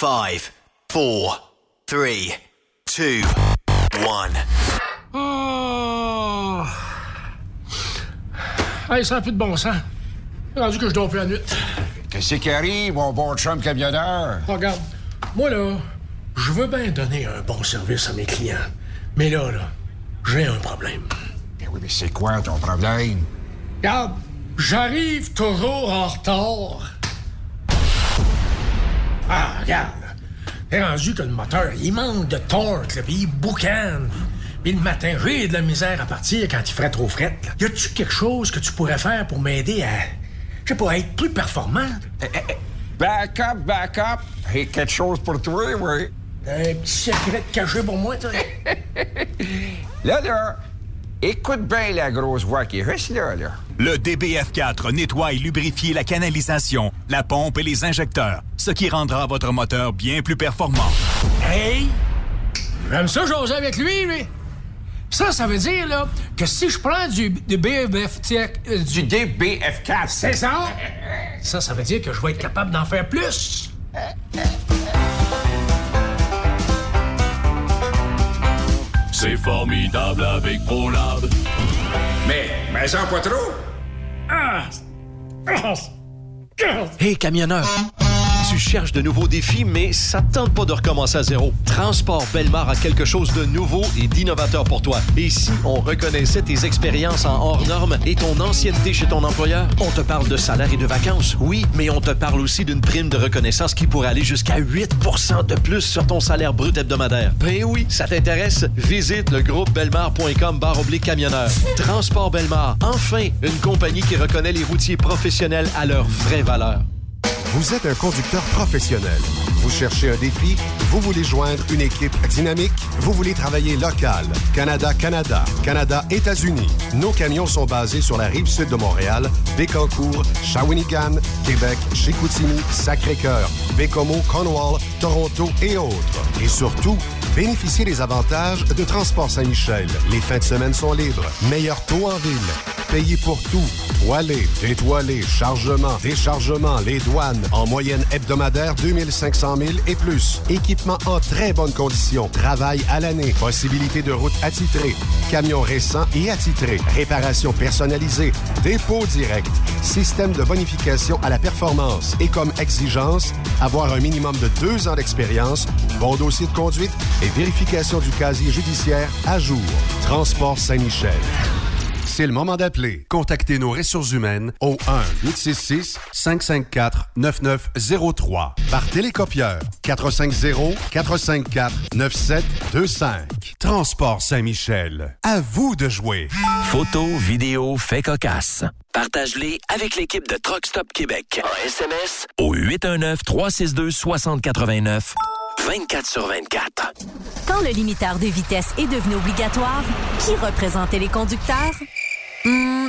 5, 4, 3, 2, 1. Oh! Hey, ça n'a plus de bon sens. Rendu que je dors plus la nuit. Qu'est-ce qui arrive, mon bon chum camionneur? Regarde, moi, là, je veux bien donner un bon service à mes clients. Mais là, là, j'ai un problème. Ben oui, mais c'est quoi ton problème? Regarde, j'arrive toujours en retard. Ah, regarde. C'est rendu que le moteur, il manque de torque, là, puis il boucane. Puis le matin, j'ai de la misère à partir quand il ferait trop fret. là. Y a-tu quelque chose que tu pourrais faire pour m'aider à, je sais pas, à être plus performant? Back up, back up. J'ai quelque chose pour toi, oui. Un petit secret caché pour moi, toi? Là, là, écoute bien la grosse voix qui reste là, là. Le DBF4 nettoie et lubrifie la canalisation, la pompe et les injecteurs, ce qui rendra votre moteur bien plus performant. Hey! J'aime ça jaser avec lui, lui. Ça, ça veut dire, là, que si je prends du, du BFF... euh, Du DBF4. C'est ça? Ça, ça veut dire que je vais être capable d'en faire plus. C'est formidable avec ProLab. Mais, mais ça pas trop. Hé, camionneur! Tu cherches de nouveaux défis, mais ça te tente pas de recommencer à zéro. Transport Belmar a quelque chose de nouveau et d'innovateur pour toi. Et si on reconnaissait tes expériences en hors normes et ton ancienneté chez ton employeur? On te parle de salaire et de vacances, oui, mais on te parle aussi d'une prime de reconnaissance qui pourrait aller jusqu'à 8% de plus sur ton salaire brut hebdomadaire. Ben oui, ça t'intéresse? Visite le groupe belmar.com barre oblique camionneur. Transport Belmar, enfin, une compagnie qui reconnaît les routiers professionnels à leur vraie valeur. Vous êtes un conducteur professionnel. Vous cherchez un défi? Vous voulez joindre une équipe dynamique? Vous voulez travailler local? Canada-Canada, Canada-États-Unis. Nos camions sont basés sur la rive sud de Montréal, Bécancour, Shawinigan, Québec, Chicoutimi, Sacré-Cœur, Bécomo, Cornwall, Toronto et autres. Et surtout, bénéficiez des avantages de Transport Saint-Michel. Les fins de semaine sont libres. Meilleur taux en ville. Payé pour tout. Toilé, détoilé, chargement, déchargement, les douanes. En moyenne hebdomadaire, 2500 000 et plus. Équipement en très bonne condition. Travail à l'année. Possibilité de route attitrée. Camions récents et attitrés. Réparation personnalisée. Dépôt direct. Système de bonification à la performance. Et comme exigence, avoir un minimum de deux ans d'expérience, bon dossier de conduite et vérification du casier judiciaire à jour. Transport Saint-Michel. C'est le moment d'appeler. Contactez nos ressources humaines au 1-866-554-9903 par télécopieur 450-454-9725. Transport Saint-Michel. À vous de jouer. Photos, vidéos, faits cocasse. Partage-les avec l'équipe de Truck Stop Québec. En SMS au 819-362-6089. 24 sur 24. Quand le limiteur de vitesse est devenu obligatoire, qui représentait les conducteurs? Hmm,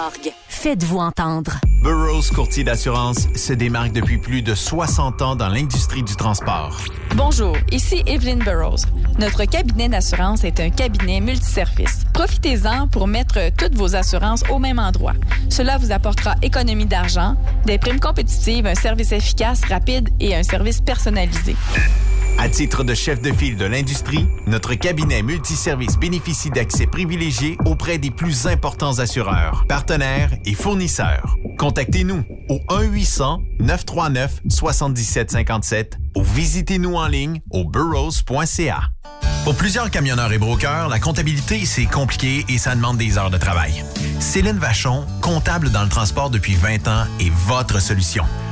Faites-vous entendre. Burroughs Courtier d'assurance se démarque depuis plus de 60 ans dans l'industrie du transport. Bonjour, ici Evelyn Burrows. Notre cabinet d'assurance est un cabinet multiservice. Profitez-en pour mettre toutes vos assurances au même endroit. Cela vous apportera économie d'argent, des primes compétitives, un service efficace, rapide et un service personnalisé. À titre de chef de file de l'industrie, notre cabinet multiservice bénéficie d'accès privilégié auprès des plus importants assureurs, partenaires et fournisseurs. Contactez-nous au 1-800-939-7757 ou visitez-nous en ligne au burrows.ca. Pour plusieurs camionneurs et brokers, la comptabilité, c'est compliqué et ça demande des heures de travail. Céline Vachon, comptable dans le transport depuis 20 ans, est votre solution.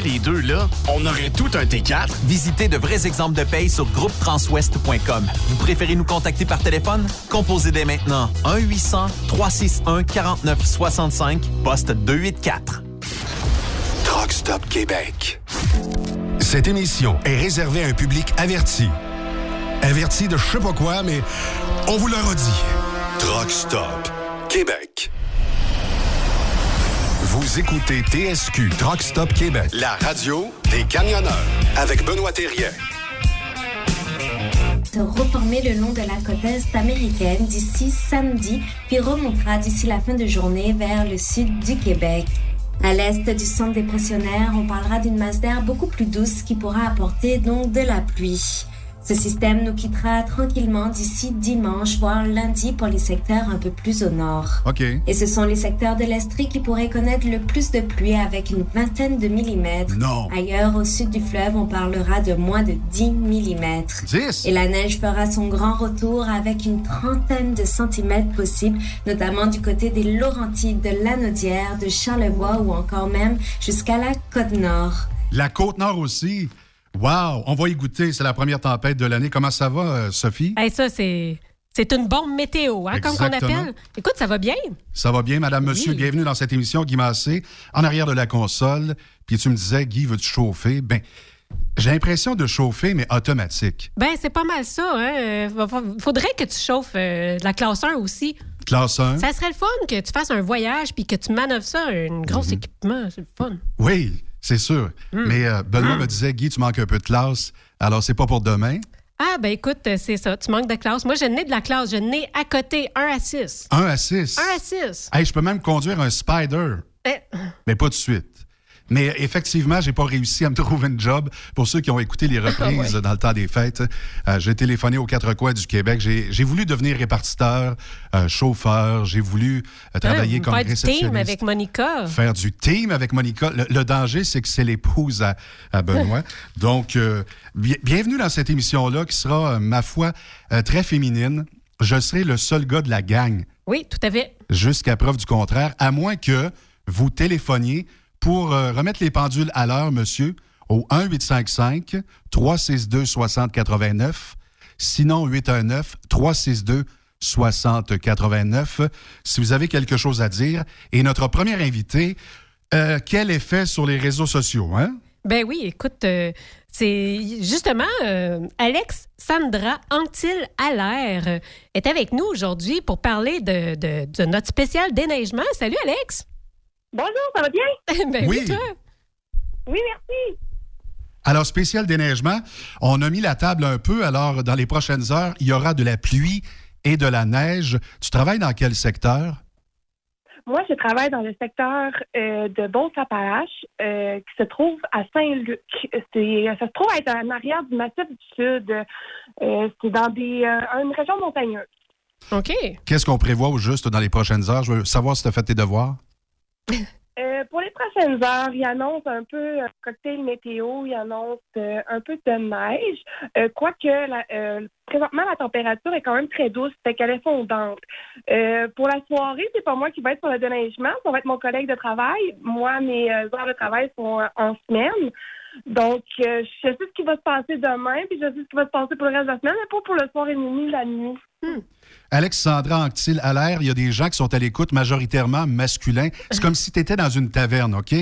les deux, là, on aurait tout un T4. Visitez de vrais exemples de paye sur groupetranswest.com. Vous préférez nous contacter par téléphone? Composez dès maintenant 1-800-361-4965, poste 284. Truck Stop Québec. Cette émission est réservée à un public averti. Averti de je sais pas quoi, mais on vous le redit. Truck Stop Québec. Vous écoutez TSQ Truck Stop Québec, la radio des camionneurs avec Benoît Thérien. se reformer le long de la côte est américaine d'ici samedi, puis remontera d'ici la fin de journée vers le sud du Québec. À l'est du centre dépressionnaire, on parlera d'une masse d'air beaucoup plus douce qui pourra apporter donc de la pluie. Ce système nous quittera tranquillement d'ici dimanche, voire lundi pour les secteurs un peu plus au nord. OK. Et ce sont les secteurs de l'Estrie qui pourraient connaître le plus de pluie avec une vingtaine de millimètres. Non. Ailleurs, au sud du fleuve, on parlera de moins de 10 millimètres. 10? Et la neige fera son grand retour avec une trentaine de centimètres possibles, notamment du côté des Laurentides, de Lanaudière, de Charlevoix ou encore même jusqu'à la Côte-Nord. La Côte-Nord aussi. Wow, on va y goûter. C'est la première tempête de l'année. Comment ça va, euh, Sophie? Hey, ça, c'est. C'est une bombe météo, hein, comme on appelle. Écoute, ça va bien. Ça va bien, madame, monsieur? Oui. Bienvenue dans cette émission, Guy Massé, en arrière de la console. Puis tu me disais, Guy, veux-tu chauffer? Ben, j'ai l'impression de chauffer, mais automatique. Ben, c'est pas mal ça. Hein? Euh, Faudrait que tu chauffes euh, de la classe 1 aussi. Classe 1. Ça serait le fun que tu fasses un voyage puis que tu manœuvres ça, un gros Mhm. équipement. C'est le fun. Oui, c'est sûr. Mm. Mais euh, Benoît me disait, Guy, tu manques un peu de classe. Alors, c'est pas pour demain. Ah, ben écoute, euh, c'est ça. Tu manques de classe. Moi, je n'ai de la classe. Je n'ai à côté 1 à 6. 1 à 6. 1 à 6. Hey, je peux même conduire un Spider. Eh, Mais pas de suite. Mais effectivement, j'ai pas réussi à me trouver une job. Pour ceux qui ont écouté les reprises Ouais. dans le temps des fêtes, euh, j'ai téléphoné aux quatre coins du Québec. J'ai voulu devenir répartiteur, euh, chauffeur. J'ai voulu euh, travailler comme faire du réceptionniste. team avec Monica. Faire du team avec Monica. Le, le danger, c'est que c'est l'épouse à, à Benoît. Donc, bi- bienvenue dans cette émission-là qui sera, ma foi, très féminine. Je serai le seul gars de la gang Oui, tout à fait. jusqu'à preuve du contraire, à moins que vous téléphoniez pour euh, remettre les pendules à l'heure, monsieur, au 1-855-362-6089. Sinon, 819-362-6089. Si vous avez quelque chose à dire. Et notre premier invité, euh, quel effet sur les réseaux sociaux, hein? Ben oui, écoute, euh, c'est justement Alex Sandra Anctil Allaire est avec nous aujourd'hui pour parler de notre spécial déneigement. Salut Alex! Bonjour, ça va bien? ben oui, Oui. toi? Oui, merci. Alors, spécial déneigement, on a mis la table un peu. Alors, dans les prochaines heures, il y aura de la pluie et de la neige. Tu travailles dans quel secteur? Moi, je travaille dans le secteur euh, de Beauce-Appalaches, euh, qui se trouve à Saint-Luc. C'est, ça se trouve être en arrière du Massif du Sud. Euh, c'est dans des, euh, une région montagneuse. OK. Qu'est-ce qu'on prévoit au juste dans les prochaines heures? Je veux savoir si tu as fait tes devoirs. Euh, pour les prochaines heures, il annonce un peu un cocktail météo, il annonce euh, un peu de neige, euh, quoique la- euh, présentement la température est quand même très douce, fait qu'elle est fondante. Euh, pour la soirée, c'est pas moi qui va être sur le déneigement, ça va être mon collègue de travail. Moi, mes euh, heures de travail sont euh, en semaine. Donc, euh, je sais ce qui va se passer demain, puis je sais ce qui va se passer pour le reste de la semaine, mais pas pour le soir et minuit, la nuit. Alexandra Anctil à l'air, il y a des gens qui sont à l'écoute majoritairement masculins. C'est comme si tu étais dans une taverne, OK?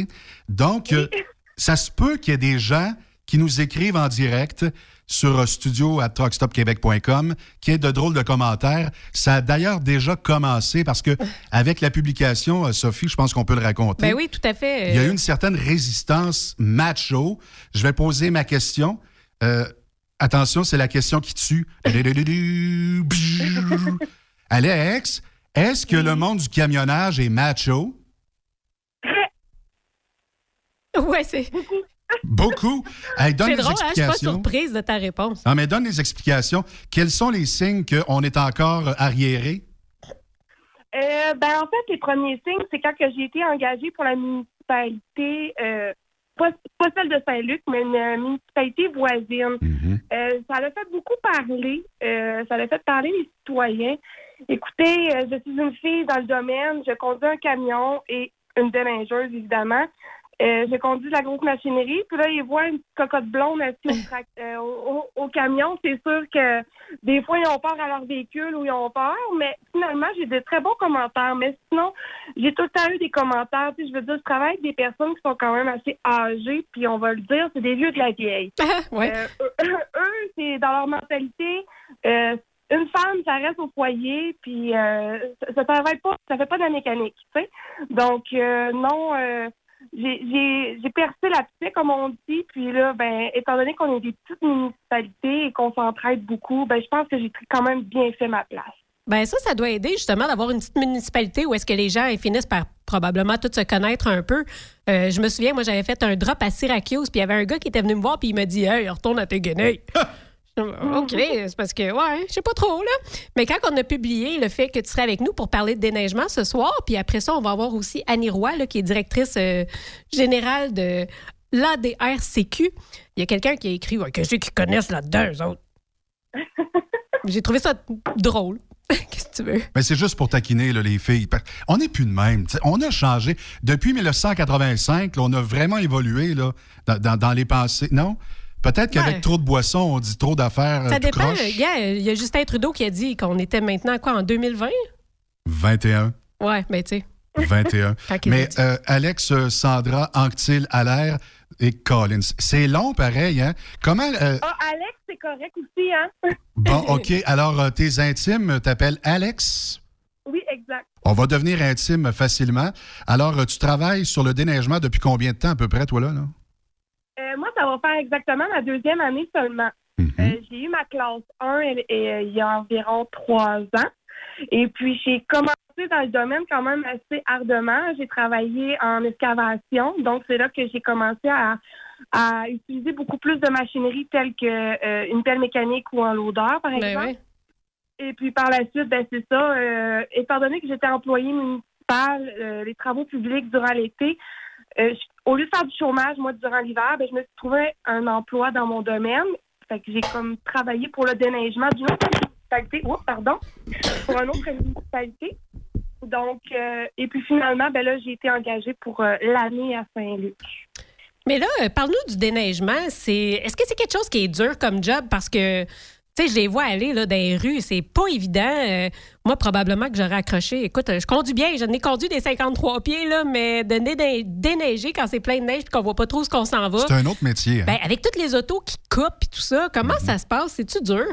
Donc, euh, ça se peut qu'il y ait des gens qui nous écrivent en direct sur euh, studio à truckstopquebec.com, qui est de drôles de commentaires. Ça a d'ailleurs déjà commencé parce que avec la publication, euh, Sophie, je pense qu'on peut le raconter. Ben oui, tout à fait. Il y a eu une certaine résistance macho. Je vais poser ma question. Euh, Attention, c'est la question qui tue. Alex, est-ce que le monde du camionnage est macho? Ouais, c'est. Beaucoup. Hey, donne C'est des drôle, hein? Je suis pas explications. surprise de ta réponse. Non, mais donne des explications. Quels sont les signes qu'on est encore arriéré? Euh, ben, en fait, les premiers signes, c'est quand que j'ai été engagée pour la municipalité, euh, pas, pas celle de Saint-Luc, mais une euh, municipalité voisine. Euh, ça l'a fait beaucoup parler. Euh, ça l'a fait parler les citoyens. Écoutez, euh, je suis une fille dans le domaine. Je conduis un camion et une déneigeuse, évidemment. Euh, je conduis de la grosse machinerie. Puis là, ils voient une petite cocotte blonde assise au, euh, au, au- camion. C'est sûr que des fois, ils ont peur à leur véhicule ou ils ont peur. Mais finalement, j'ai de très bons commentaires. Mais sinon, j'ai tout le temps eu des commentaires. Tu sais, je veux dire, je travaille avec des personnes qui sont quand même assez âgées. Puis on va le dire, c'est des vieux de la vieille. Ouais. Euh, eux, c'est dans leur mentalité. euh, une femme, ça reste au foyer, puis euh, ça, ça travaille pas, ça fait pas de la mécanique, tu sais. Donc euh, non, euh, j'ai- percé la comme on dit, puis là, ben, étant donné qu'on est des petites municipalités et qu'on s'entraide beaucoup, ben, je pense que j'ai quand même bien fait ma place. Ben ça, ça doit aider justement d'avoir une petite municipalité où est-ce que les gens ils finissent par probablement tous se connaître un peu. Euh, je me souviens, moi, j'avais fait un drop à Syracuse, puis il y avait un gars qui était venu me voir, puis il m'a dit Hey, retourne à tes guenilles. OK, c'est parce que, ouais, je sais pas trop, là. Mais quand on a publié le fait que tu serais avec nous pour parler de déneigement ce soir, puis après ça, on va avoir aussi Annie Roy, là, qui est directrice euh, générale de l'ADRCQ. Il y a quelqu'un qui a écrit ouais, Qu'est-ce qu'ils connaissent là-dedans, eux autres J'ai trouvé ça drôle. Qu'est-ce que tu veux? Mais c'est juste pour taquiner là, les filles. On n'est plus de même. t'sais. On a changé. Depuis 1985, là, on a vraiment évolué là, dans, dans- dans les pensées. Non? Peut-être qu'avec Ouais. trop de boissons, on dit trop d'affaires. euh, Ça tout dépend. Il y a Justin Trudeau qui a dit qu'on était maintenant, quoi, en 2020? 21. Ouais, mais tu sais. 21. Quand il Mais euh, Alex, euh, Sandra, Anctil, Allaire et Collins. C'est long, pareil, hein? Comment. euh, Ah, Alex, c'est correct aussi, hein? bon, OK. Alors, euh, tes intimes t'appellent Alex? Oui, exact. On va devenir intime facilement. Alors, euh, tu travailles sur le déneigement depuis combien de temps, à peu près, toi, là? là? Euh, moi, ça va faire exactement ma deuxième année seulement. Euh, j'ai eu ma classe 1 et- et, euh, il y a environ trois ans. Et puis, j'ai commencé dans le domaine quand même assez ardemment. J'ai travaillé en excavation. Donc, c'est là que j'ai commencé à, à utiliser beaucoup plus de machinerie telle que euh, une pelle mécanique ou un loader, par Ben exemple. Et puis par la suite, ben c'est ça. euh, étant donné que j'étais employée municipale, euh, les travaux publics durant l'été, euh, je- au lieu de faire du chômage, moi, durant l'hiver, ben, je me suis trouvé un emploi dans mon domaine. Fait que j'ai comme travaillé pour le déneigement d'une autre municipalité. Oh, pardon. Pour une autre municipalité. Donc, euh, et puis finalement, ben là, j'ai été engagée pour euh, l'année à Saint-Luc. Mais là, euh, parle-nous du déneigement. C'est Est-ce que c'est quelque chose qui est dur comme job? Parce que, tu sais, je les vois aller là, dans les rues. C'est pas évident. Euh, moi, probablement que j'aurais accroché. Écoute, euh, je conduis bien. Je n'ai conduit des 53 pieds, là, mais de déne- déneiger quand c'est plein de neige et qu'on voit pas trop ce qu'on s'en va. C'est un autre métier. hein? Ben, avec toutes les autos qui coupent et tout ça, comment ça se passe? C'est-tu dur?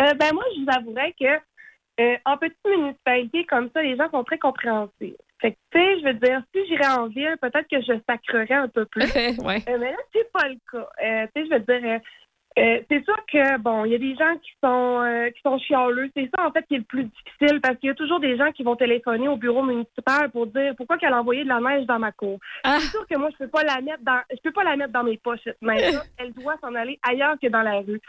Euh, ben moi, je vous avouerais que euh, en petite municipalité comme ça, les gens sont très compréhensifs. Fait que, tu sais, je veux dire, si j'irais en ville, peut-être que je sacrerais un peu plus. ouais. Euh, mais là, c'est pas le cas. Euh, tu sais, je veux dire, euh, c'est sûr que, bon, il y a des gens qui sont euh, qui sont chialeux. C'est ça, en fait, qui est le plus difficile parce qu'il y a toujours des gens qui vont téléphoner au bureau municipal pour dire pourquoi qu'elle a envoyé de la neige dans ma cour? Ah. C'est sûr que moi, je peux pas la mettre dans je peux pas la mettre dans mes poches, cette neige Elle doit s'en aller ailleurs que dans la rue.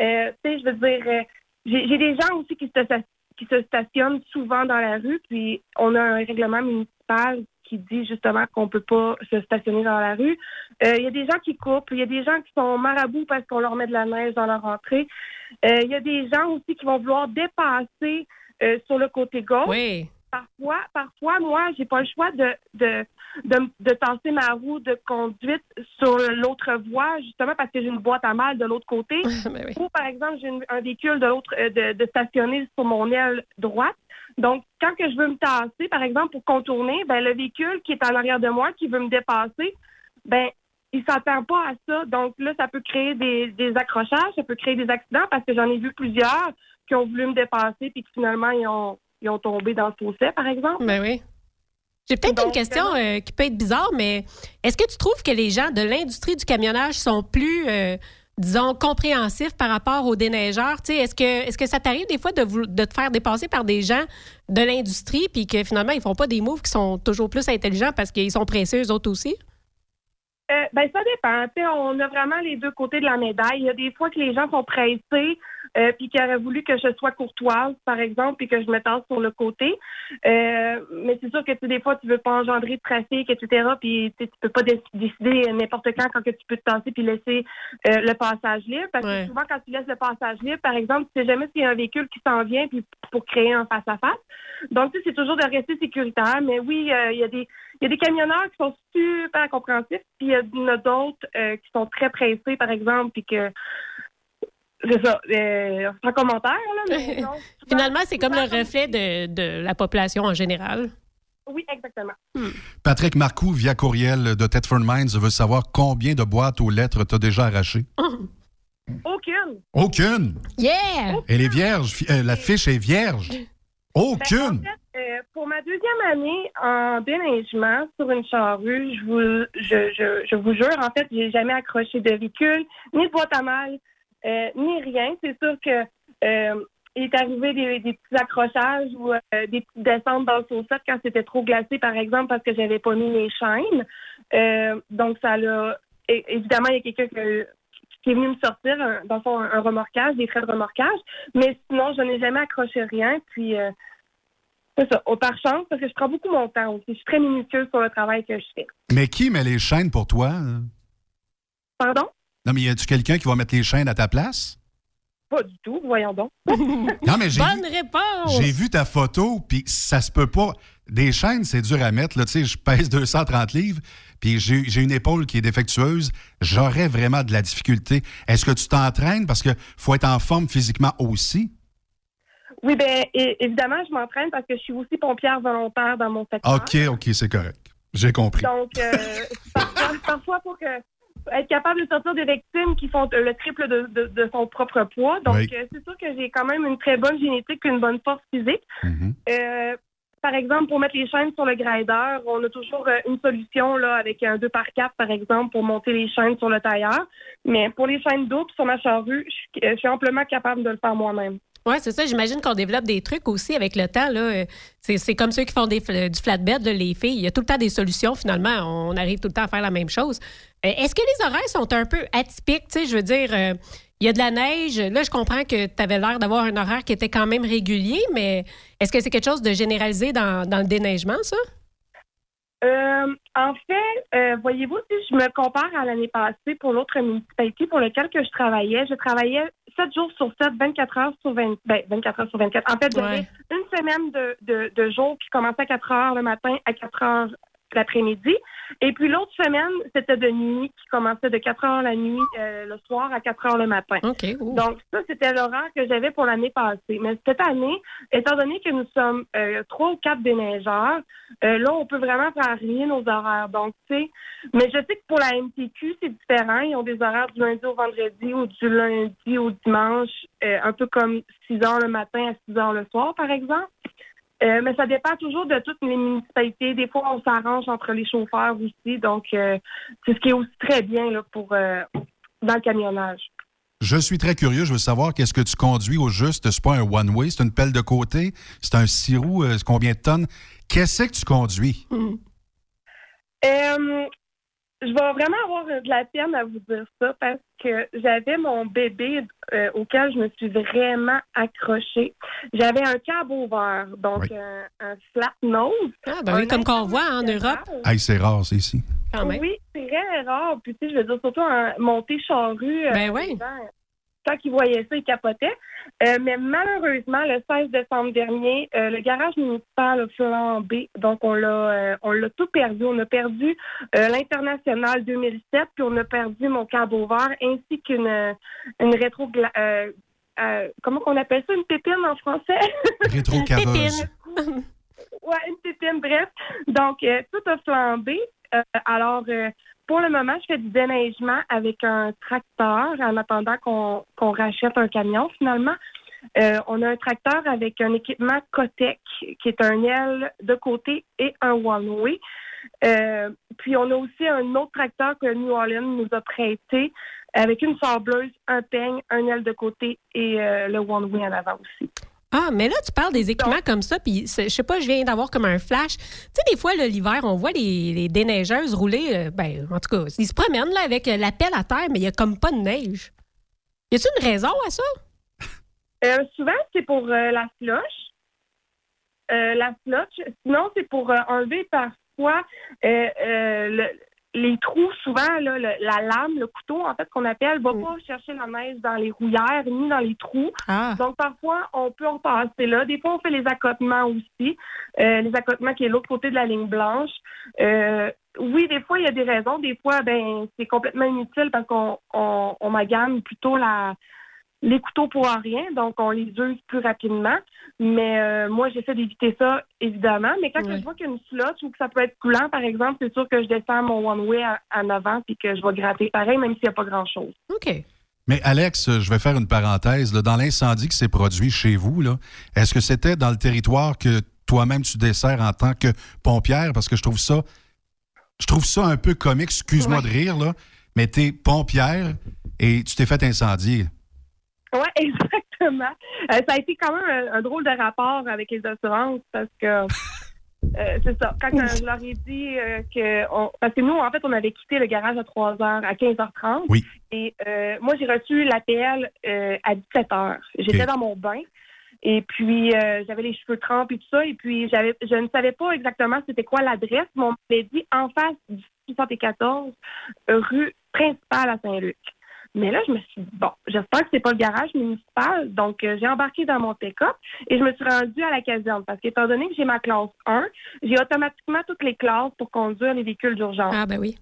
Euh, tu sais, je veux dire, euh, j'ai j'ai des gens aussi qui se, qui se stationnent souvent dans la rue, puis on a un règlement municipal qui dit justement qu'on peut pas se stationner dans la rue. Euh, Il y a des gens qui coupent, il y a des gens qui sont marabouts parce qu'on leur met de la neige dans leur entrée. Euh, Il y a des gens aussi qui vont vouloir dépasser euh, sur le côté gauche. Oui. Parfois, parfois, moi, j'ai pas le choix de, de, de, de tasser ma roue de conduite sur l'autre voie, justement parce que j'ai une boîte à mal de l'autre côté. Ben Ou, par exemple, j'ai un véhicule de l'autre de, de stationner sur mon aile droite. Donc, quand que je veux me tasser, par exemple, pour contourner, ben, le véhicule qui est en arrière de moi, qui veut me dépasser, ben, il s'attend pas à ça. Donc là, ça peut créer des, des accrochages, ça peut créer des accidents parce que j'en ai vu plusieurs qui ont voulu me dépasser puis qui finalement ils ont, ils ont tombé dans le fossé, par exemple. Ben oui. J'ai peut-être une question euh, qui peut être bizarre, mais est-ce que tu trouves que les gens de l'industrie du camionnage sont plus euh, disons, compréhensif par rapport aux déneigeurs. Est-ce que, est que ça t'arrive des fois de, vou- de te faire dépasser par des gens de l'industrie puis que finalement, ils font pas des moves qui sont toujours plus intelligents parce qu'ils sont pressés, eux autres aussi? Euh, ben, ça dépend. On a vraiment les deux côtés de la médaille. Il y a des fois que les gens sont pressés euh, puis qui auraient voulu que je sois courtoise, par exemple, puis que je me tasse sur le côté. Euh, mais c'est sûr que tu des fois, tu veux pas engendrer de trafic, etc. Puis tu peux pas dé- décider n'importe quand quand que tu peux te tasser puis laisser euh, le passage libre. Parce Ouais. que souvent, quand tu laisses le passage libre, par exemple, tu sais jamais s'il y a un véhicule qui s'en vient puis pour créer un face-à-face. Donc, tu sais, c'est toujours de rester sécuritaire. Mais oui, euh, il y a des il y a des camionneurs qui sont super compréhensifs, puis il y en a d'autres euh, qui sont très pressés, par exemple, puis que c'est ça, euh, sans commentaire, là, mais non, Finalement, c'est comme le reflet de, de la population en général. Oui, exactement. Patrick Marcoux, via courriel de Thetford Mines, veut savoir combien de boîtes aux lettres t'as déjà arrachées. Aucune. Aucune! Yeah! Elle est vierge. euh, la fiche est vierge. Ben, Aucune! en fait, euh, pour ma deuxième année en déneigement sur une charrue, je vous, je, je, je vous jure, en fait, j'ai jamais accroché de véhicule, ni de boîte à mal, ni rien. C'est sûr que euh, il est arrivé des, des petits accrochages ou euh, des petites descentes dans le chaussette quand c'était trop glacé, par exemple, parce que j'avais pas mis mes chaînes. Euh, donc, ça l'a. Évidemment, il y a quelqu'un que- qui est venu me sortir, un- dans le fond, un, un remorquage, des frais de remorquage. Mais sinon, je n'ai jamais accroché rien. Puis, euh, c'est ça, au par chance, parce que je prends beaucoup mon temps aussi. Je suis très minutieuse sur le travail que je fais. Mais qui met les chaînes pour toi? hein? Pardon? Non, mais y a-tu quelqu'un qui va mettre les chaînes à ta place? Pas du tout, voyons donc. Non, mais j'ai Bonne réponse! J'ai vu ta photo, puis ça se peut pas. Des chaînes, c'est dur à mettre. Là, tu sais, je pèse 230 livres, puis j'ai j'ai une épaule qui est défectueuse. J'aurais vraiment de la difficulté. Est-ce que tu t'entraînes? Parce que faut être en forme physiquement aussi. Oui, bien, évidemment, je m'entraîne parce que je suis aussi pompière volontaire dans mon secteur. OK, OK, c'est correct. J'ai compris. Donc, euh, parfois, parfois, pour que être capable de sortir des victimes qui font le triple de, de- de son propre poids. Donc, Oui. euh, c'est sûr que j'ai quand même une très bonne génétique et une bonne force physique. Euh, par exemple, pour mettre les chaînes sur le grinder, on a toujours euh, une solution là avec un 2 par 4 par exemple, pour monter les chaînes sur le tailleur. Mais pour les chaînes doubles sur ma charrue, je suis- amplement capable de le faire moi-même. Oui, c'est ça. J'imagine qu'on développe des trucs aussi avec le temps. là. C'est c'est comme ceux qui font des, du flatbed, là, les filles. Il y a tout le temps des solutions, finalement. On arrive tout le temps à faire la même chose. Euh, Est-ce que les horaires sont un peu atypiques? Tu sais, je veux dire, euh, il y a de la neige. Là, je comprends que tu avais l'air d'avoir un horaire qui était quand même régulier, mais est-ce que c'est quelque chose de généralisé dans, dans le déneigement, ça? Euh, en fait, euh, voyez-vous, si je me compare à l'année passée pour l'autre municipalité pour laquelle que je travaillais, je travaillais 7 jours sur 7, 24 heures sur 20, ben, 24 heures sur 24. En fait, j'avais Ouais. une semaine de, de, de jours qui commençait à 4 heures le matin à 4 heures l'après-midi. Et puis l'autre semaine, c'était de nuit qui commençait de 4 heures la nuit euh, le soir à 4 heures le matin. Donc ça, c'était l'horaire que j'avais pour l'année passée. Mais cette année, étant donné que nous sommes euh, trois ou quatre déneigeurs, euh, là, on peut vraiment varier nos horaires. Donc, tu sais, mais je sais que pour la MTQ, c'est différent. Ils ont des horaires du lundi au vendredi ou du lundi au dimanche, euh, un peu comme 6 heures le matin à 6 heures le soir, par exemple. Euh, mais ça dépend toujours de toutes les municipalités. Des fois, on s'arrange entre les chauffeurs aussi. Donc, euh, c'est ce qui est aussi très bien là, pour euh, dans le camionnage. Je suis très curieux. Je veux savoir qu'est-ce que tu conduis au juste. C'est pas un one-way, c'est une pelle de côté, c'est un six roues, euh, combien de tonnes? Qu'est-ce que tu conduis? Euh, je vais vraiment avoir de la peine à vous dire ça parce que j'avais mon bébé euh, auquel je me suis vraiment accrochée. J'avais un cab ouvert, donc euh, un flat nose. Ah, ben oui, comme qu'on voit en Europe. Hey, c'est rare, c'est ici. Quand même. Oui, c'est très rare. Puis, tu sais, je veux dire, surtout en montée charrue. euh, Ben oui. les gens, Quand ils voyaient ça, ils capotaient. Euh, mais malheureusement, le 16 décembre dernier, euh, le garage municipal a flambé. Donc, on l'a euh, on l'a tout perdu. On a perdu l'international 2007, puis on a perdu mon cab ouvert, ainsi qu'une une rétro... comment on appelle ça? Une pépine en français? Rétro-caveuse. Ouais, une pépine, bref. Donc, tout a flambé. Alors, pour le moment, je fais du déneigement avec un tracteur en attendant qu'on rachète un camion, finalement. Euh, on a un tracteur avec un équipement Cotec, qui est un aile de côté et un one-way. Euh, puis on a aussi un autre tracteur que New Orleans nous a prêté avec une sableuse, un peigne, un aile de côté et euh, le one way en avant aussi. Ah, mais là, tu parles des équipements comme ça, puis je sais pas, je viens d'avoir comme un flash. Tu sais, des fois, l'hiver, on voit les, les déneigeuses rouler, euh, ben, en tout cas, ils se promènent là, avec euh, la pelle à terre, mais il y a comme pas de neige. Y a-t-il une raison à ça? Euh, souvent, c'est pour euh, la. Euh, la slush. Sinon, c'est pour enlever parfois le- les trous. Souvent, là, le- la lame, le couteau, en fait, qu'on appelle, va pas chercher la neige dans les rouillères ni dans les trous. Donc, parfois, on peut en passer là. Des fois, on fait les accotements aussi. Euh, les accotements qui est l'autre côté de la ligne blanche. Euh, oui, des fois, il y a des raisons. Des fois, ben, c'est complètement inutile parce qu'on on, on magane plutôt la, les couteaux pour rien, donc on les use plus rapidement. Mais euh, moi, j'essaie d'éviter ça, évidemment. Mais quand je vois qu'il y a une slot ou que ça peut être coulant, par exemple, c'est sûr que je descends mon one-way en avant puis que je vais gratter pareil, même s'il n'y a pas grand-chose. OK. Mais Alex, je vais faire une parenthèse. là. dans l'incendie qui s'est produit chez vous, là, est-ce que c'était dans le territoire que toi-même tu desserres en tant que pompière? Parce que je trouve ça, je trouve ça un peu comique, excuse-moi de rire, là, mais t'es pompière et tu t'es fait incendier. Oui, exactement. Euh, ça a été quand même un, un drôle de rapport avec les assurances parce que euh, c'est ça. Quand euh, je leur ai dit que on- parce que nous, en fait, on avait quitté le garage à 3 h à 15h30. Oui. Et euh, moi, j'ai reçu l'APL à 17 h. J'étais Ok. dans mon bain. Et puis, euh, j'avais les cheveux trempés et tout ça. Et puis, j'avais, je ne savais pas exactement c'était quoi l'adresse, mais on m'avait dit en face du 74, rue principale à Saint-Luc. Mais là, je me suis dit, bon, j'espère que c'est pas le garage municipal. Donc, euh, j'ai embarqué dans mon pick-up et je me suis rendue à la caserne parce qu'étant donné que j'ai ma classe 1, j'ai automatiquement toutes les classes pour conduire les véhicules d'urgence. Ah, ben oui.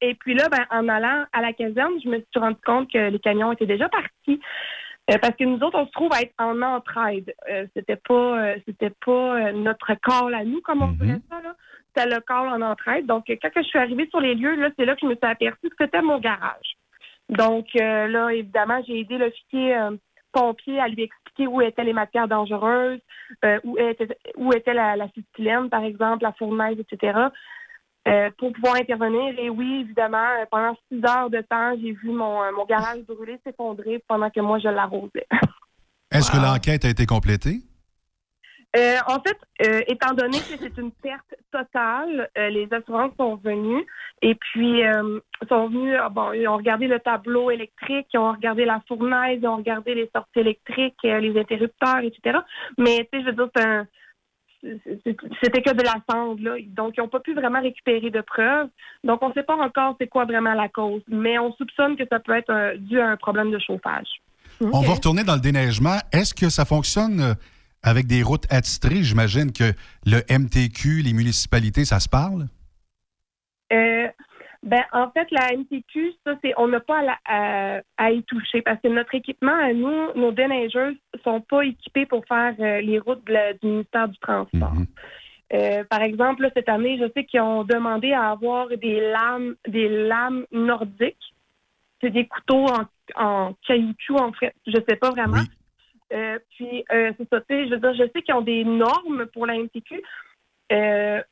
Et puis là, ben, en allant à la caserne, je me suis rendu compte que les camions étaient déjà partis. Euh, parce que nous autres, on se trouve à être en entraide. Euh, c'était pas euh, c'était pas euh, notre call à nous, comme on dirait ça, là. C'était le call en entraide. Donc, euh, quand je suis arrivée sur les lieux, là, c'est là que je me suis aperçue que c'était mon garage. Donc, euh, là, évidemment, j'ai aidé l'officier euh, pompier à lui expliquer où étaient les matières dangereuses, euh, où était, où était la, la par exemple, la fournaise, etc., euh, pour pouvoir intervenir. Et oui, évidemment, euh, pendant six heures de temps, j'ai vu mon, euh, mon garage brûler, s'effondrer pendant que moi, je l'arrosais. Est-ce que l'enquête a été complétée? Euh, en fait, euh, étant donné que c'est une perte totale, euh, les assurances sont venues et puis euh, sont venus, ah, bon, ils ont regardé le tableau électrique, ils ont regardé la fournaise, ils ont regardé les sorties électriques, euh, les interrupteurs, etc. Mais tu sais, je veux dire, c'est un- c'était que de la cendre, là. Donc, ils n'ont pas pu vraiment récupérer de preuves. Donc, on ne sait pas encore c'est quoi vraiment la cause, mais on soupçonne que ça peut être euh, dû à un problème de chauffage. On va retourner dans le déneigement. Est-ce que ça fonctionne euh, avec des routes attitrées? J'imagine que le MTQ, les municipalités, ça se parle? Euh, ben, en fait, la MTQ, ça, c'est, on n'a pas à, la- à- à y toucher parce que notre équipement, à nous, nos déneigeuses sont pas équipées pour faire euh, les routes du ministère du Transport. Euh, par exemple, là, cette année, je sais qu'ils ont demandé à avoir des lames, des lames nordiques. C'est des couteaux en, en caoutchouc, en fait. Je sais pas vraiment. Euh, puis, euh, c'est ça, je veux dire, je sais qu'ils ont des normes pour la MTQ. Euh,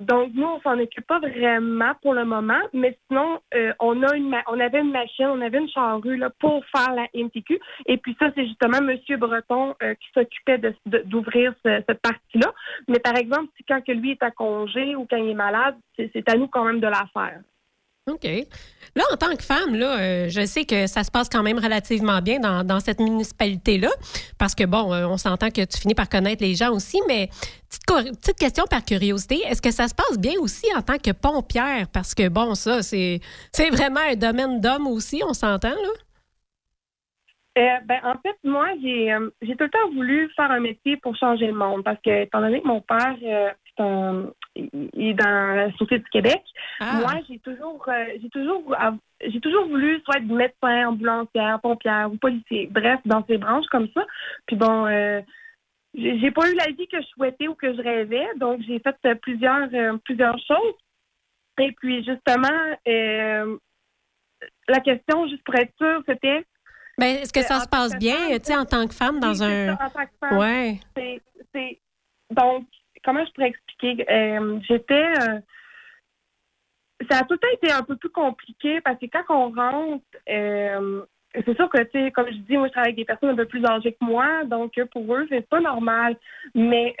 donc, nous, on s'en occupe pas vraiment pour le moment, mais sinon, on a une on avait une machine, on avait une charrue là, pour faire la MTQ. Et puis ça, c'est justement M. Breton qui s'occupait d'ouvrir ce- cette partie-là. Mais par exemple, quand que lui est à congé ou quand il est malade, c'est à nous quand même de la faire. OK. Là, en tant que femme, là, euh, je sais que ça se passe quand même relativement bien dans, cette municipalité-là, parce que, bon, euh, on s'entend que tu finis par connaître les gens aussi, mais petite, question par curiosité, est-ce que ça se passe bien aussi en tant que pompière? Parce que, bon, ça, c'est vraiment un domaine d'homme aussi, on s'entend, là? Euh, ben, en fait, moi, j'ai euh, tout le temps voulu faire un métier pour changer le monde parce que, étant donné que mon père euh, c'est un- il est dans la Société du Québec, moi, j'ai toujours, euh, j'ai toujours, j'ai toujours voulu soit être médecin, ambulancière, pompière ou policier, bref, dans ces branches comme ça. Puis bon, euh, j'ai pas eu la vie que je souhaitais ou que je rêvais, donc j'ai fait euh, plusieurs, euh, plusieurs choses. Et puis justement, la question, juste pour être sûre, c'était Ben, est-ce que ça se passe bien, tu sais, en tant que femme dans un. ça, en tant que femme. Ouais. C'est- c'est- donc, comment je pourrais expliquer? Euh, J'étais. euh, ça a tout le temps été un peu plus compliqué parce que quand on rentre, euh, c'est sûr que, tu sais, comme je dis, moi, je travaille avec des personnes un peu plus âgées que moi, donc pour eux, c'est pas normal. Mais,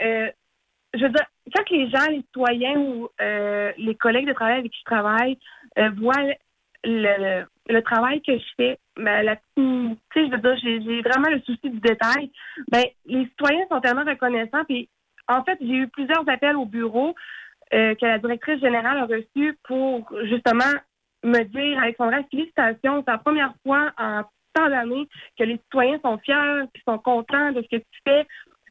je veux dire, quand les gens, les citoyens ou les collègues de travail avec qui je travaille voient le, travail que je fais, ben, la je veux dire, j'ai j'ai vraiment le souci du détail. Ben, les citoyens sont tellement reconnaissants. Puis, en fait, j'ai eu plusieurs appels au bureau euh, que la directrice générale a reçus pour justement me dire, Alexandra, félicitations, c'est la première fois en tant d'années que les citoyens sont fiers puis sont contents de ce que tu fais.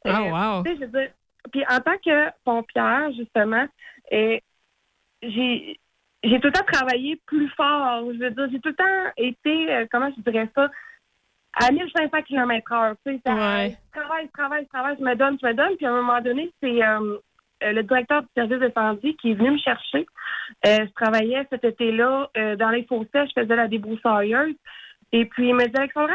Ah, Euh, wow. tu sais, je veux dire, puis en tant que pompière, justement, euh, j'ai j'ai tout le temps travaillé plus fort. Je veux dire, j'ai tout le temps été, euh, comment je dirais ça, à 1500 km heure. Tu sais, ça- Ouais. je travaille, je travaille, je travaille, je me donne, je me donne. Puis à un moment donné, c'est euh, euh, le directeur du service d'incendie qui est venu me chercher. Euh, je travaillais cet été-là euh, dans les fossés, je faisais la débroussailleuse. Et puis il me dit, Alexandra,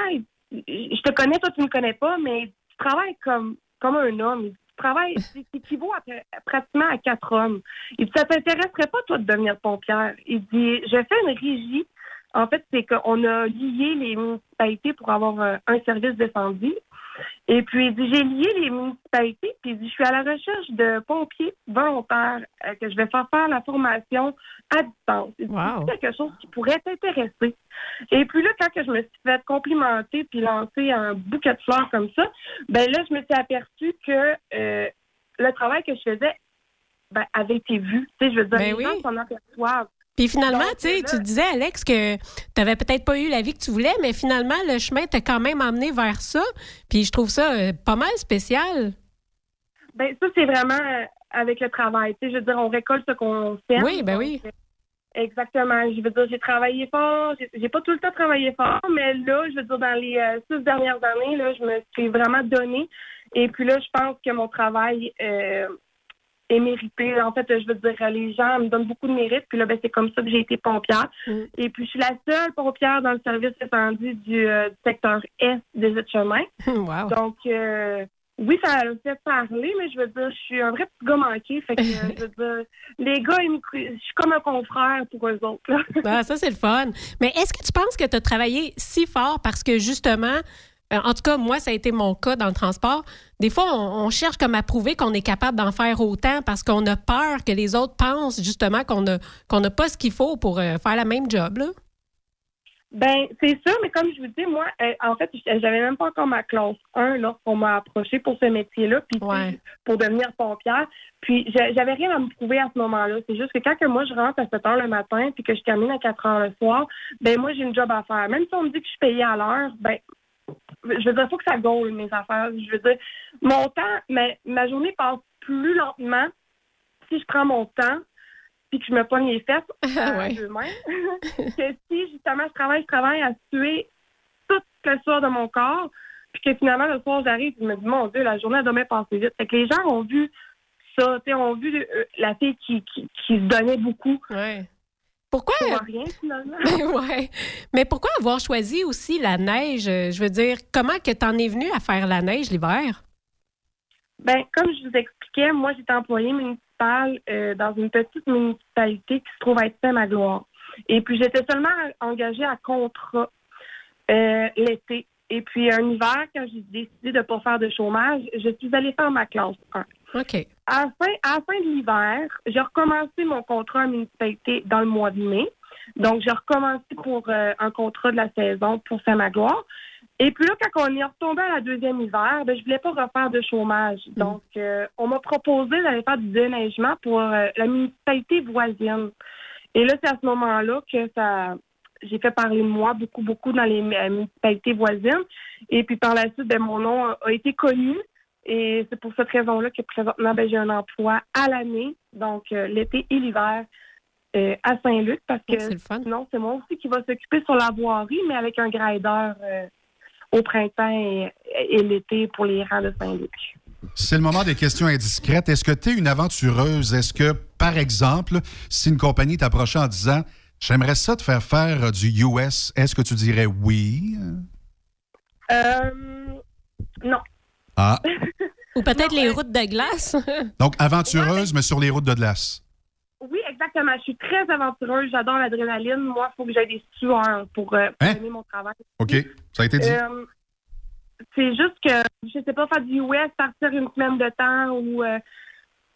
je te connais, toi tu me connais pas, mais tu travailles comme, comme un homme. Tu travailles, c'est équivaut à, à- pratiquement à quatre hommes. Il dit, ça t'intéresserait pas, toi, de devenir pompière? Il dit, je fais une régie. En fait, c'est qu'on a lié les municipalités pour avoir euh, un service d'incendie. Et puis, j'ai lié les municipalités, puis je suis à la recherche de pompiers volontaires euh, que je vais faire faire la formation à distance. Wow. C'est quelque chose qui pourrait t'intéresser. Et puis là, quand que je me suis fait complimenter puis lancer un bouquet de fleurs comme ça, ben là, je me suis aperçue que euh, le travail que je faisais ben, avait été vu. Tu sais, je veux dire, Ben les oui. gens s'en aperçoivent. Puis finalement, Donc, tu sais, là- tu disais, Alex, que tu n'avais peut-être pas eu la vie que tu voulais, mais finalement, le chemin t'a quand même emmené vers ça. Puis je trouve ça euh, pas mal spécial. Ben, ça, c'est vraiment euh, avec le travail. Tu sais, je veux dire, on récolte ce qu'on fait. Oui, ben oui. Exactement. Je veux dire, j'ai travaillé fort. J'ai- J'ai pas tout le temps travaillé fort, mais là, je veux dire, dans les euh, six dernières années, là, je me suis vraiment donnée. Et puis là, je pense que mon travail euh, mérité. En fait, je veux dire, les gens me donnent beaucoup de mérite. Puis là, ben, c'est comme ça que j'ai été pompière. Et puis, je suis la seule pompière dans le service incendie du, euh, du secteur Est des chemins. wow. Donc, euh, oui, ça a fait parler, mais je veux dire, je suis un vrai petit gars manqué. Fait que, je veux dire, les gars, ils me je suis comme un confrère pour eux autres. Là. Ah, ça, c'est le fun. Mais est-ce que tu penses que tu as travaillé si fort parce que justement, en tout cas, moi, ça a été mon cas dans le transport. Des fois, on, on cherche comme à prouver qu'on est capable d'en faire autant parce qu'on a peur que les autres pensent justement qu'on n'a pas ce qu'il faut pour euh, faire la même job. Là. Ben, c'est sûr, mais comme je vous dis, moi, euh, en fait, j'avais même pas encore ma classe 1 lorsqu'on m'a approché pour ce métier-là, puis pour devenir pompière. Puis j'a- j'avais rien à me prouver à ce moment-là. C'est juste que quand que moi je rentre à 7 heures le matin puis que je termine à 4 heures le soir, ben moi j'ai une job à faire. Même si on me dit que je suis payée à l'heure, ben je veux dire, faut que ça gaule mes affaires. Je veux dire, mon temps, ma, ma journée passe plus lentement si je prends mon temps puis que je me pogne les fesses à Ouais. que si justement je travaille, je travaille à tuer tout le soir de mon corps puis que finalement le soir j'arrive et je me dis mon Dieu, la journée a demain passé vite. Fait que les gens ont vu ça, ont vu euh, la fille qui, qui, qui se donnait beaucoup. Ouais. Pourquoi? Pour rien, finalement. ouais. Mais pourquoi avoir choisi aussi la neige? Je veux dire, comment que tu en es venu à faire la neige l'hiver? Ben, comme je vous expliquais, moi, j'étais employée municipale euh, dans une petite municipalité qui se trouve à être à gloire. Et puis, j'étais seulement engagée à contrat euh, l'été. Et puis, un hiver, quand j'ai décidé de ne pas faire de chômage, je suis allée faire ma classe 1. OK. À la fin, à la fin de l'hiver, j'ai recommencé mon contrat en municipalité dans le mois de mai. Donc, j'ai recommencé pour euh, un contrat de la saison pour Saint-Magloire. Et puis là, quand on est retombé à la deuxième hiver, ben, je voulais pas refaire de chômage. Donc, euh, on m'a proposé d'aller faire du déneigement pour euh, la municipalité voisine. Et là, c'est à ce moment-là que ça, j'ai fait parler de moi beaucoup, beaucoup dans les euh, municipalités voisines. Et puis par la suite, ben, mon nom a été connu. Et c'est pour cette raison-là que présentement, ben, j'ai un emploi à l'année, donc euh, l'été et l'hiver, euh, à Saint-Luc, parce que sinon, c'est moi aussi qui va s'occuper sur la voirie, mais avec un grinder euh, au printemps et, et l'été pour les rangs de Saint-Luc. C'est le moment des questions indiscrètes. Est-ce que tu es une aventureuse? Est-ce que, par exemple, si une compagnie t'approchait en disant J'aimerais ça te faire faire euh, du US, est-ce que tu dirais oui? Euh, non. Ah. Ou peut-être les routes de glace? Donc, aventureuse, mais sur les routes de glace. Oui, exactement. Je suis très aventureuse. J'adore l'adrénaline. Moi, il faut que j'aie des sueurs pour, euh, pour Hein? aimer mon travail. OK, ça a été dit. Euh, c'est juste que, je sais pas, faire du US, partir une semaine de temps ou. euh,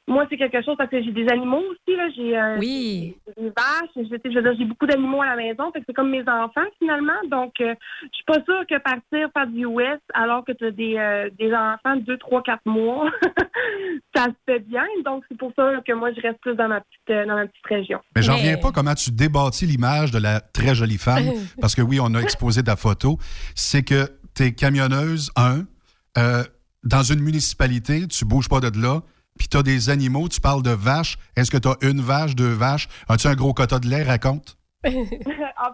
moi, c'est quelque chose parce que j'ai des animaux aussi. Là. J'ai euh, oui. des, vaches. Je, sais- je veux dire, j'ai beaucoup d'animaux à la maison. Fait que c'est comme mes enfants, finalement. Donc, euh, je suis pas sûre que partir faire du US alors que tu as des, euh, des enfants de 2, 3, 4 mois, ça se fait bien. Donc, c'est pour ça que moi, je reste plus dans ma petite, euh, dans ma petite région. Mais j'en reviens pas comment tu débâtis l'image de la très jolie femme, parce que oui, on a exposé ta photo. C'est que tu es camionneuse, un, euh, dans une municipalité, tu bouges pas de là, puis tu as des animaux, tu parles de vaches. Est-ce que tu as une vache, deux vaches? As-tu un gros quota de lait? Raconte. en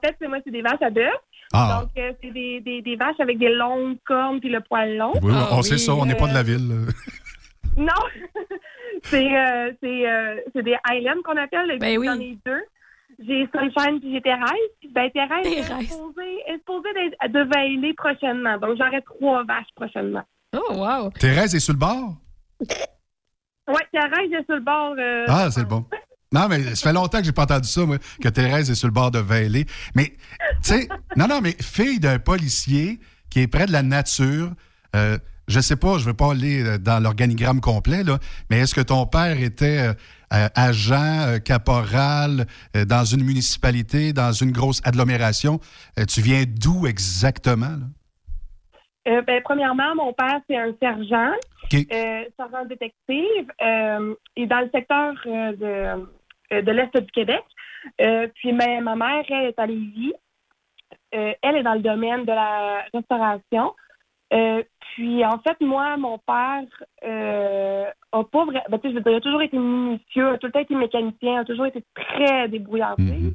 fait, c'est moi, c'est des vaches à bœuf. Ah. Donc, euh, c'est des, des, des vaches avec des longues cornes puis le poil long. Oui, on sait ça, on n'est pas de la Euh, ville. Non, c'est euh, c'est euh, c'est des Highlands qu'on appelle. Ben oui. J'en ai deux. J'ai Sunshine puis j'ai Thérèse. Ben, Thérèse est supposée, est supposée de veiler prochainement. Donc, j'aurai trois vaches prochainement. Oh, wow. Thérèse est sur le bord? Ouais, Thérèse est sur le bord. euh, Ah, c'est bon. Non, mais ça fait longtemps que j'ai pas entendu ça, moi, que Thérèse est sur le bord de Valley. Mais, tu sais, non, non, mais fille d'un policier qui est près de la nature, euh, je sais pas, je veux pas aller euh, dans l'organigramme complet, là, mais est-ce que ton père était euh, euh, agent, caporal dans une municipalité, dans une grosse agglomération? Tu viens d'où exactement? là? Euh, ben, premièrement, mon père, c'est un sergent, euh, sergent détective, euh, et dans le secteur euh, de, de l'Est du Québec. Puis ma, ma mère, elle est à Lévis. Elle est dans le domaine de la restauration. Puis en fait, moi, mon père euh, a pas vrai, ben, tu sais, je veux dire, il a toujours été minutieux, a tout le temps été mécanicien, a toujours été très débrouillardé.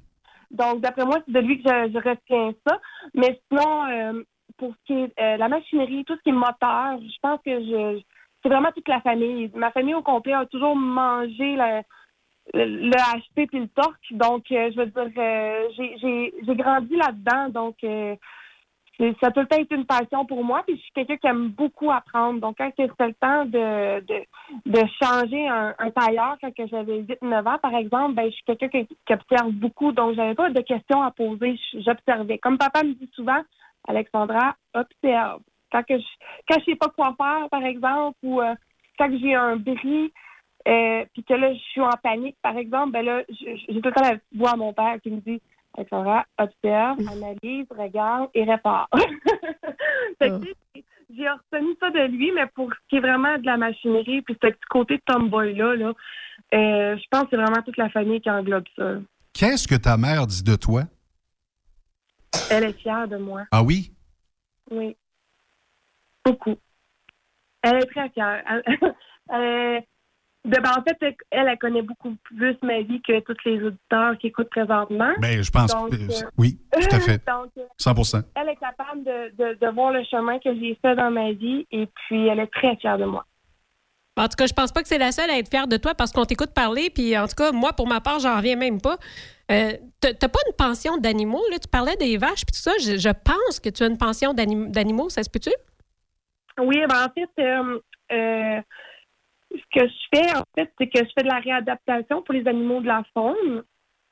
Donc, d'après moi, c'est de lui que je, je retiens ça. Mais sinon, pour ce qui est euh, la machinerie, tout ce qui est moteur, je pense que je c'est vraiment toute la famille. Ma famille au complet a toujours mangé le, le, HP puis le torque. Donc, euh, je veux dire, euh, j'ai- grandi là-dedans. Donc, c'est- ça a tout le temps été une passion pour moi. Puis, je suis quelqu'un qui aime beaucoup apprendre. Donc, quand c'était le temps de, de, de changer un, tailleur, quand j'avais 8-9 ans, par exemple, ben, je suis quelqu'un qui, qui observe beaucoup. Donc, j'avais pas de questions à poser. J'observais. Comme papa me dit souvent, Alexandra, observe. Quand, que je, quand je sais pas quoi faire, par exemple, ou euh, quand j'ai un bris, euh, puis que là, je suis en panique, par exemple, ben là, j'ai tout le temps la voix à mon père qui me dit Alexandra, observe, analyse, regarde et répare. Sais, j'ai retenu ça de lui, mais pour ce qui est vraiment de la machinerie, puis ce petit côté tomboy-là, là, euh, je pense que c'est vraiment toute la famille qui englobe ça. Qu'est-ce que ta mère dit de toi? Elle est fière de moi. Ah oui? Oui. Beaucoup. Elle est très fière. Elle- elle- de- ben, en fait, elle, elle connaît beaucoup plus ma vie que tous les auditeurs qui écoutent présentement. Ben, je pense Donc, euh, oui, tout à fait. donc, euh, 100 elle est capable de, de, de voir le chemin que j'ai fait dans ma vie et puis elle est très fière de moi. En tout cas, je pense pas que c'est la seule à être fière de toi parce qu'on t'écoute parler. Puis en tout cas, moi, pour ma part, j'en reviens même pas. Euh, t'as t'as pas une pension d'animaux, là? Tu parlais des vaches puis tout ça. Je, pense que tu as une pension d'anim- d'animaux, ça se peut-tu? Oui, ben en fait, euh, euh, ce que je fais, en fait, c'est que je fais de la réadaptation pour les animaux de la faune.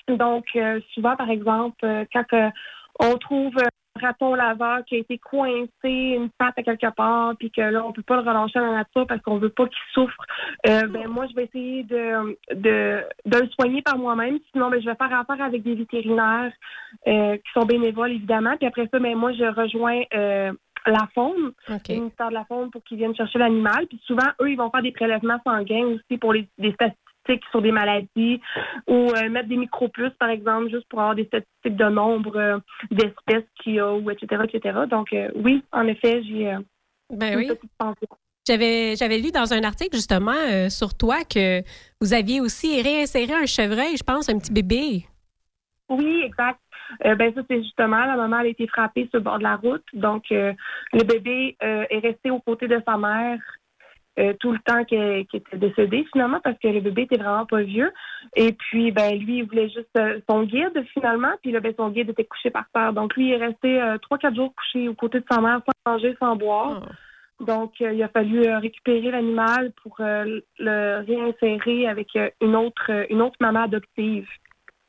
Donc, euh, souvent, par exemple, euh, quand on trouve raton laveur qui a été coincé, une patte à quelque part, puis que là, on peut pas le relâcher dans la nature parce qu'on veut pas qu'il souffre, euh, ben moi, je vais essayer de, de, de le soigner par moi-même. Sinon, ben, je vais faire affaire avec des vétérinaires euh, qui sont bénévoles, évidemment. Puis après ça, ben, moi, je rejoins euh, la faune, le ministère de la faune, pour qu'ils viennent chercher l'animal. Puis souvent, eux, ils vont faire des prélèvements sanguins aussi pour les, des statistiques sur des maladies ou euh, mettre des micropuces, par exemple, juste pour avoir des statistiques de nombre euh, d'espèces qu'il y a, ou etc., etc. Donc, euh, oui, en effet, j'ai Ben oui. J'avais, j'avais lu dans un article justement sur toi que vous aviez aussi réinséré un chevreuil, je pense, un petit bébé. Oui, exact. Euh, ben ça, c'est justement, la maman elle a été frappée sur le bord de la route. Donc, euh, le bébé euh, est resté aux côtés de sa mère euh, tout le temps qu'elle était décédée, finalement, parce que le bébé était vraiment pas vieux. Et puis, ben lui, il voulait juste euh, son guide, finalement. Puis là, ben, son guide était couché par terre. Donc, lui, il est resté euh, trois, quatre jours couché aux côtés de sa mère, sans manger, sans boire. Donc, euh, il a fallu euh, récupérer l'animal pour euh, le réinsérer avec euh, une autre euh, une autre maman adoptive.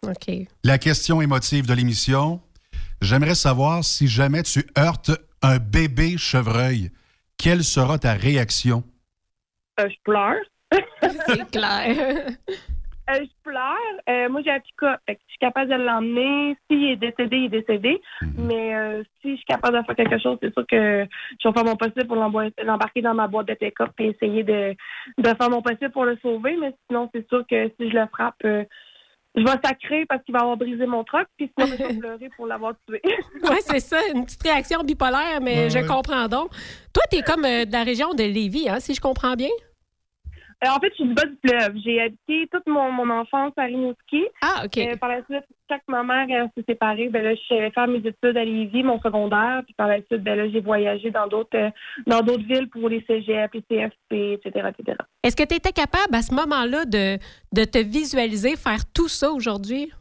OK. La question émotive de l'émission, j'aimerais savoir si jamais tu heurtes un bébé chevreuil, quelle sera ta réaction? Euh, je pleure. C'est clair. Euh, je pleure. Euh, moi, j'ai un pick-up. Je suis capable de l'emmener. S'il est décédé, il est décédé. Mais euh, si je suis capable de faire quelque chose, c'est sûr que je vais faire mon possible pour l'embarquer dans ma boîte de pick-up et essayer de, de faire mon possible pour le sauver. Mais sinon, c'est sûr que si je le frappe, euh, je vais sacrer parce qu'il va avoir brisé mon truck. Puis sinon, je vais pleurer pour l'avoir tué. Oui, c'est ça, une petite réaction bipolaire, mais Ouais, je ouais. comprends donc. Toi, tu es comme euh, de la région de Lévis, hein, si je comprends bien? Euh, en fait, je suis du bas du fleuve. J'ai habité toute mon, mon enfance à Rimouski. Ah, OK. Euh, par la suite, quand ma mère s'est séparée, ben là, je suis faire mes études à Lévis, mon secondaire. Puis par la suite, ben là, j'ai voyagé dans d'autres euh, dans d'autres villes pour les cégep, les CFP, etc., etc. Est-ce que tu étais capable à ce moment-là de, de te visualiser faire tout ça aujourd'hui?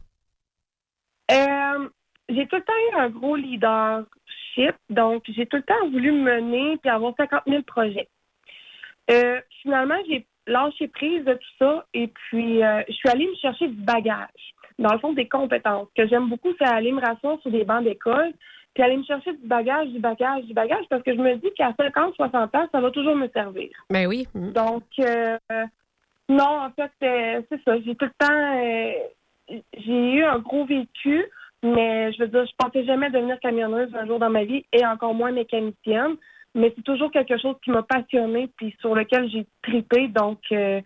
J'ai tout le temps eu un gros leadership, donc j'ai tout le temps voulu mener puis avoir 50 000 projets. Euh, finalement, j'ai lâché prise de tout ça et puis euh, je suis allée me chercher du bagage. Dans le fond, des compétences. Ce que j'aime beaucoup, c'est aller me rasseoir sur des bancs d'école puis aller me chercher du bagage, du bagage, du bagage parce que je me dis qu'à 50, 60 ans, ça va toujours me servir. Ben oui. Donc, euh, non, en fait, euh, c'est ça. J'ai tout le temps. euh, j'ai eu un gros vécu, mais je veux dire, je pensais jamais devenir camionneuse un jour dans ma vie et encore moins mécanicienne. Mais c'est toujours quelque chose qui m'a passionnée puis sur lequel j'ai tripé. Donc, euh,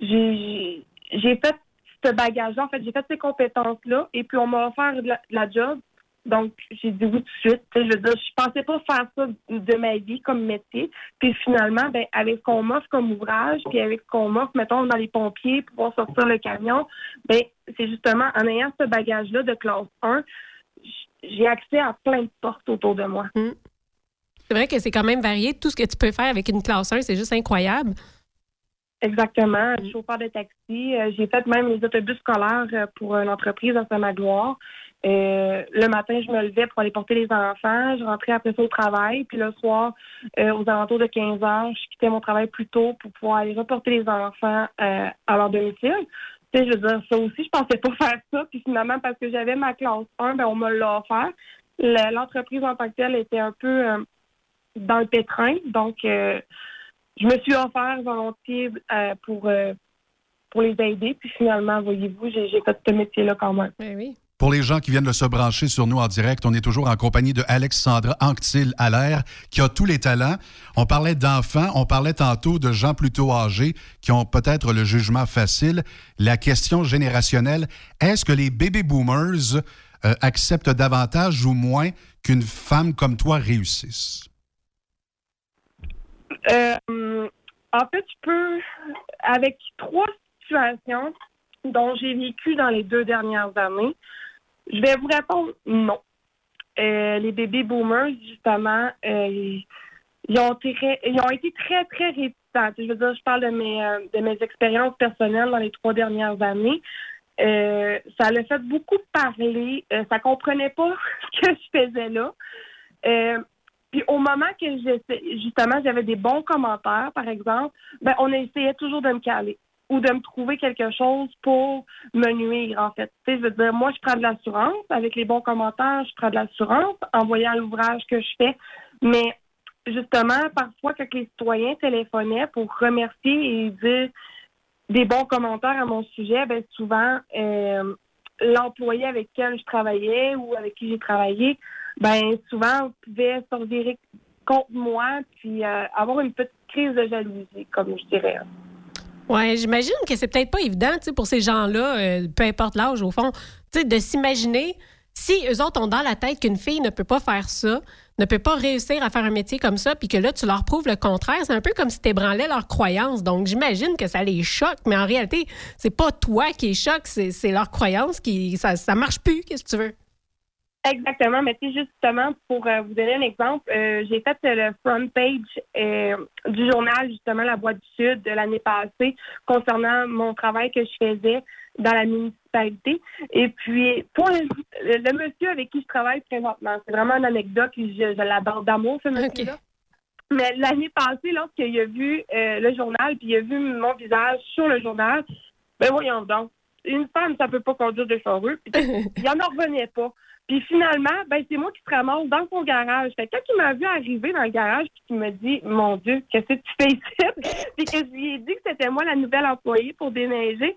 j'ai fait ce bagage-là. En fait, j'ai fait ces compétences-là et puis on m'a offert la, job. Donc, j'ai dit oui tout de suite. Je veux dire, je pensais pas faire ça de ma vie comme métier. Puis finalement, ben, avec ce qu'on m'offre comme ouvrage, puis avec ce qu'on m'offre, mettons, dans les pompiers, pour pouvoir sortir le camion, ben, c'est justement en ayant ce bagage-là de classe 1, j- j'ai accès à plein de portes autour de moi. C'est vrai que c'est quand même varié. Tout ce que tu peux faire avec une classe 1, c'est juste incroyable. Exactement. Chauffeur de taxi. Euh, j'ai fait même les autobus scolaires euh, pour une entreprise à Saint-Magloire. Euh, le matin, je me levais pour aller porter les enfants. Je rentrais après ça au travail. Puis le soir, euh, aux alentours de 15 heures, je quittais mon travail plus tôt pour pouvoir aller reporter les enfants euh, à leur domicile. Tu sais, je veux dire, ça aussi, je pensais pas faire ça. Puis finalement, parce que j'avais ma classe 1, ben, on me l'a offert. Le- L'entreprise en tant que telle était un peu euh, dans le pétrin. Donc, euh, je me suis offert volontiers euh, pour, euh, pour les aider. Puis finalement, voyez-vous, j'ai j'ai fait ce métier-là quand même. oui. Pour les gens qui viennent de se brancher sur nous en direct, on est toujours en compagnie de Alexandra Anctil Allaire, qui a tous les talents. On parlait d'enfants, on parlait tantôt de gens plutôt âgés qui ont peut-être le jugement facile. La question générationnelle, est-ce que les baby boomers euh, acceptent davantage ou moins qu'une femme comme toi réussisse? Euh, en fait, je peux, avec trois situations dont j'ai vécu dans les deux dernières années, je vais vous répondre non. Euh, les baby boomers, justement, euh, ils, ont été, très- ils ont été très, très réticents. Je veux dire, je parle de mes, expériences personnelles dans les trois dernières années. Ça l'a fait beaucoup parler. Euh, ça comprenait pas ce que je faisais là. Puis au moment que justement j'avais des bons commentaires, par exemple, ben on essayait toujours de me caler ou de me trouver quelque chose pour me nuire, en fait. Tu sais, je veux dire, moi, je prends de l'assurance. Avec les bons commentaires, je prends de l'assurance en voyant l'ouvrage que je fais. Mais justement, parfois, quand les citoyens téléphonaient pour remercier et dire des bons commentaires à mon sujet, ben souvent, euh, l'employé avec lequel je travaillais ou avec qui j'ai travaillé, ben souvent, pouvait se revirer contre moi puis euh, avoir une petite crise de jalousie, comme je dirais. Ouais, j'imagine que c'est peut-être pas évident, pour ces gens-là, euh, peu importe l'âge, au fond, de s'imaginer si eux autres ont dans la tête qu'une fille ne peut pas faire ça, ne peut pas réussir à faire un métier comme ça, puis que là, tu leur prouves le contraire, c'est un peu comme si tu ébranlais leurs croyances. Donc, j'imagine que ça les choque, mais en réalité, c'est pas toi qui les choque, c'est c'est leur croyance qui. Ça, ça marche plus, qu'est-ce que tu veux? Exactement, mais tu sais, justement, pour euh, vous donner un exemple, euh, j'ai fait euh, le front page euh, du journal, justement, La Voix du Sud, de l'année passée, concernant mon travail que je faisais dans la municipalité. Et puis, pour le, le monsieur avec qui je travaille présentement, c'est vraiment une anecdote, puis je, je l'adore d'amour, ce monsieur-là. Mais l'année passée, lorsqu'il a vu le journal, puis il a vu mon visage sur le journal, ben voyons donc. une femme, ça peut pas conduire de charrue. Puis, il en revenait pas. Puis finalement, ben c'est moi qui se ramasse dans son garage. Fait que quand il m'a vu arriver dans le garage, puis qu'il m'a dit Mon Dieu, qu'est-ce que tu fais ici? puis que je lui ai dit que c'était moi la nouvelle employée pour déneiger.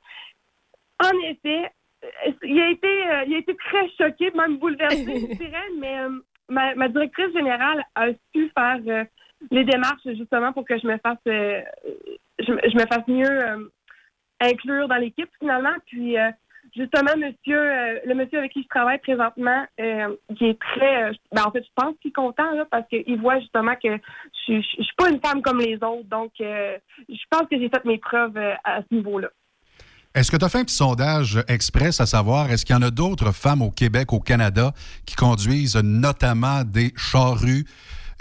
En effet, euh, il a été, euh, il a été très choqué, même bouleversé, je dirais, mais euh, ma, ma directrice générale a su faire euh, les démarches justement pour que je me fasse, je, me- je me fasse mieux inclure dans l'équipe finalement. Puis euh, justement, monsieur, euh, le monsieur avec qui je travaille présentement, euh, qui est très, euh, ben, en fait, je pense qu'il est content là, parce qu'il voit justement que je, je suis pas une femme comme les autres. Donc, euh, je pense que j'ai fait mes preuves euh, à ce niveau-là. Est-ce que tu as fait un petit sondage express à savoir, est-ce qu'il y en a d'autres femmes au Québec, au Canada, qui conduisent notamment des charrues?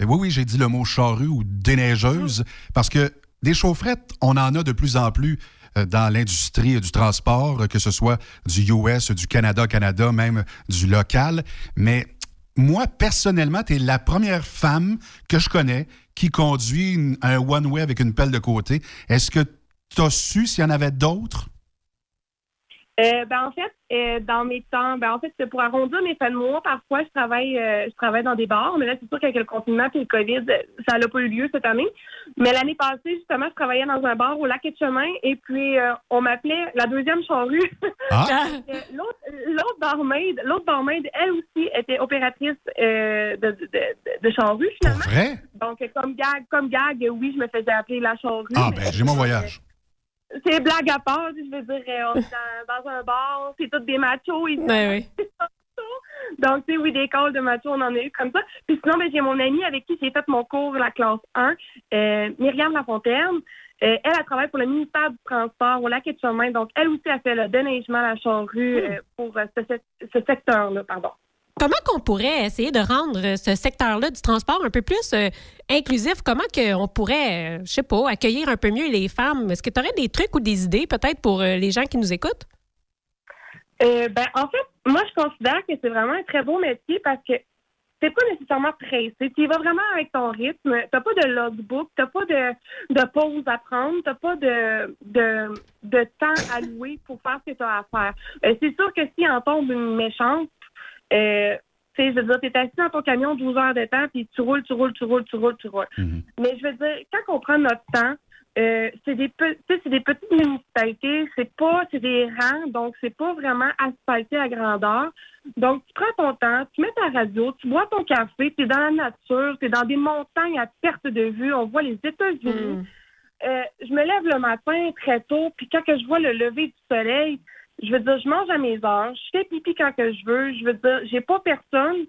Euh, Oui, oui, j'ai dit le mot charrue ou déneigeuse, parce que des chaufferettes, on en a de plus en plus euh, dans l'industrie du transport, euh, que ce soit du US, du Canada, Canada, même du local. Mais moi, personnellement, tu es la première femme que je connais qui conduit un one-way avec une pelle de côté. Est-ce que tu as su s'il y en avait d'autres? Euh, ben en fait, euh, dans mes temps, ben en fait, c'est pour arrondir mes fins de mois, parfois je travaille euh, je travaille dans des bars, mais là c'est sûr qu'avec le confinement et le COVID, ça n'a pas eu lieu cette année. Mais l'année passée, justement, je travaillais dans un bar au lac et chemin et puis on m'appelait la deuxième charrue. Ah. L'autre l'autre barmaid, l'autre barmaid, elle aussi était opératrice de, de, de, de charrue finalement. Vrai? Donc comme gag, comme gag, oui, je me faisais appeler la charrue. Ah, ben, j'ai mon voyage. C'est blague à part, je veux dire, euh, on est dans, dans un bar, c'est tous des machos. Et Ben Donc, tu sais, oui, des calls de machos, on en a eu comme ça. Puis sinon, ben, j'ai mon amie avec qui j'ai fait mon cours, la classe 1, euh, Myriam Lafontaine. Euh, elle, elle travaille pour le ministère du Transport au lac et de chemin. Donc, elle aussi a fait le déneigement à la charrue euh, pour euh, ce, ce- ce secteur-là, pardon. Comment qu'on pourrait essayer de rendre ce secteur-là du transport un peu plus euh, inclusif? Comment qu'on pourrait, euh, je sais pas, accueillir un peu mieux les femmes? Est-ce que tu aurais des trucs ou des idées peut-être pour euh, les gens qui nous écoutent? Euh, ben, en fait, moi, je considère que c'est vraiment un très beau métier parce que t'es pas nécessairement pressé. Tu vas vraiment avec ton rythme. T'as pas de logbook, t'as pas de, de pause à prendre, t'as pas de, de, de temps à louer pour faire ce que tu as à faire. C'est sûr que si en tombe une méchante, euh, tu sais, je veux dire, t'es assis dans ton camion 12 heures de temps, puis tu roules, tu roules, tu roules, tu roules, tu roules. Mais je veux dire, quand on prend notre temps, euh, c'est des, pe- des petites municipalités, c'est pas, c'est des rangs, donc c'est pas vraiment asphalté à grandeur. Donc, tu prends ton temps, tu mets ta radio, tu bois ton café, tu es dans la nature, tu es dans des montagnes à perte de vue, on voit les États-Unis. Euh, je me lève le matin très tôt, puis quand que je vois le lever du soleil, je veux dire, je mange à mes heures, je fais pipi quand que je veux, je veux dire, j'ai pas personne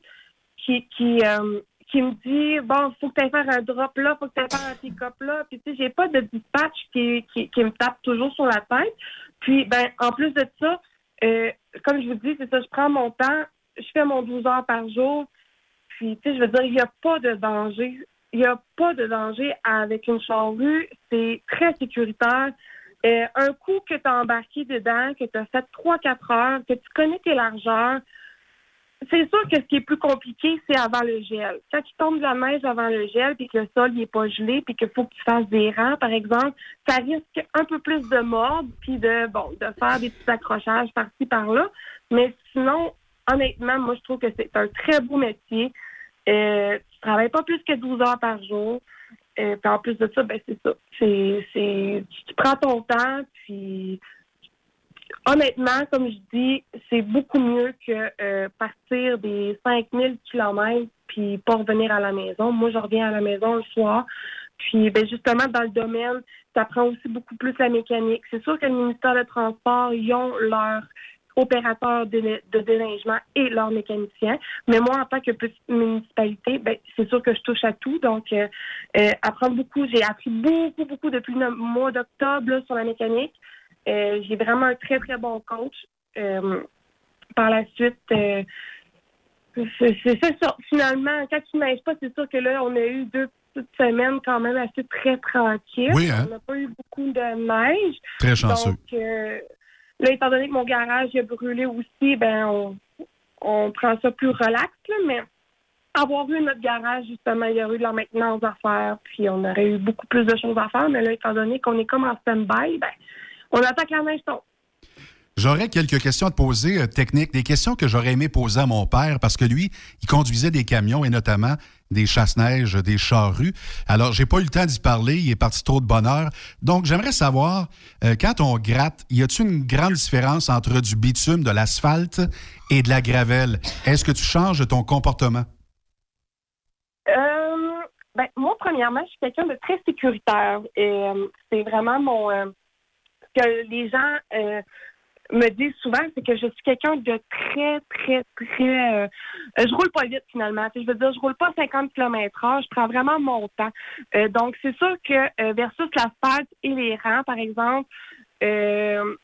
qui qui euh, qui me dit bon, faut que tu faire un drop là, faut que tu faire un pick-up là, puis tu sais, j'ai pas de dispatch qui, qui qui me tape toujours sur la tête. Puis ben en plus de ça, euh, comme je vous dis, c'est ça, je prends mon temps, je fais mon 12 heures par jour. Puis tu sais, je veux dire, il n'y a pas de danger. Il n'y a pas de danger avec une charrue. C'est très sécuritaire. Euh, un coup que tu as embarqué dedans, que tu as fait 3-4 heures, que tu connais tes largeurs, c'est sûr que ce qui est plus compliqué, c'est avant le gel. Quand il tombe de la neige avant le gel, puis que le sol n'est pas gelé, puis qu'il faut que tu fasses des rangs, par exemple, ça risque un peu plus de mordre, puis de bon, de faire des petits accrochages par-ci, par-là. Mais sinon, honnêtement, moi, je trouve que c'est un très beau métier. Euh, tu travailles pas plus que 12 heures par jour. Euh, puis en plus de ça, ben c'est ça. C'est, tu prends ton temps, puis honnêtement, comme je dis, c'est beaucoup mieux que euh, partir des 5000 kilomètres puis pas revenir à la maison. Moi, je reviens à la maison le soir. Puis, ben, justement, dans le domaine, tu apprends aussi beaucoup plus la mécanique. C'est sûr que le ministère des Transports, ils ont leur opérateur de, de déneigement et leur mécanicien. Mais moi, en tant que petite municipalité, ben, c'est sûr que je touche à tout. Donc, euh, euh, apprendre beaucoup. J'ai appris beaucoup, beaucoup depuis le mois d'octobre sur la mécanique. Euh, j'ai vraiment un très, très bon coach. Euh, par la suite, euh, c'est ça. Finalement, quand tu neiges pas, c'est sûr que là, on a eu deux petites semaines quand même assez très tranquilles. Oui, hein? On n'a pas eu beaucoup de neige. Très chanceux. Donc, euh, là, étant donné que mon garage a brûlé aussi, ben on, on prend ça plus relax, là, mais avoir eu notre garage, justement, il y aurait eu de la maintenance à faire, puis on aurait eu beaucoup plus de choses à faire, mais là, étant donné qu'on est comme en stand-by, ben, on attend que la neige. J'aurais quelques questions à te poser euh, techniques, des questions que j'aurais aimé poser à mon père parce que lui, il conduisait des camions et notamment des chasse-neige, des charrues. Alors, j'ai pas eu le temps d'y parler, il est parti trop de bonheur. Donc, j'aimerais savoir, euh, quand on gratte, y a-t-il une grande différence entre du bitume, de l'asphalte et de la gravelle? Est-ce que tu changes ton comportement? Euh, ben, moi, premièrement, je suis quelqu'un de très sécuritaire. Et euh, c'est vraiment mon. que les gens me disent souvent, c'est que je suis quelqu'un de très, très, très. euh, euh, je roule pas vite finalement. Je veux dire, je roule pas 50 km h Je prends vraiment mon temps. Euh, donc, c'est sûr que euh, versus l'asphalte et les rangs, par exemple, euh,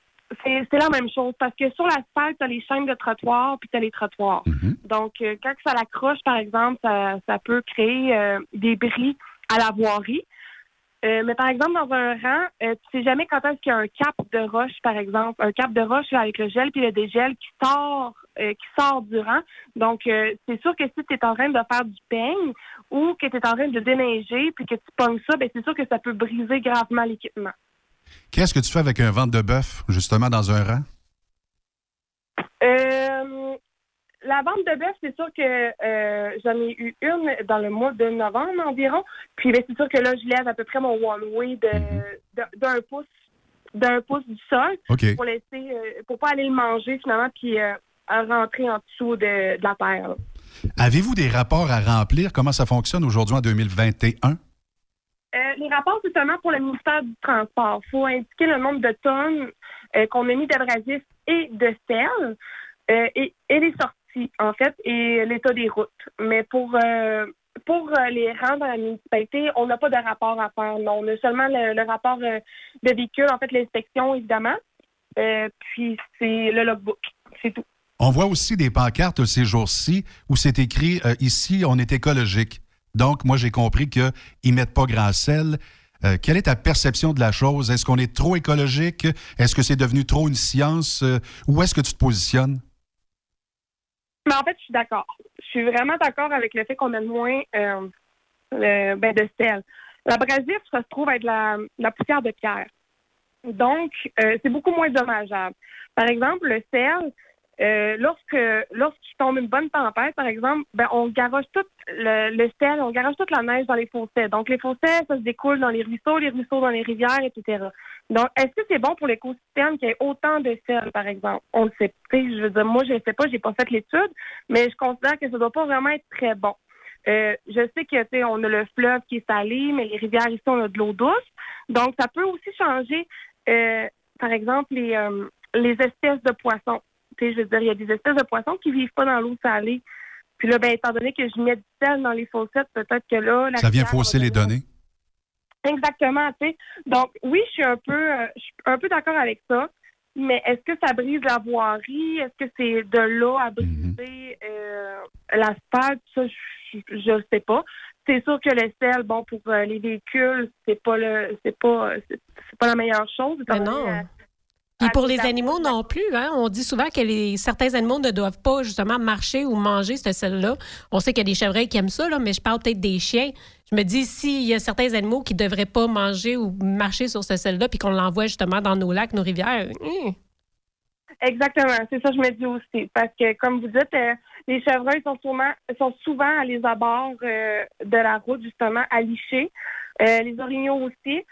c'est la même chose parce que sur l'asphalte, tu as les chaînes de trottoir puis tu as les trottoirs. Donc, euh, quand ça l'accroche, par exemple, ça, ça peut créer euh, des bris à la voirie. Euh, mais par exemple, dans un rang, euh, tu sais jamais quand est-ce qu'il y a un cap de roche, par exemple, un cap de roche avec le gel puis le dégel qui sort, euh, qui sort du rang. Donc, euh, c'est sûr que si tu es en train de faire du peigne ou que tu es en train de déneiger puis que tu pognes ça, ben c'est sûr que ça peut briser gravement l'équipement. Qu'est-ce que tu fais avec un ventre de bœuf, justement, dans un rang? Euh, la vente de bœuf, c'est sûr que euh, j'en ai eu une dans le mois de novembre environ. Puis ben, c'est sûr que là, je lève à peu près mon one-way de- de- d'un pouce d'un pouce du sol pour laisser euh, pour pas aller le manger finalement puis euh, rentrer en dessous de, de la terre. Avez-vous des rapports à remplir? Comment ça fonctionne aujourd'hui en 2021? Euh, les rapports, c'est seulement pour le ministère du Transport. Il faut indiquer le nombre de tonnes qu'on a mis d'abrasif et de sel et, et les sorties, en fait, et l'état des routes. Mais pour, euh, pour euh, les rangs dans la municipalité, on n'a pas de rapport à faire. Non, on a seulement le, rapport euh, de véhicule, en fait, l'inspection, évidemment. Puis c'est le logbook. C'est tout. On voit aussi des pancartes ces jours-ci où c'est écrit ici, on est écologique. Donc, moi, j'ai compris qu'ils ne mettent pas grand sel. Quelle est ta perception de la chose? Est-ce qu'on est trop écologique? Est-ce que c'est devenu trop une science? Où est-ce que tu te positionnes? Mais en fait, je suis d'accord. Je suis vraiment d'accord avec le fait qu'on mette moins euh, le- ben, de sel. L'abrasif, se trouve être la, la poussière de pierre. Donc, euh, c'est beaucoup moins dommageable. Par exemple, le sel, euh, lorsque lorsqu'il tombe une bonne tempête, par exemple, ben, on garoche tout le, le sel, on garoche toute la neige dans les fossés. Donc, les fossés, ça se découle dans les ruisseaux, les ruisseaux dans les rivières, etc. Donc, est-ce que c'est bon pour l'écosystème qu'il y ait autant de sel, par exemple? On le sait. Je veux dire, moi, je ne sais pas, j'ai pas fait l'étude, mais je considère que ça ne doit pas vraiment être très bon. Euh, je sais que tu sais, on a le fleuve qui est salé, mais les rivières ici, on a de l'eau douce. Donc, ça peut aussi changer, euh, par exemple, les, euh, les espèces de poissons. Tu sais, je veux dire, il y a des espèces de poissons qui vivent pas dans l'eau salée. Puis là, ben, étant donné que je mets du sel dans les fossettes, peut-être que là, la Ça vient fausser les données. Exactement, tu sais. Donc, oui, je suis un peu, euh, je suis un peu d'accord avec ça. Mais est-ce que ça brise la voirie? Est-ce que c'est de l'eau à briser euh, l'asphalte? Ça, je ne sais pas. C'est sûr que le sel, bon, pour euh, les véhicules, c'est pas le, c'est pas, c'est c'est pas la meilleure chose. Mais non. euh, Puis pour les animaux non plus, hein, on dit souvent que les, certains animaux ne doivent pas justement marcher ou manger ce sel-là. On sait qu'il y a des chevreuils qui aiment ça, là, mais je parle peut-être des chiens. Je me dis, s'il y a certains animaux qui ne devraient pas manger ou marcher sur ce sel-là, puis qu'on l'envoie justement dans nos lacs, nos rivières, hum, Exactement, c'est ça que je me dis aussi. Parce que, comme vous dites, euh, les chevreuils sont souvent, sont souvent à les abords euh, de la route, justement, à licher. Euh, les orignaux aussi.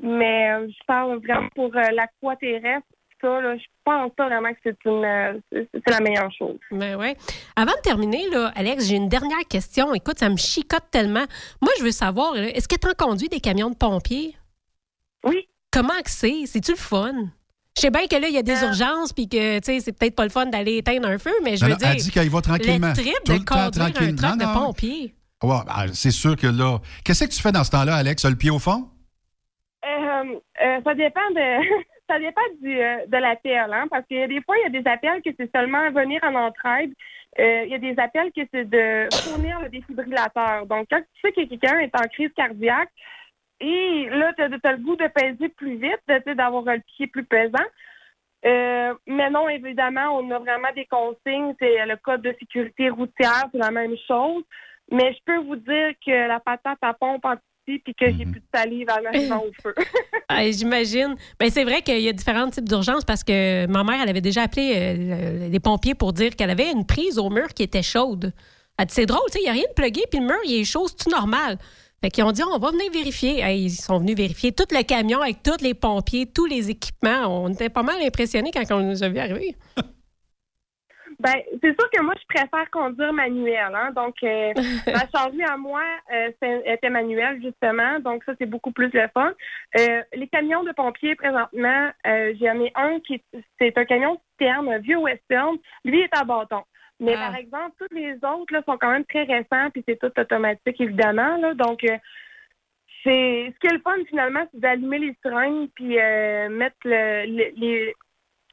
Mais je parle vraiment pour euh, l'aquaterrestre. Ça, là, je pense pas vraiment que c'est une euh, c'est la meilleure chose. Ben ouais. Avant de terminer, là, Alex, j'ai une dernière question. Écoute, ça me chicote tellement. Moi, je veux savoir, là, est-ce que tu en conduis des camions de pompiers? Oui. Comment que c'est? C'est-tu le fun? Je sais bien que là, il y a des urgences, puis que, tu sais, c'est peut-être pas le fun d'aller éteindre un feu, mais je veux non, dire. elle dit qu'elle y va tranquillement. Le trip Tout de le temps conduire un truck de pompier. Ouais, ben, c'est sûr que là. Qu'est-ce que tu fais dans ce temps-là, Alex? Le pied au fond? Euh, euh, ça dépend de ça dépend du, euh, de l'appel, hein, parce que des fois, il y a des appels que c'est seulement venir en entraide. Euh, il y a des appels que c'est de fournir le défibrillateur. Donc, quand tu sais que quelqu'un est en crise cardiaque, et là, tu as, le goût de peser plus vite, d'avoir le pied plus pesant. Euh, mais non, évidemment, on a vraiment des consignes. C'est le code de sécurité routière, c'est la même chose. Mais je peux vous dire que la patate à pompe parti puis que j'ai plus de salive en arrivant au feu. Ah, J'imagine. Ben, c'est vrai qu'il y a différents types d'urgences parce que ma mère, elle avait déjà appelé euh, les pompiers pour dire qu'elle avait une prise au mur qui était chaude. Elle dit, c'est drôle, tu sais, il n'y a rien de plugué, puis le mur, il est chaud, c'est tout normal? Fait qu'ils ont dit, on va venir vérifier. Hey, ils sont venus vérifier tout le camion avec tous les pompiers, tous les équipements. On était pas mal impressionnés quand on nous a vu arriver. Ben, c'est sûr que moi, je préfère conduire manuel. Hein? Donc, euh, ma chargée à moi euh, était manuelle, justement. Donc, ça, c'est beaucoup plus le fun. Euh, les camions de pompiers, présentement, euh, j'en ai un qui est- c'est un camion citerne, un vieux western. Lui est à bâton. Mais par exemple, tous les autres là, sont quand même très récents, puis c'est tout automatique, évidemment. Là, donc, euh, c'est ce qui est le fun, finalement, c'est d'allumer les seringues, puis euh, mettre le- le- les,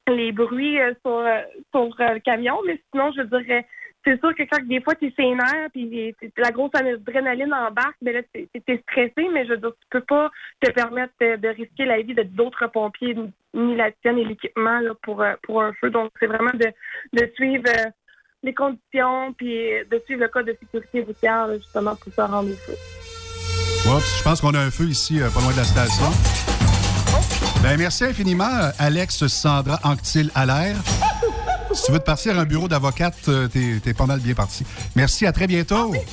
les bruits euh, sur, euh, sur euh, le camion. Mais sinon, je dirais, c'est sûr que quand des fois, tu es sénère, puis t'es- la grosse adrénaline embarque, mais là, tu es stressé, mais je veux dire, tu peux pas te permettre de, risquer la vie de d'autres pompiers, ni- la tienne et l'équipement pour, pour un feu. Donc, c'est vraiment de, de suivre les conditions, puis de suivre le code de sécurité routière, justement, pour se rendre au feu. Oups, je pense qu'on a un feu ici, pas loin de la station. Ben, merci infiniment, euh, Alex Sandra Anctil Allaire. Si tu veux te partir à un bureau d'avocate, euh, t'es t'es pas mal bien parti. Merci, à très bientôt. Hey,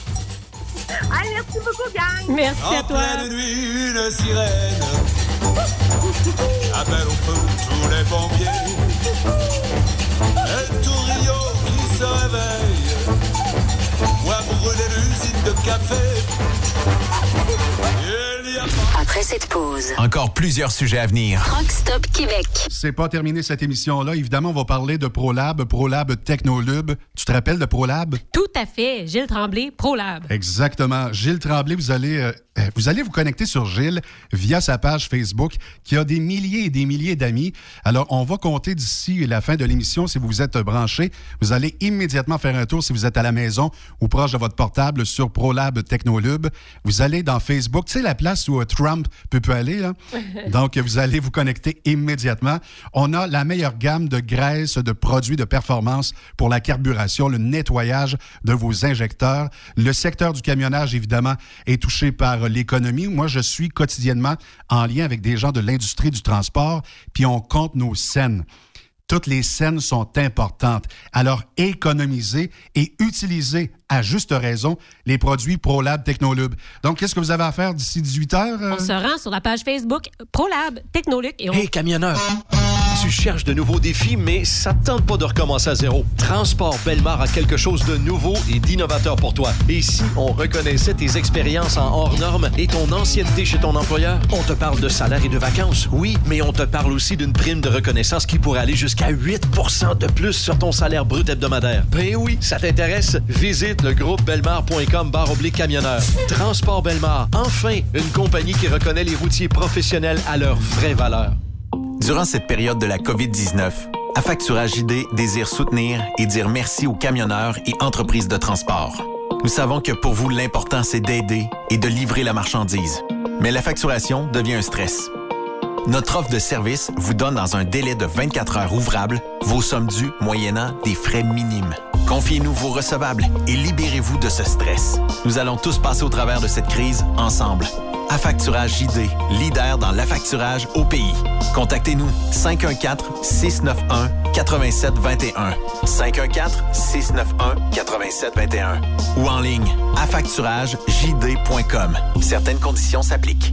merci beaucoup, gang! Merci en pleine nuit, une sirène appelle au feu tous les pompiers. Et tout Rio qui se réveille, voit brûler l'usine de café. Après cette pause, encore plusieurs sujets à venir. Rockstop Québec. C'est pas terminé cette émission-là. Évidemment, on va parler de ProLab, ProLab Technolub. Tu te rappelles de ProLab? Tout à fait. Gilles Tremblay, ProLab. Exactement. Gilles Tremblay, vous allez, euh, euh, vous allez vous connecter sur Gilles via sa page Facebook qui a des milliers et des milliers d'amis. Alors, on va compter d'ici la fin de l'émission si vous vous êtes branché. Vous allez immédiatement faire un tour si vous êtes à la maison ou proche de votre portable sur ProLab Technolub. Vous allez dans Facebook, tu sais, la place où euh, Trump peut, peut aller. Là? Donc, vous allez vous connecter immédiatement. On a la meilleure gamme de graisses, de produits de performance pour la carburation, le nettoyage de vos injecteurs. Le secteur du camionnage, évidemment, est touché par l'économie. Moi, je suis quotidiennement en lien avec des gens de l'industrie du transport, puis on compte nos scènes. Toutes les scènes sont importantes. Alors, économisez et utilisez à juste raison les produits ProLab Technolub. Donc, qu'est-ce que vous avez à faire d'ici 18 heures? euh? On se rend sur la page Facebook ProLab Technoluc et on... Hey, camionneur! Tu cherches de nouveaux défis, mais ça ne tente pas de recommencer à zéro. Transport Belmar a quelque chose de nouveau et d'innovateur pour toi. Et si on reconnaissait tes expériences en hors normes et ton ancienneté chez ton employeur, on te parle de salaire et de vacances, oui, mais on te parle aussi d'une prime de reconnaissance qui pourrait aller jusqu'à 8% de plus sur ton salaire brut hebdomadaire. Ben oui, ça t'intéresse? Visite le groupe belmar.com barre oblique camionneur. Transport Belmar, enfin, une compagnie qui reconnaît les routiers professionnels à leur vraie valeur. Durant cette période de la COVID-19, Affacturage ID désire soutenir et dire merci aux camionneurs et entreprises de transport. Nous savons que pour vous, l'important, c'est d'aider et de livrer la marchandise. Mais la facturation devient un stress. Notre offre de service vous donne dans un délai de 24 heures ouvrables vos sommes dues moyennant des frais minimes. Confiez-nous vos recevables et libérez-vous de ce stress. Nous allons tous passer au travers de cette crise ensemble. Affacturage JD, leader dans l'affacturage au pays. Contactez-nous 514-691-8721. 514-691-8721. Ou en ligne, affacturagejd.com. Certaines conditions s'appliquent.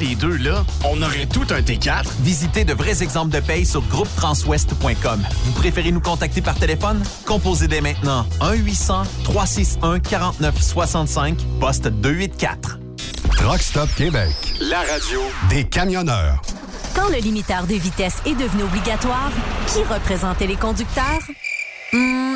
les deux, là, on aurait tout un T4. Visitez de vrais exemples de paye sur groupetranswest.com. Vous préférez nous contacter par téléphone? Composez dès maintenant 1-800-361-4965, poste 284. Truck Stop Québec. La radio Des camionneurs. Quand le limiteur de vitesse est devenu obligatoire, qui représentait les conducteurs? Hmm,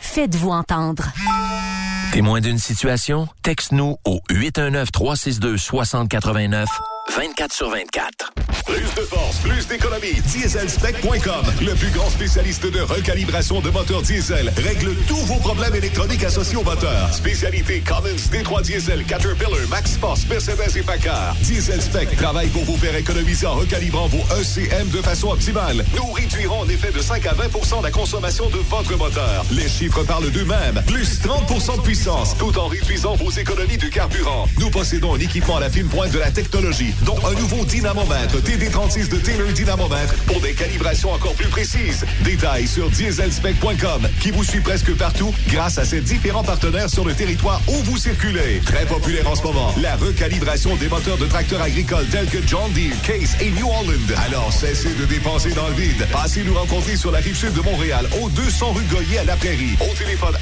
Faites-vous entendre. Témoin d'une situation? Texte-nous au 819-362-6089, 24 sur 24. Plus de force, plus d'économie. Dieselspec.com, le plus grand spécialiste de recalibration de moteurs diesel, règle tous vos problèmes électroniques associés au moteur. Spécialité Cummins, D3 Diesel, Caterpillar, Max Force, Mercedes et Packard. Dieselspec travaille pour vous faire économiser en recalibrant vos ECM de façon optimale. Nous réduirons en effet de 5 à 20% la consommation de votre moteur. Les chiffres parlent d'eux-mêmes. Plus 30% de puissance, tout en réduisant vos économies de carburant. Nous possédons un équipement à la fine pointe de la technologie, dont un nouveau dynamomètre TD36 de Taylor Dynamomètre pour des calibrations encore plus précises. Détails sur dieselspec.com qui vous suit presque partout grâce à ses différents partenaires sur le territoire où vous circulez. Très populaire en ce moment, la recalibration des moteurs de tracteurs agricoles tels que John Deere, Case et New Holland. Alors cessez de dépenser dans le vide. Passez nous rencontrer sur la rive sud de Montréal, au 200 rue Goyer à La Prairie. Au téléphone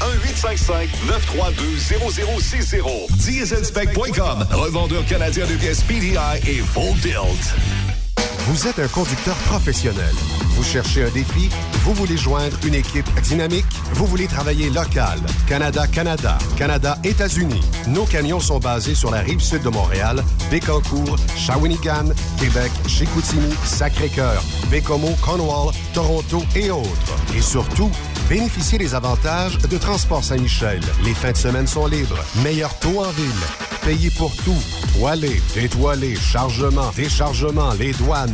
1-855-932-0060. Dieselspec.com, revendeur canadien de pièces PDI et Full Tilt. Vous êtes un conducteur professionnel. Vous cherchez un défi? Vous voulez joindre une équipe dynamique? Vous voulez travailler local? Canada-Canada, Canada-États-Unis. Nos camions sont basés sur la rive sud de Montréal, Bécancour, Shawinigan, Québec, Chicoutimi, Sacré-Cœur, Bécomo, Cornwall, Toronto et autres. Et surtout, bénéficiez des avantages de Transport Saint-Michel. Les fins de semaine sont libres. Meilleur taux en ville. Payé pour tout. Toilé, détoilé, chargement, déchargement, les douanes.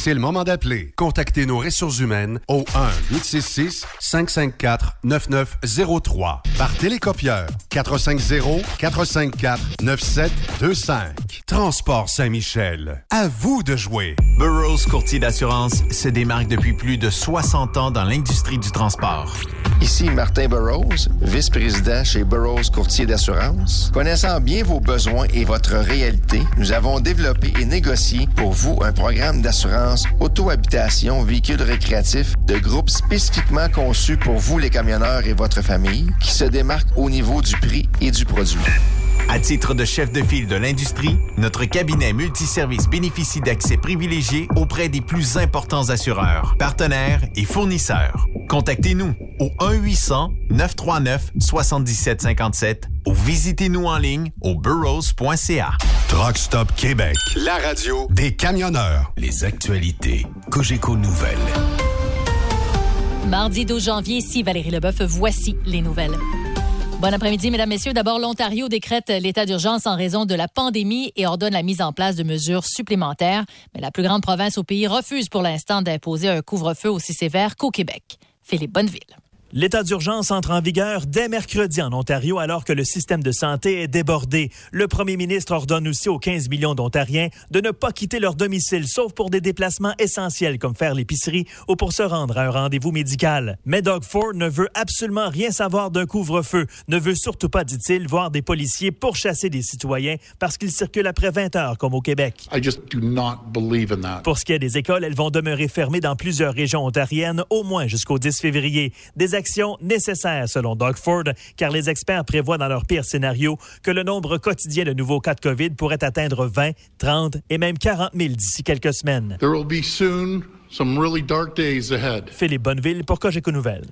C'est le moment d'appeler. Contactez nos ressources humaines au 1-866-554-9903 par télécopieur 450-454-9725. Transport Saint-Michel. À vous de jouer. Burroughs Courtier d'assurance se démarque depuis plus de 60 ans dans l'industrie du transport. Ici Martin Burroughs, vice-président chez Burroughs Courtier d'assurance. Connaissant bien vos besoins et votre réalité, nous avons développé et négocié pour vous un programme d'assurance auto-habitation véhicule récréatif de groupe spécifiquement conçu pour vous les camionneurs et votre famille qui se démarque au niveau du prix et du produit. À titre de chef de file de l'industrie, notre cabinet multiservice bénéficie d'accès privilégié auprès des plus importants assureurs, partenaires et fournisseurs. Contactez-nous au 1-800-939-7757 ou visitez-nous en ligne au burrows.ca. Truck Stop Québec. La radio des camionneurs. Les actualités. Cogeco Nouvelles. Mardi 12 janvier, ici Valérie Leboeuf, voici les nouvelles. Bon après-midi, mesdames, messieurs. D'abord, l'Ontario décrète l'état d'urgence en raison de la pandémie et ordonne la mise en place de mesures supplémentaires. Mais la plus grande province au pays refuse pour l'instant d'imposer un couvre-feu aussi sévère qu'au Québec. Philippe Bonneville. L'état d'urgence entre en vigueur dès mercredi en Ontario alors que le système de santé est débordé. Le premier ministre ordonne aussi aux 15 millions d'Ontariens de ne pas quitter leur domicile sauf pour des déplacements essentiels comme faire l'épicerie ou pour se rendre à un rendez-vous médical. Mais Doug Ford ne veut absolument rien savoir d'un couvre-feu, ne veut surtout pas, dit-il, voir des policiers pourchasser des citoyens parce qu'ils circulent après 20 heures comme au Québec. I just do not believe in that. Pour ce qui est des écoles, elles vont demeurer fermées dans plusieurs régions ontariennes au moins jusqu'au 10 février. Des actions nécessaires selon Doug Ford, car les experts prévoient dans leur pire scénario que le nombre quotidien de nouveaux cas de COVID pourrait atteindre 20, 30 et même 40 000 d'ici quelques semaines. There will be soon some really dark days ahead. Philippe Bonneville pour Cogeco Nouvelles.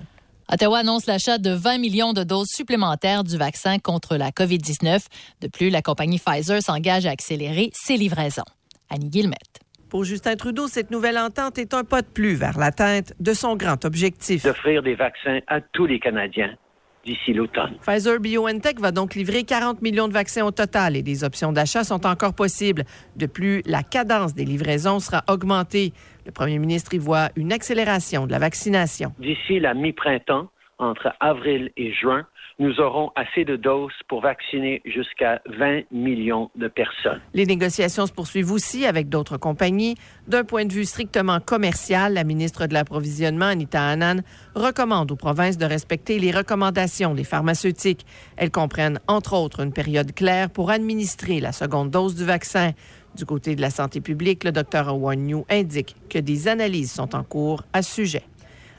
Ottawa annonce l'achat de 20 millions de doses supplémentaires du vaccin contre la COVID-19. De plus, la compagnie Pfizer s'engage à accélérer ses livraisons. Annie Guillemette. Pour Justin Trudeau, cette nouvelle entente est un pas de plus vers l'atteinte de son grand objectif. D'offrir des vaccins à tous les Canadiens d'ici l'automne. Pfizer BioNTech va donc livrer 40 millions de vaccins au total et des options d'achat sont encore possibles. De plus, la cadence des livraisons sera augmentée. Le premier ministre y voit une accélération de la vaccination. D'ici la mi-printemps, entre avril et juin, nous aurons assez de doses pour vacciner jusqu'à 20 millions de personnes. Les négociations se poursuivent aussi avec d'autres compagnies. D'un point de vue strictement commercial, la ministre de l'Approvisionnement, Anita Annan, recommande aux provinces de respecter les recommandations des pharmaceutiques. Elles comprennent, entre autres, une période claire pour administrer la seconde dose du vaccin. Du côté de la santé publique, le Dr. Owen New indique que des analyses sont en cours à ce sujet.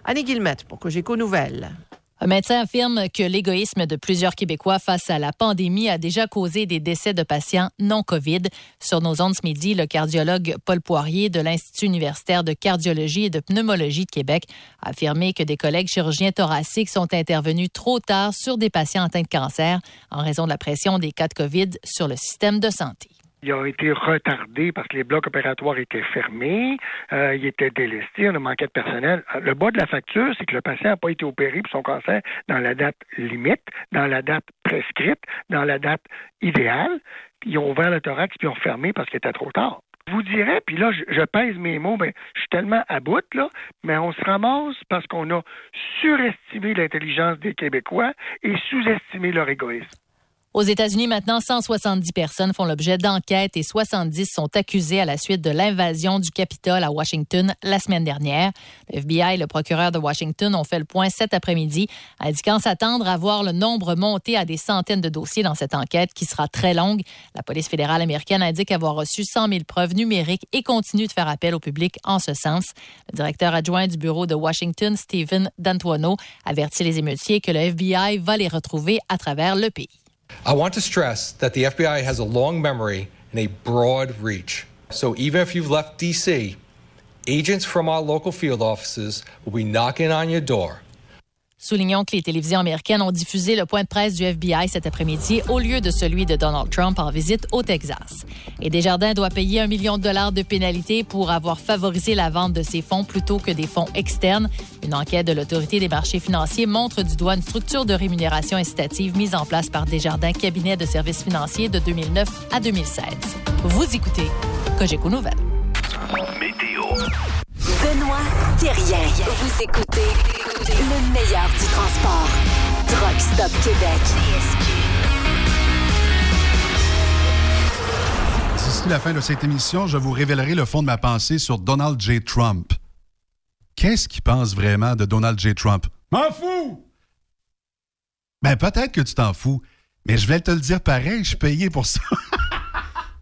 Annie Guillemette pour Cogeco Nouvelles. Un médecin affirme que l'égoïsme de plusieurs Québécois face à la pandémie a déjà causé des décès de patients non COVID. Sur nos ondes ce midi, le cardiologue Paul Poirier de l'Institut universitaire de cardiologie et de pneumologie de Québec a affirmé que des collègues chirurgiens thoraciques sont intervenus trop tard sur des patients atteints de cancer en raison de la pression des cas de COVID sur le système de santé. Il a été retardé parce que les blocs opératoires étaient fermés, euh, il était délesté, on a manqué de personnel. Le bas de la facture, c'est que le patient n'a pas été opéré pour son cancer dans la date limite, dans la date prescrite, dans la date idéale. Ils ont ouvert le thorax puis ils ont fermé parce qu'il était trop tard. Je vous dirais, puis là, je, je pèse mes mots, mais je suis tellement à bout, là, mais on se ramasse parce qu'on a surestimé l'intelligence des Québécois et sous-estimé leur égoïsme. Aux États-Unis, maintenant, 170 personnes font l'objet d'enquêtes et 70 sont accusées à la suite de l'invasion du Capitole à Washington la semaine dernière. Le FBI et le procureur de Washington ont fait le point cet après-midi, indiquant s'attendre à voir le nombre monter à des centaines de dossiers dans cette enquête qui sera très longue. La police fédérale américaine indique avoir reçu 100 000 preuves numériques et continue de faire appel au public en ce sens. Le directeur adjoint du bureau de Washington, Stephen D'Antuono, avertit les émeutiers que le FBI va les retrouver à travers le pays. I want to stress that the FBI has a long memory and a broad reach. So even if you've left DC, agents from our local field offices will be knocking on your door. Soulignons que les télévisions américaines ont diffusé le point de presse du FBI cet après-midi au lieu de celui de Donald Trump en visite au Texas. Et Desjardins doit payer un million de dollars de pénalité pour avoir favorisé la vente de ses fonds plutôt que des fonds externes. Une enquête de l'Autorité des marchés financiers montre du doigt une structure de rémunération incitative mise en place par Desjardins Cabinet de services financiers de 2009 à 2016. Vous écoutez Cogeco Nouvelles. Météo. Benoît Vous écoutez le meilleur du transport. Truck Stop Québec. D'ici la fin de cette émission, je vous révélerai le fond de ma pensée sur Donald J. Trump. Qu'est-ce qu'il pense vraiment de Donald J. Trump? M'en fous! Ben, peut-être que tu t'en fous, mais je vais te le dire pareil, je suis payé pour ça.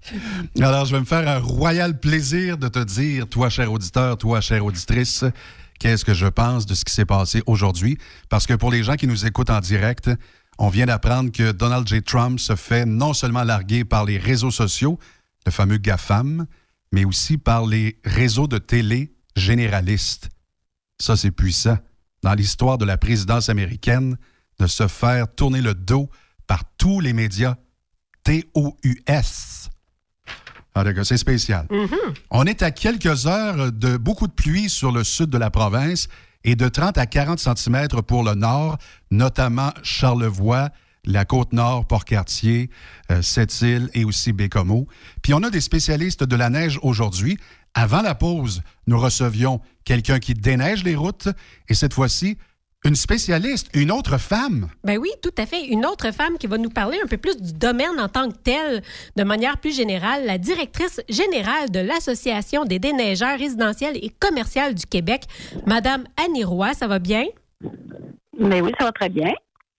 Alors, je vais me faire un royal plaisir de te dire, toi, cher auditeur, toi, chère auditrice, qu'est-ce que je pense de ce qui s'est passé aujourd'hui. Parce que pour les gens qui nous écoutent en direct, on vient d'apprendre que Donald J. Trump se fait non seulement larguer par les réseaux sociaux, le fameux GAFAM, mais aussi par les réseaux de télé généralistes. Ça, c'est puissant. Dans l'histoire de la présidence américaine, de se faire tourner le dos par tous les médias TOUS. Ah, c'est spécial. On est à quelques heures de beaucoup de pluie sur le sud de la province et de 30 à 40 cm pour le nord, notamment Charlevoix, la côte nord, Port-Cartier, euh, Sept-Îles et aussi Bécomo. Puis on a des spécialistes de la neige aujourd'hui. Avant la pause, nous recevions quelqu'un qui déneige les routes et cette fois-ci, une spécialiste, une autre femme. Ben oui, tout à fait. Une autre femme qui va nous parler un peu plus du domaine en tant que tel, de manière plus générale, la directrice générale de l'Association des déneigeurs résidentiels et commerciales du Québec, Madame Annie Roy. Ça va bien? Mais oui, ça va très bien.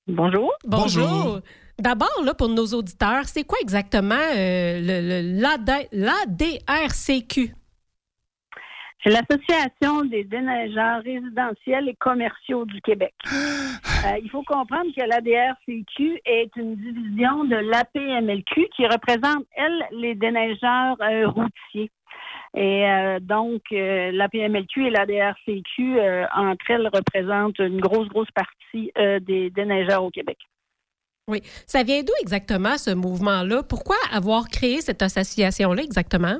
Bonjour. Bonjour. D'abord, là, pour nos auditeurs, c'est quoi exactement euh, le- le- l'AD- l'ADRCQ? C'est l'Association des déneigeurs résidentiels et commerciaux du Québec. Euh, il faut comprendre que l'ADRCQ est une division de l'APMLQ qui représente, elle, les déneigeurs euh, routiers. Et euh, donc, euh, l'APMLQ et l'ADRCQ, euh, entre elles, représentent une grosse, grosse partie des déneigeurs au Québec. Oui. Ça vient d'où exactement ce mouvement-là? Pourquoi avoir créé cette association-là exactement?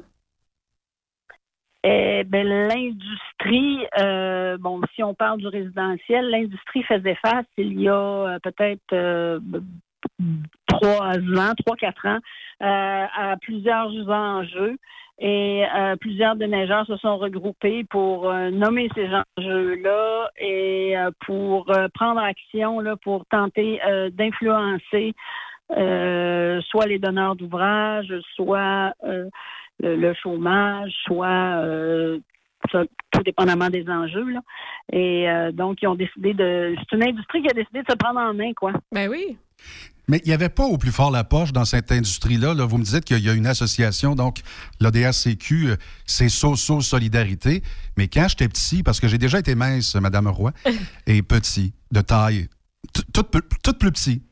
Eh ben, l'industrie, euh, bon, si on parle du résidentiel, l'industrie faisait face il y a euh, peut-être euh, trois ans, trois, quatre ans, euh, à plusieurs enjeux. Et euh, plusieurs déneigeurs se sont regroupés pour euh, nommer ces enjeux-là et euh, pour prendre action là, pour tenter d'influencer soit les donneurs d'ouvrages, soit le, le chômage, soit euh, ça, tout dépendamment des enjeux. Là. Et euh, donc, ils ont décidé de. C'est une industrie qui a décidé de se prendre en main, quoi. Ben oui. Mais il n'y avait pas au plus fort la poche dans cette industrie-là. Là. Vous me dites qu'il y a une association, donc l'ODRCQ, euh, c'est So-So Solidarité. Mais quand j'étais petit, parce que j'ai déjà été mince, Madame Roy, et petit, de taille, tout, tout plus petit.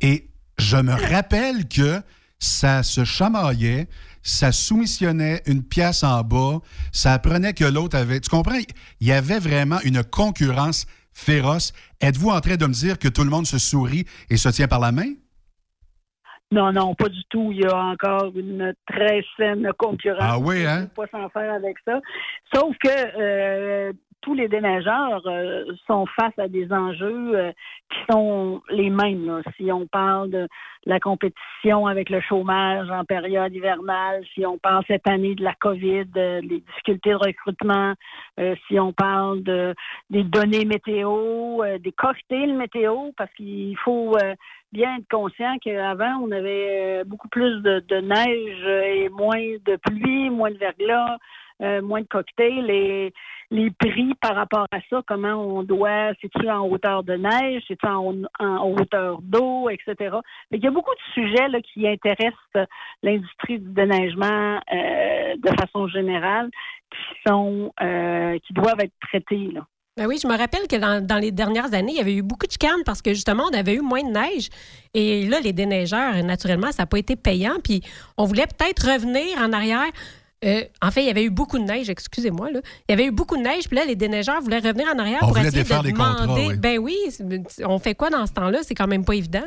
Et je me rappelle que ça se chamaillait, ça soumissionnait une pièce en bas, ça apprenait que l'autre avait... Tu comprends? Il y avait vraiment une concurrence féroce. Êtes-vous en train de me dire que tout le monde se sourit et se tient par la main? Non, non, pas du tout. Il y a encore une très saine concurrence. Ah oui, hein? On ne peut pas s'en faire avec ça. Sauf que euh, tous les déneigeurs euh, sont face à des enjeux euh, qui sont les mêmes. là. Si on parle de la compétition avec le chômage en période hivernale, si on parle cette année de la COVID, euh, des difficultés de recrutement, euh, si on parle de, des données météo, euh, des cocktails météo, parce qu'il faut euh, bien être conscient qu'avant, on avait beaucoup plus de, de neige et moins de pluie, moins de verglas, euh, moins de cocktails les prix par rapport à ça, comment on doit, c'est-tu en hauteur de neige, c'est-tu en, hauteur d'eau, etc. Mais il y a beaucoup de sujets là, qui intéressent l'industrie du déneigement euh, de façon générale, qui sont euh, qui doivent être traités. Ben oui, je me rappelle que dans, dans les dernières années, il y avait eu beaucoup de chicanes parce que justement, on avait eu moins de neige. Et là, les déneigeurs, naturellement, ça n'a pas été payant. Puis on voulait peut-être revenir en arrière. Euh, en fait, il y avait eu beaucoup de neige, excusez-moi. Là. Il y avait eu beaucoup de neige, puis là, les déneigeurs voulaient revenir en arrière On pour essayer de les contrats, demander. oui. Ben oui, on fait quoi dans ce temps-là? C'est quand même pas évident.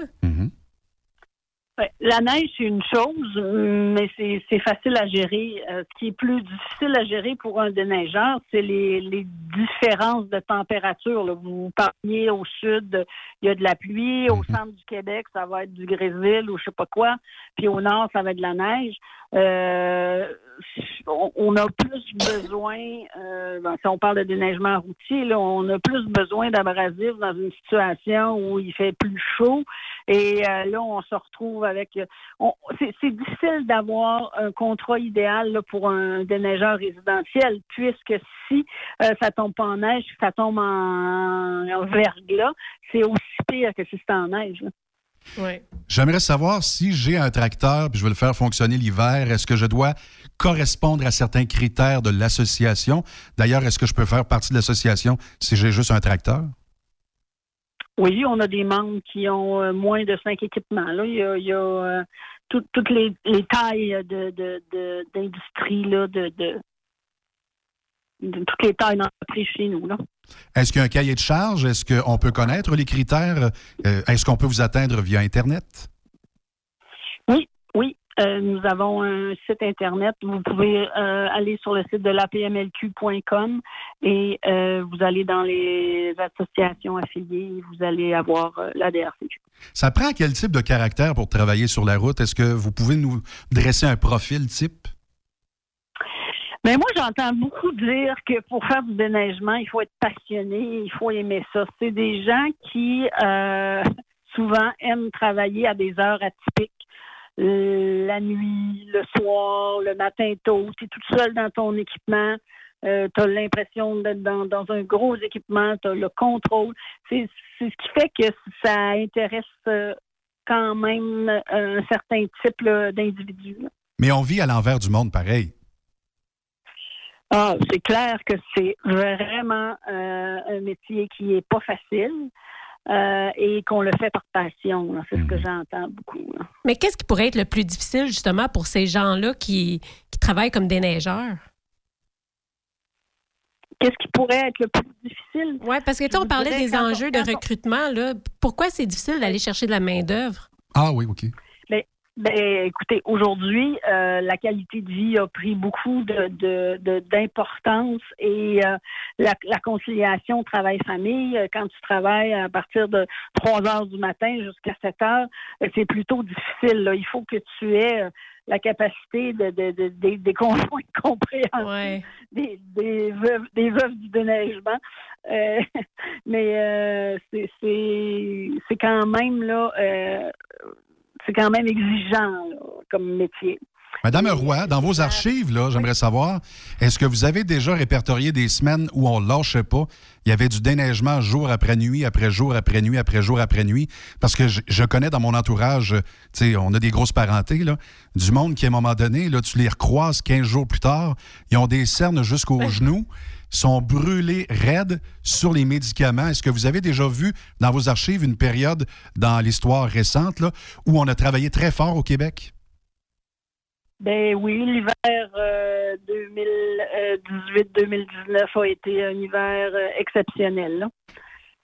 Ouais, La neige, c'est une chose, mais c'est c'est facile à gérer. Euh, ce qui est plus difficile à gérer pour un déneigeur, c'est les, les différences de température. là. Vous parliez au sud, il y a de la pluie. Au centre du Québec, ça va être du grésil ou je sais pas quoi. Puis au nord, ça va être de la neige. Euh, on, a plus besoin, euh, ben, si on parle de déneigement routier, on a plus besoin d'abrasifs dans une situation où il fait plus chaud. Et euh, là, on se retrouve avec. on- c'est, difficile d'avoir un contrat idéal pour un déneigeur résidentiel, puisque si euh, ça tombe pas en neige, si ça tombe en, verglas, c'est aussi pire que si c'est en neige. J'aimerais savoir si j'ai un tracteur puis je veux le faire fonctionner l'hiver, est-ce que je dois correspondre à certains critères de l'association? D'ailleurs, est-ce que je peux faire partie de l'association si j'ai juste un tracteur? Oui, on a des membres qui ont euh, moins de cinq équipements. Là. Il y a, il y a, euh, tout- toutes les, les tailles de, de, de- d'industrie, là, de, de, toutes les tailles d'entreprise chez nous. Là. Est-ce qu'il y a un cahier de charge? Est-ce qu'on peut connaître les critères? Euh, est-ce qu'on peut vous atteindre via Internet? Oui, oui. Euh, nous avons un site Internet. Vous pouvez euh, aller sur le site de l'apmlq.com et vous allez dans les associations affiliées et vous allez avoir la DRCQ. Ça prend quel type de caractère pour travailler sur la route? Est-ce que vous pouvez nous dresser un profil type? Mais moi, j'entends beaucoup dire que pour faire du déneigement, il faut être passionné, il faut aimer ça. C'est des gens qui euh, souvent aiment travailler à des heures atypiques. Euh, La nuit, le soir, le matin tôt, tu es toute seule dans ton équipement. tu as l'impression d'être dans, un gros équipement, tu as le contrôle. C'est ce qui fait que ça intéresse euh, quand même un certain type d'individus. Mais on vit à l'envers du monde pareil. Ah, c'est clair que c'est vraiment euh, un métier qui est pas facile euh, et qu'on le fait par passion. là. C'est ce que j'entends beaucoup. là. Mais qu'est-ce qui pourrait être le plus difficile, justement, pour ces gens-là qui, qui travaillent comme déneigeurs? Qu'est-ce qui pourrait être le plus difficile? Oui, parce que tu sais, on parlait des enjeux de recrutement. Là. Pourquoi c'est difficile d'aller chercher de la main-d'œuvre? Ah oui, OK. Ben, écoutez, aujourd'hui, euh, la qualité de vie a pris beaucoup de, de- de- d'importance et euh, la, la conciliation travail-famille, euh, quand tu travailles à partir de 3 heures du matin jusqu'à 7 heures, euh, c'est plutôt difficile. là. Il faut que tu aies euh, la capacité de, de, de- des- des conjoints compréhensifs, des, des, veuves, des veuves du déneigement. Euh, mais euh, c'est quand même là. euh, c'est quand même exigeant là, comme métier. Madame Roy, dans vos archives, là, j'aimerais savoir, est-ce que vous avez déjà répertorié des semaines où on lâchait pas? Il y avait du déneigement jour après nuit, après jour, après nuit, après jour, après nuit. Parce que je, je connais dans mon entourage, euh, tu sais, on a des grosses parentés, là, du monde qui, à un moment donné, là, tu les recroises 15 jours plus tard, ils ont des cernes jusqu'aux genoux, sont brûlés raides sur les médicaments. Est-ce que vous avez déjà vu dans vos archives une période dans l'histoire récente là, où on a travaillé très fort au Québec? Ben oui, l'hiver euh, 2018-2019 a été un hiver euh, exceptionnel.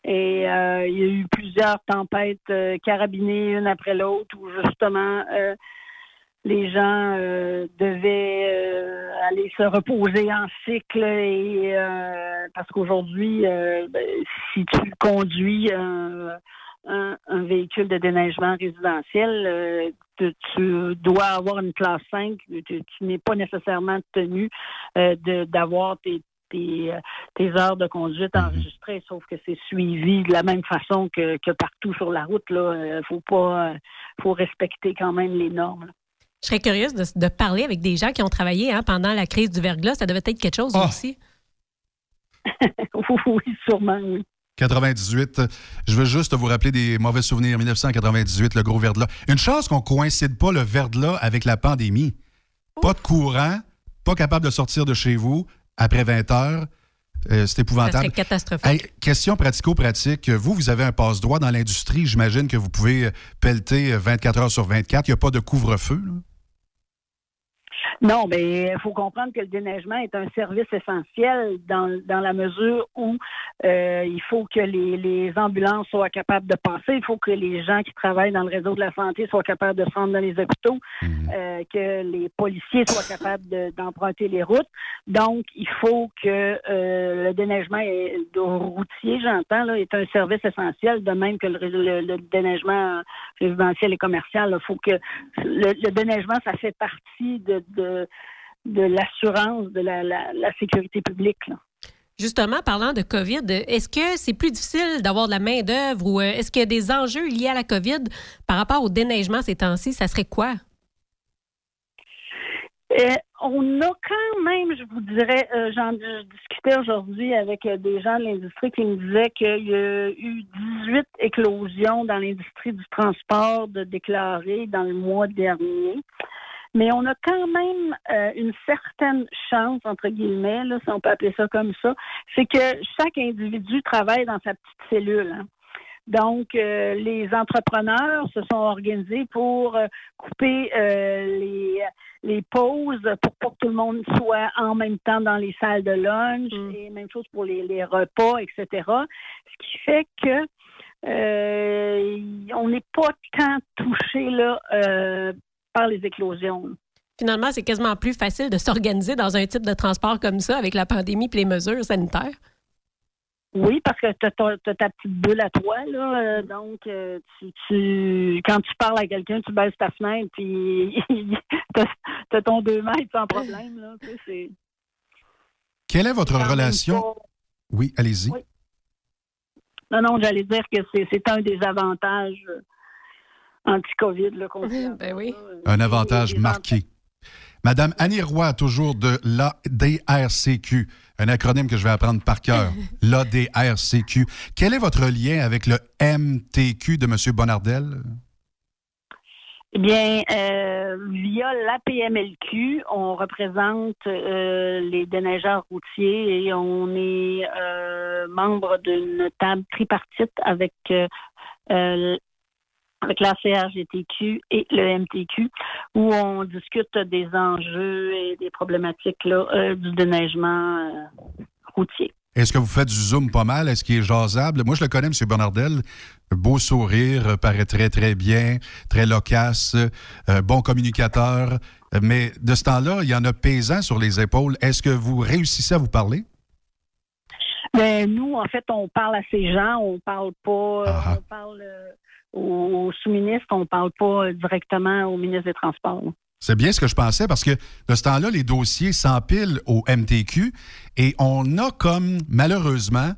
Et euh, il y a eu plusieurs tempêtes euh, carabinées une après l'autre où justement euh, les gens euh, devaient euh, aller se reposer en cycle et euh, parce qu'aujourd'hui, euh, ben, si tu conduis un, un- un véhicule de déneigement résidentiel, euh, tu, tu dois avoir une classe 5. Tu, tu n'es pas nécessairement tenu euh, de- d'avoir tes, tes, tes heures de conduite enregistrées, sauf que c'est suivi de la même façon que, que partout sur la route. Il faut pas faut respecter quand même les normes. là. Je serais curieuse de, de parler avec des gens qui ont travaillé hein, pendant la crise du verglas. Ça devait être quelque chose aussi. oui, sûrement, oui. 98. Je veux juste vous rappeler des mauvais souvenirs. 1998, le gros verglas. Une chance qu'on coïncide pas le verglas avec la pandémie. Pas de courant, pas capable de sortir de chez vous après 20 heures. Euh, c'est épouvantable. serait catastrophique. Hey, question pratico-pratique. Vous, vous avez un passe-droit dans l'industrie. J'imagine que vous pouvez euh, pelleter euh, 24 heures sur 24. Il n'y a pas de couvre-feu. là? Non, mais il faut comprendre que le déneigement est un service essentiel dans, dans la mesure où euh, il faut que les, les ambulances soient capables de passer, il faut que les gens qui travaillent dans le réseau de la santé soient capables de se rendre dans les hôpitaux, euh, que les policiers soient capables de- d'emprunter les routes. Donc, il faut que euh, le déneigement est, de routier, j'entends, là, est un service essentiel, de même que le, le- le déneigement résidentiel et commercial. Il faut que le, le déneigement, ça fait partie de, de, de l'assurance de la, la- la sécurité publique. là. Justement, parlant de COVID, est-ce que c'est plus difficile d'avoir de la main-d'œuvre ou euh, est-ce qu'il y a des enjeux liés à la COVID par rapport au déneigement ces temps-ci? Ça serait quoi? Euh, on a quand même, je vous dirais, euh, j'en je discutais aujourd'hui avec euh, des gens de l'industrie qui me disaient qu'il y a eu 18 éclosions dans l'industrie du transport de déclarées dans le mois dernier. Mais on a quand même euh, une certaine chance, entre guillemets, là, si on peut appeler ça comme ça, c'est que chaque individu travaille dans sa petite cellule. hein. Donc, euh, les entrepreneurs se sont organisés pour euh, couper euh, les, les pauses pour pas que tout le monde soit en même temps dans les salles de lunch et même chose pour les, les repas, etc. Ce qui fait que euh, on n'est pas tant touché là euh, par les éclosions. Finalement, c'est quasiment plus facile de s'organiser dans un type de transport comme ça avec la pandémie et les mesures sanitaires. Oui, parce que tu as, ta petite bulle à toi, là. euh, donc, euh, tu, tu- quand tu parles à quelqu'un, tu baisses ta fenêtre, puis tu as, ton deux mètres sans problème, là. Tu sais, c'est- Quelle est votre relation? pas- Oui, allez-y. Oui. Non, non, j'allais dire que c'est c'est un des avantages euh, anti-COVID là, qu'on vit. ben oui. Un avantage marqué. Madame Annie Roy, toujours de l'ADRCQ, un acronyme que je vais apprendre par cœur. L'ADRCQ. Quel est votre lien avec le MTQ de M. Bonardel? Eh bien, euh, via l'APMLQ, on représente euh, les déneigeurs routiers et on est euh, membre d'une table tripartite avec euh, euh, avec la CRGTQ et le MTQ, où on discute des enjeux et des problématiques là, euh, du déneigement euh, routier. Est-ce que vous faites du Zoom pas mal? Est-ce qu'il est jasable? Moi, je le connais, M. Bonardel. beau sourire, euh, paraît très, très bien, très loquace, euh, bon communicateur. Mais de ce temps-là, il y en a pesant sur les épaules. Est-ce que vous réussissez à vous parler? Ben, nous, en fait, on parle à ces gens, on parle pas, euh, on parle au, sous-ministre, on parle pas directement au ministre des Transports. C'est bien ce que je pensais parce que de ce temps-là, les dossiers s'empilent au MTQ et on a comme, malheureusement,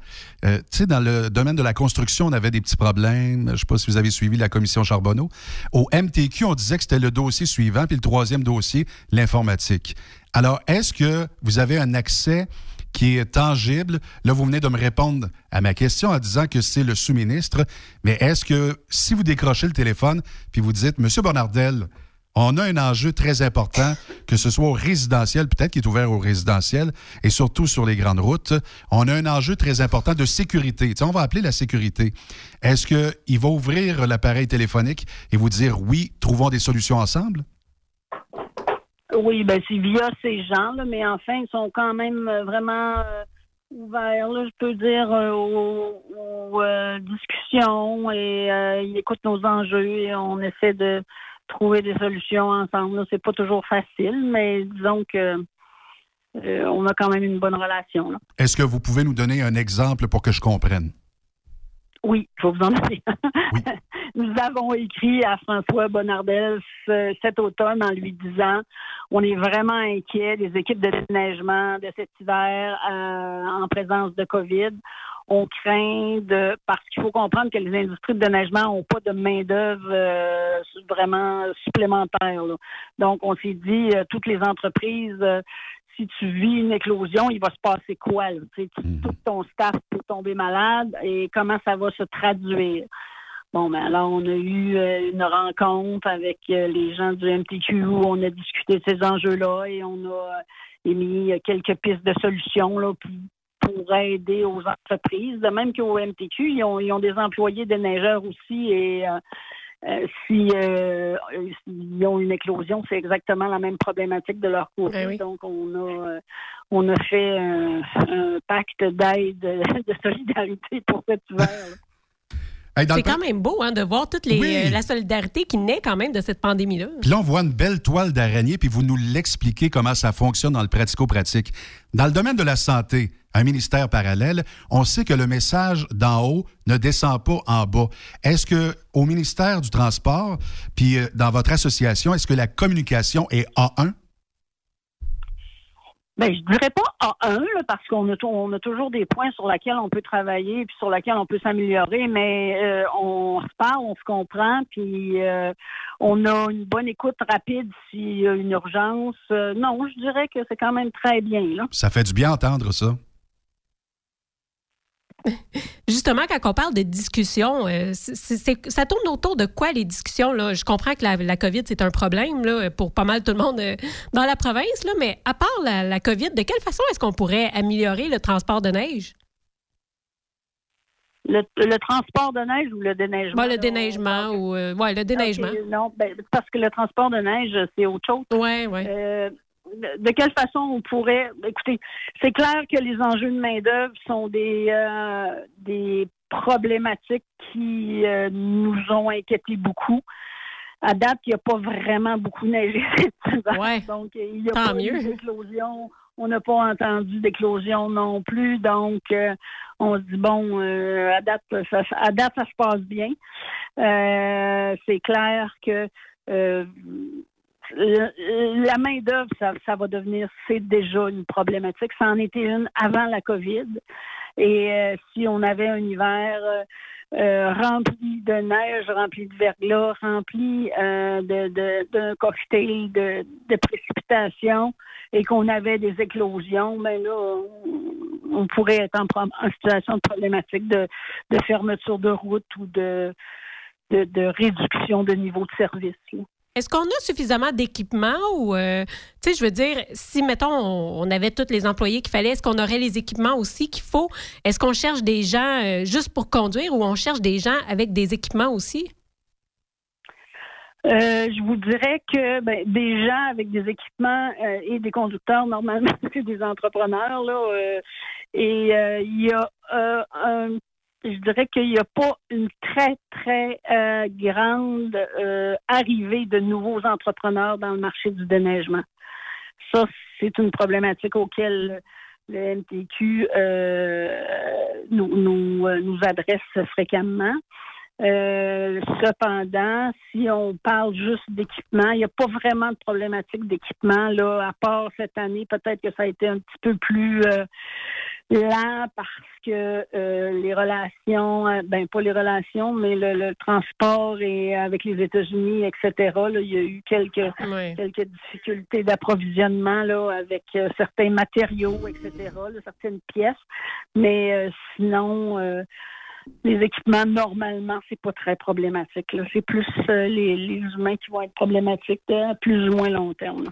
euh, tu sais, dans le domaine de la construction, on avait des petits problèmes. Je ne sais pas si vous avez suivi la commission Charbonneau. Au MTQ, on disait que c'était le dossier suivant, puis le troisième dossier, l'informatique. Alors, est-ce que vous avez un accès qui est tangible? Là, vous venez de me répondre à ma question en disant que c'est le sous-ministre, mais est-ce que si vous décrochez le téléphone puis vous dites, Monsieur Bonnardel, on a un enjeu très important, que ce soit au résidentiel, peut-être qu'il est ouvert au résidentiel, et surtout sur les grandes routes. On a un enjeu très important de sécurité. On va appeler la sécurité. Est-ce qu'il va ouvrir l'appareil téléphonique et vous dire oui, trouvons des solutions ensemble? Oui, ben c'est via ces gens, là, mais enfin, ils sont quand même euh, vraiment euh, ouverts, je peux dire, euh, aux, discussions et ils écoutent nos enjeux et on essaie de trouver des solutions ensemble. C'est pas toujours facile, mais disons que on a quand même une bonne relation. Est-ce que vous pouvez nous donner un exemple pour que je comprenne? Oui, il faut vous en donner. Nous avons écrit à François Bonnardel ce- cet automne en lui disant on est vraiment inquiet des équipes de déneigement de cet hiver euh, en présence de COVID. On craint de parce qu'il faut comprendre que les industries de déneigement n'ont pas de main-d'œuvre euh, vraiment supplémentaire. là. Donc, on s'est dit, euh, toutes les entreprises, euh, si tu vis une éclosion, il va se passer quoi? Là? Tu sais, tout- Tout ton staff peut tomber malade et comment ça va se traduire? Bon, ben alors, on a eu euh, une rencontre avec euh, les gens du MTQ où on a discuté de ces enjeux-là et on a euh, émis quelques pistes de solutions là, pour, pour aider aux entreprises. De même qu'au MTQ, ils ont, ils ont des employés des neigeurs aussi et euh, si euh, s'ils ont une éclosion, c'est exactement la même problématique de leur côté. Donc, on a euh, on a fait un, un pacte d'aide, de solidarité pour cet hiver. Hey, C'est quand même beau hein, de voir toute les, Oui. euh, la solidarité qui naît quand même de cette pandémie-là. Puis là, on voit une belle toile d'araignée, puis vous nous l'expliquez comment ça fonctionne dans le pratico-pratique. Dans le domaine de la santé, un ministère parallèle, on sait que le message d'en haut ne descend pas en bas. Est-ce que au ministère du Transport, puis euh, dans votre association, est-ce que la communication est A1? Ben, je dirais pas A1, là, parce qu'on a, on a toujours des points sur lesquels on peut travailler puis sur lesquels on peut s'améliorer, mais euh, on se parle, on se comprend, puis euh, on a une bonne écoute rapide s'il y a une urgence. Euh, non, je dirais que c'est quand même très bien. Là. Ça fait du bien entendre ça. Justement, quand on parle de discussion, euh, ça tourne autour de quoi les discussions? Là? Je comprends que la, la COVID, c'est un problème là, pour pas mal tout le monde euh, dans la province, là, mais à part la, la COVID, de quelle façon est-ce qu'on pourrait améliorer le transport de neige? Le, le transport de neige ou le déneigement? Bon, le déneigement ou euh, ouais, le déneigement. Non, ben, parce que le transport de neige, c'est autre chose. Oui, oui. De quelle façon on pourrait. Écoutez, c'est clair que les enjeux de main-d'œuvre sont des, euh, des problématiques qui euh, nous ont inquiétés beaucoup. À date, il n'y a pas vraiment beaucoup neigé hiver. Donc, il n'y a Tant pas eu mieux. d'éclosion. On n'a pas entendu d'éclosion non plus. Donc, euh, on se dit, bon, euh, à, date, ça, à date, ça se passe bien. Euh, c'est clair que euh, la main-d'œuvre, ça, va devenir, c'est déjà une problématique. Ça en était une avant la COVID. Et euh, si on avait un hiver euh, rempli de neige, rempli de verglas, rempli euh, d'un cocktail de, précipitations et qu'on avait des éclosions, ben là, on, pourrait être en, en situation de problématique de, fermeture de route ou de, réduction de niveau de service. Est-ce qu'on a suffisamment d'équipements ou, euh, tu sais, je veux dire, si, mettons, on, avait tous les employés qu'il fallait, est-ce qu'on aurait les équipements aussi qu'il faut? Est-ce qu'on cherche des gens euh, juste pour conduire ou on cherche des gens avec des équipements aussi? Euh, je vous dirais que ben, des gens avec des équipements et des conducteurs, normalement, c'est des entrepreneurs. Là, et il y a un je dirais qu'il n'y a pas une très, très euh, grande euh, arrivée de nouveaux entrepreneurs dans le marché du déneigement. Ça, c'est une problématique auquel le MTQ euh, nous, nous, nous adresse fréquemment. Cependant, si on parle juste d'équipement, il n'y a pas vraiment de problématique d'équipement là, à part cette année. Peut-être que ça a été un petit peu plus lent parce que euh, les relations, euh, ben pas les relations, mais le, le transport et avec les États-Unis, etc. Là, il y a eu quelques quelques difficultés d'approvisionnement là avec euh, certains matériaux, etc. là, certaines pièces, mais euh, sinon. euh, les équipements, normalement, c'est pas très problématique. là. C'est plus euh, les, les humains qui vont être problématiques à plus ou moins long terme.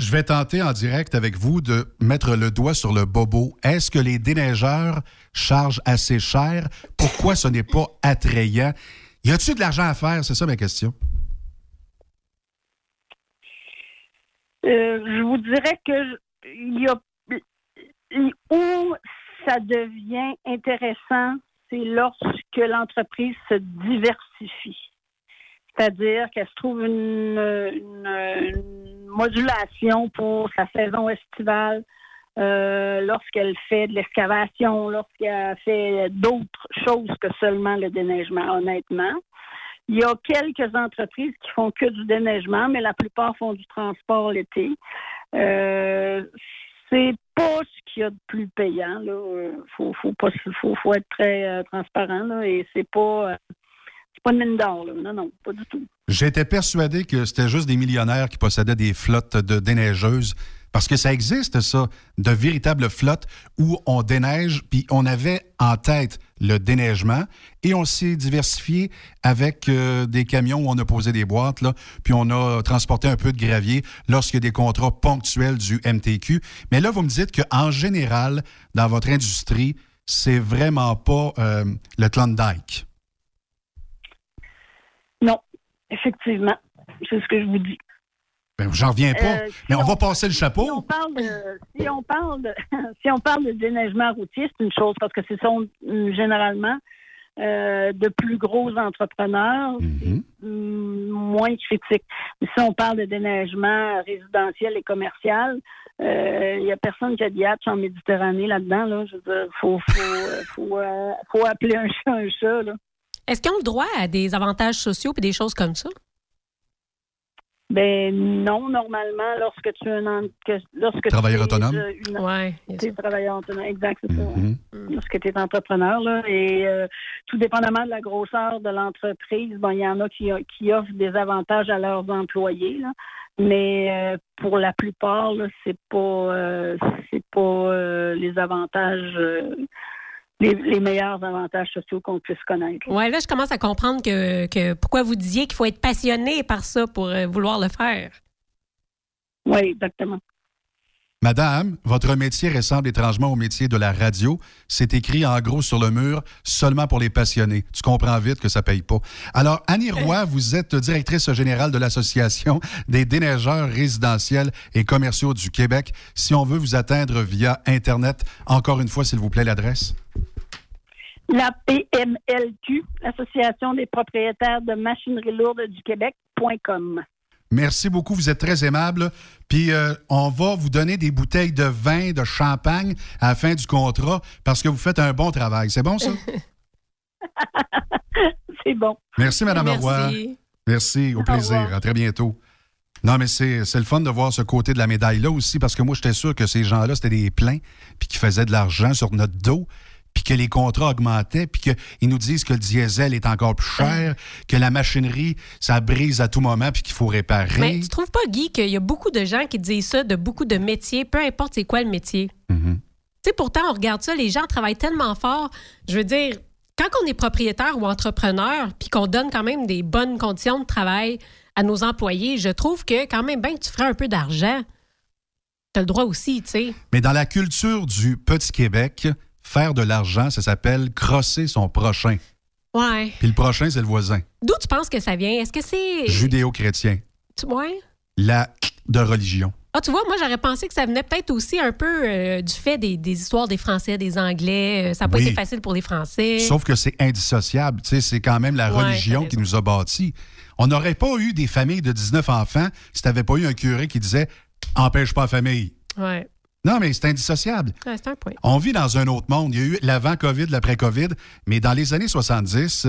Je vais tenter en direct avec vous de mettre le doigt sur le bobo. Est-ce que les déneigeurs chargent assez cher? Pourquoi ce n'est pas attrayant? Y a-t-il de l'argent à faire? C'est ça ma question. Euh, je vous dirais que il y a où ça devient intéressant, c'est lorsque l'entreprise se diversifie. C'est-à-dire qu'elle se trouve une modulation pour sa saison estivale, euh, lorsqu'elle fait de l'excavation, lorsqu'elle fait d'autres choses que seulement le déneigement, honnêtement. Il y a quelques entreprises qui font que du déneigement, mais la plupart font du transport l'été. Euh, c'est pas ce qu'il y a de plus payant. Là. Euh, Faut, faut, pas, faut, faut être très euh, transparent. Là, et c'est pas, J'étais persuadé que c'était juste des millionnaires qui possédaient des flottes de déneigeuses. Parce que ça existe, ça, de véritables flottes où on déneige, puis on avait en tête le déneigement et on s'est diversifié avec euh, des camions où on a posé des boîtes, là, puis on a transporté un peu de gravier lorsqu'il y a des contrats ponctuels du MTQ. Mais là, vous me dites qu'en général, dans votre industrie, c'est vraiment pas euh, le Klondike. Non, effectivement. C'est ce que je vous dis. Ben, J'en reviens pas. Euh, Mais si on va passer le chapeau. Si on parle de, si on parle de, si on parle de déneigement routier, c'est une chose parce que ce sont euh, généralement euh, de plus gros entrepreneurs, c'est, hum, moins critique. Mais si on parle de déneigement résidentiel et commercial, euh, il n'y a personne qui a hatch en Méditerranée là-dedans. Là. Je veux dire, faut, faut, faut, faut appeler un chat un chat. Là. Est-ce qu'ils ont le droit à des avantages sociaux et des choses comme ça? Ben non, normalement, lorsque tu es un que- lorsque Travailleur tu es, autonome? euh, une- Ouais, tu es travailleur autonome, exact, c'est ça. Mhm. Lorsque tu es entrepreneur, là, et euh, tout dépendamment de la grosseur de l'entreprise, bon, il y en a qui, qui offrent des avantages à leurs employés, là. Mais euh, pour la plupart, là, c'est pas euh, c'est pas euh, les avantages euh, les, les meilleurs avantages sociaux qu'on puisse connaître. Ouais, là, je commence à comprendre que, que pourquoi vous disiez qu'il faut être passionné par ça pour euh, vouloir le faire. Oui, exactement. Madame, votre métier ressemble étrangement au métier de la radio. C'est écrit en gros sur le mur, seulement pour les passionnés. Tu comprends vite que ça paye pas. Alors, Annie Roy, vous êtes directrice générale de l'Association des déneigeurs résidentiels et commerciaux du Québec. Si on veut vous atteindre via Internet, encore une fois, s'il vous plaît, l'adresse. La PMLQ, l'Association des propriétaires de machinerie lourde du Québec.com. Merci beaucoup, vous êtes très aimable. Puis euh, on va vous donner des bouteilles de vin, de champagne à la fin du contrat parce que vous faites un bon travail. C'est bon, ça? C'est bon. Merci, Madame Merci. Leroy. Merci, au Au plaisir. revoir. À très bientôt. Non, mais c'est c'est le fun de voir ce côté de la médaille-là aussi, parce que moi, j'étais sûr que ces gens-là, c'était des pleins, puis qu'ils faisaient de l'argent sur notre dos, puis que les contrats augmentaient, puis qu'ils nous disent que le diesel est encore plus cher, que la machinerie, ça brise à tout moment, puis qu'il faut réparer. Mais tu trouves pas, Guy, qu'il y a beaucoup de gens qui disent ça de beaucoup de métiers, peu importe c'est quoi le métier? Mm-hmm. Tu sais, pourtant, on regarde ça, les gens travaillent tellement fort. Je veux dire, quand on est propriétaire ou entrepreneur, puis qu'on donne quand même des bonnes conditions de travail à nos employés, je trouve que quand même, bien que tu ferais un peu d'argent, tu as le droit aussi, tu sais. Mais dans la culture du petit Québec, faire de l'argent, ça s'appelle crosser son prochain. Ouais. Puis le prochain, c'est le voisin, D'où tu penses que ça vient? Est-ce que c'est. judéo-chrétien. Ouais. La de religion. Ah, tu vois, moi, j'aurais pensé que ça venait peut-être aussi un peu euh, du fait des, des histoires des Français, des Anglais. Euh, Ça n'a pas Oui. été facile pour les Français. Sauf que c'est indissociable. Tu sais, c'est quand même la Ouais, religion qui nous a bâtis. On n'aurait pas eu des familles de 19 enfants si tu n'avais pas eu un curé qui disait Empêche pas la famille. Ouais. Non, mais c'est indissociable. Ouais, c'est un point. On vit dans un autre monde. Il y a eu l'avant-COVID, l'après-COVID, mais dans les années 70,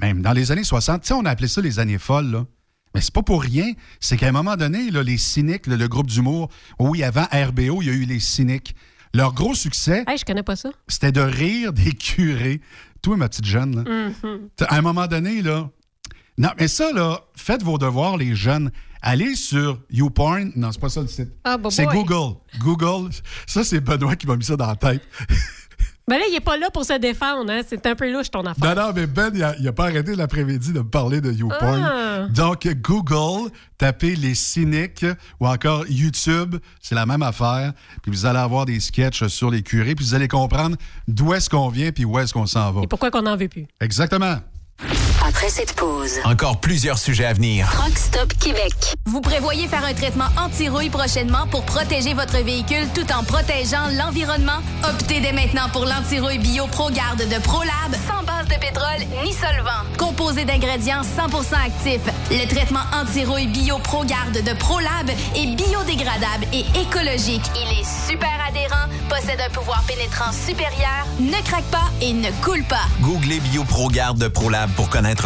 même dans les années 60, tu sais, on a appelé ça les années folles, là. Mais c'est pas pour rien. C'est qu'à un moment donné, là, les cyniques, le, le groupe d'humour, oui, avant RBO, il y a eu les cyniques. Leur gros succès, Hey, je connais pas ça. c'était de rire des curés. Toi, ma petite jeune, là. Mhm. T'as- À un moment donné, là. Non, mais ça, là, faites vos devoirs, les jeunes. Allez sur YouPorn. Non, c'est pas ça le site. Ah, bah c'est. Google. Google. Ça, c'est Benoît qui m'a mis ça dans la tête. Mais là, il est pas là pour se défendre. Hein? C'est un peu louche, ton affaire. Non, non, mais Ben, il a, il a pas arrêté l'après-midi de me parler de YouPorn. Ah. Donc, Google, tapez les cyniques ou encore YouTube, c'est la même affaire. Puis vous allez avoir des sketchs sur les curés, puis vous allez comprendre d'où est-ce qu'on vient puis où est-ce qu'on s'en va. Et pourquoi qu'on n'en veut plus? Exactement. Après cette pause, Encore plusieurs sujets à venir. Truck Stop Québec. Vous prévoyez faire un traitement anti-rouille prochainement pour protéger votre véhicule tout en protégeant l'environnement? Optez dès maintenant pour l'anti-rouille bio ProGarde de ProLab, sans base de pétrole ni solvant. Composé d'ingrédients 100% actifs, le traitement anti-rouille bio ProGarde de ProLab est biodégradable et écologique. Il est super adhérent, possède un pouvoir pénétrant supérieur, ne craque pas et ne coule pas. Googlez BioProGarde de ProLab pour connaître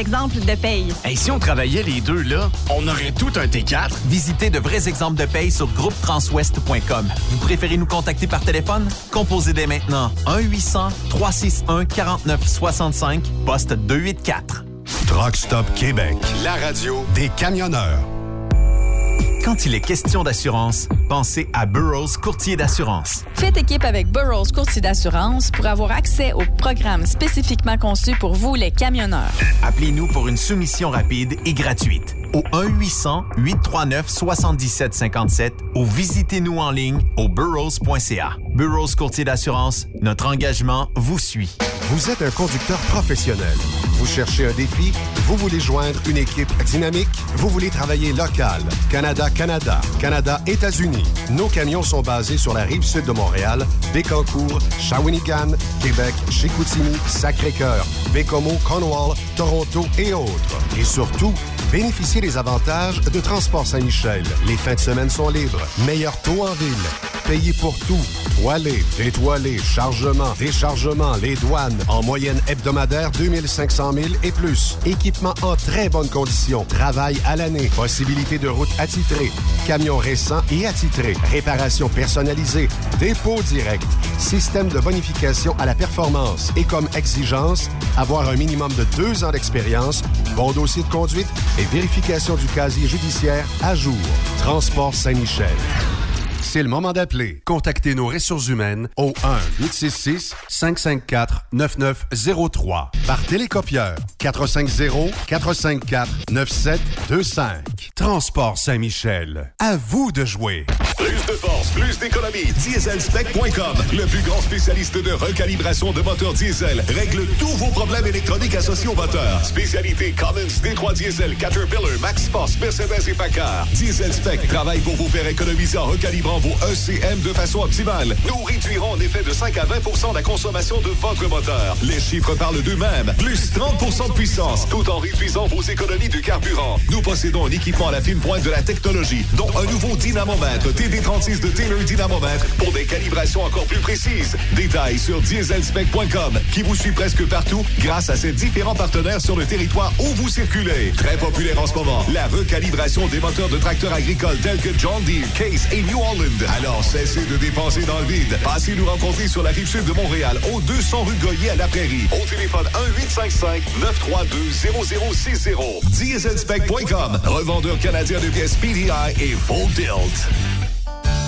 exemples de paye. Hey, si on travaillait les deux là, on aurait tout un T4. Visitez de vrais exemples de paye sur groupetranswest.com. Vous préférez nous contacter par téléphone? Composez dès maintenant 1-800-361-4965, poste 284. Truck Stop Québec, la radio des camionneurs. Quand il est question d'assurance, pensez à Burroughs Courtier d'assurance. Faites équipe avec Burroughs Courtier d'assurance pour avoir accès aux programmes spécifiquement conçus pour vous, les camionneurs. Appelez-nous pour une soumission rapide et gratuite au 1-800-839-7757 ou visitez-nous en ligne au burrows.ca. Burroughs Courtier d'assurance, notre engagement vous suit. Vous êtes un conducteur professionnel. Vous cherchez un défi? Vous voulez joindre une équipe dynamique? Vous voulez travailler local? Canada-Canada, Canada-États-Unis. Nos camions sont basés sur la rive sud de Montréal, Bécancour, Shawinigan, Québec, Chicoutimi, Sacré-Cœur, Bécomo, Cornwall, Toronto et autres. Et surtout, bénéficiez des avantages de Transport Saint-Michel. Les fins de semaine sont libres. Meilleur taux en ville. Payé pour tout. Toilé, détoilé, chargement, déchargement, les douanes. En moyenne hebdomadaire, 2500 000 et plus. Équipement en très bonne condition. Travail à l'année. Possibilité de route attitrée. Camions récents et attitrés. Réparation personnalisée. Dépôt direct. Système de bonification à la performance. Et comme exigence, avoir un minimum de deux ans d'expérience, bon dossier de conduite et vérification du casier judiciaire à jour. Transport Saint-Michel. C'est le moment d'appeler. Contactez nos ressources humaines au 1-866-554-9903 par télécopieur 450-454-9725. Transport Saint-Michel. À vous de jouer. Force, plus d'économie. Dieselspec.com, le plus grand spécialiste de recalibration de moteurs diesel, règle tous vos problèmes électroniques associés au moteur. Spécialité Cummins, D3 Diesel, Caterpillar, Max Force, Mercedes et Packard. Dieselspec travaille pour vous faire économiser en recalibrant vos ECM de façon optimale. Nous réduirons en effet de 5 à 20% la consommation de votre moteur. Les chiffres parlent d'eux-mêmes. Plus 30% de puissance, tout en réduisant vos économies de carburant. Nous possédons un équipement à la fine pointe de la technologie, dont un nouveau dynamomètre TD36 de Taylor Dynamomètre pour des calibrations encore plus précises. Détails sur dieselspec.com qui vous suit presque partout grâce à ses différents partenaires sur le territoire où vous circulez. Très populaire en ce moment, la recalibration des moteurs de tracteurs agricoles tels que John Deere, Case et New Holland. Alors cessez de dépenser dans le vide. Passez nous rencontrer sur la rive sud de Montréal, au 200 rue Goyer à la Prairie. Au téléphone 1-855-932-0060. Dieselspec.com, revendeur canadien de pièces PDI et Full Tilt.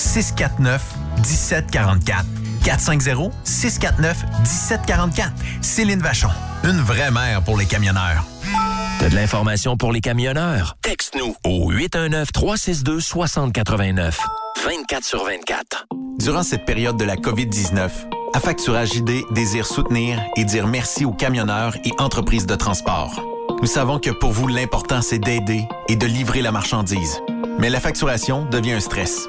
649 1744. 450 649 1744. Céline Vachon. Une vraie mère pour les camionneurs. T'as de l'information pour les camionneurs? Texte-nous au 819-362-6089. 24 sur 24. Durant cette période de la COVID-19, Affacturage ID désire soutenir et dire merci aux camionneurs et entreprises de transport. Nous savons que pour vous, l'important, c'est d'aider et de livrer la marchandise. Mais la facturation devient un stress.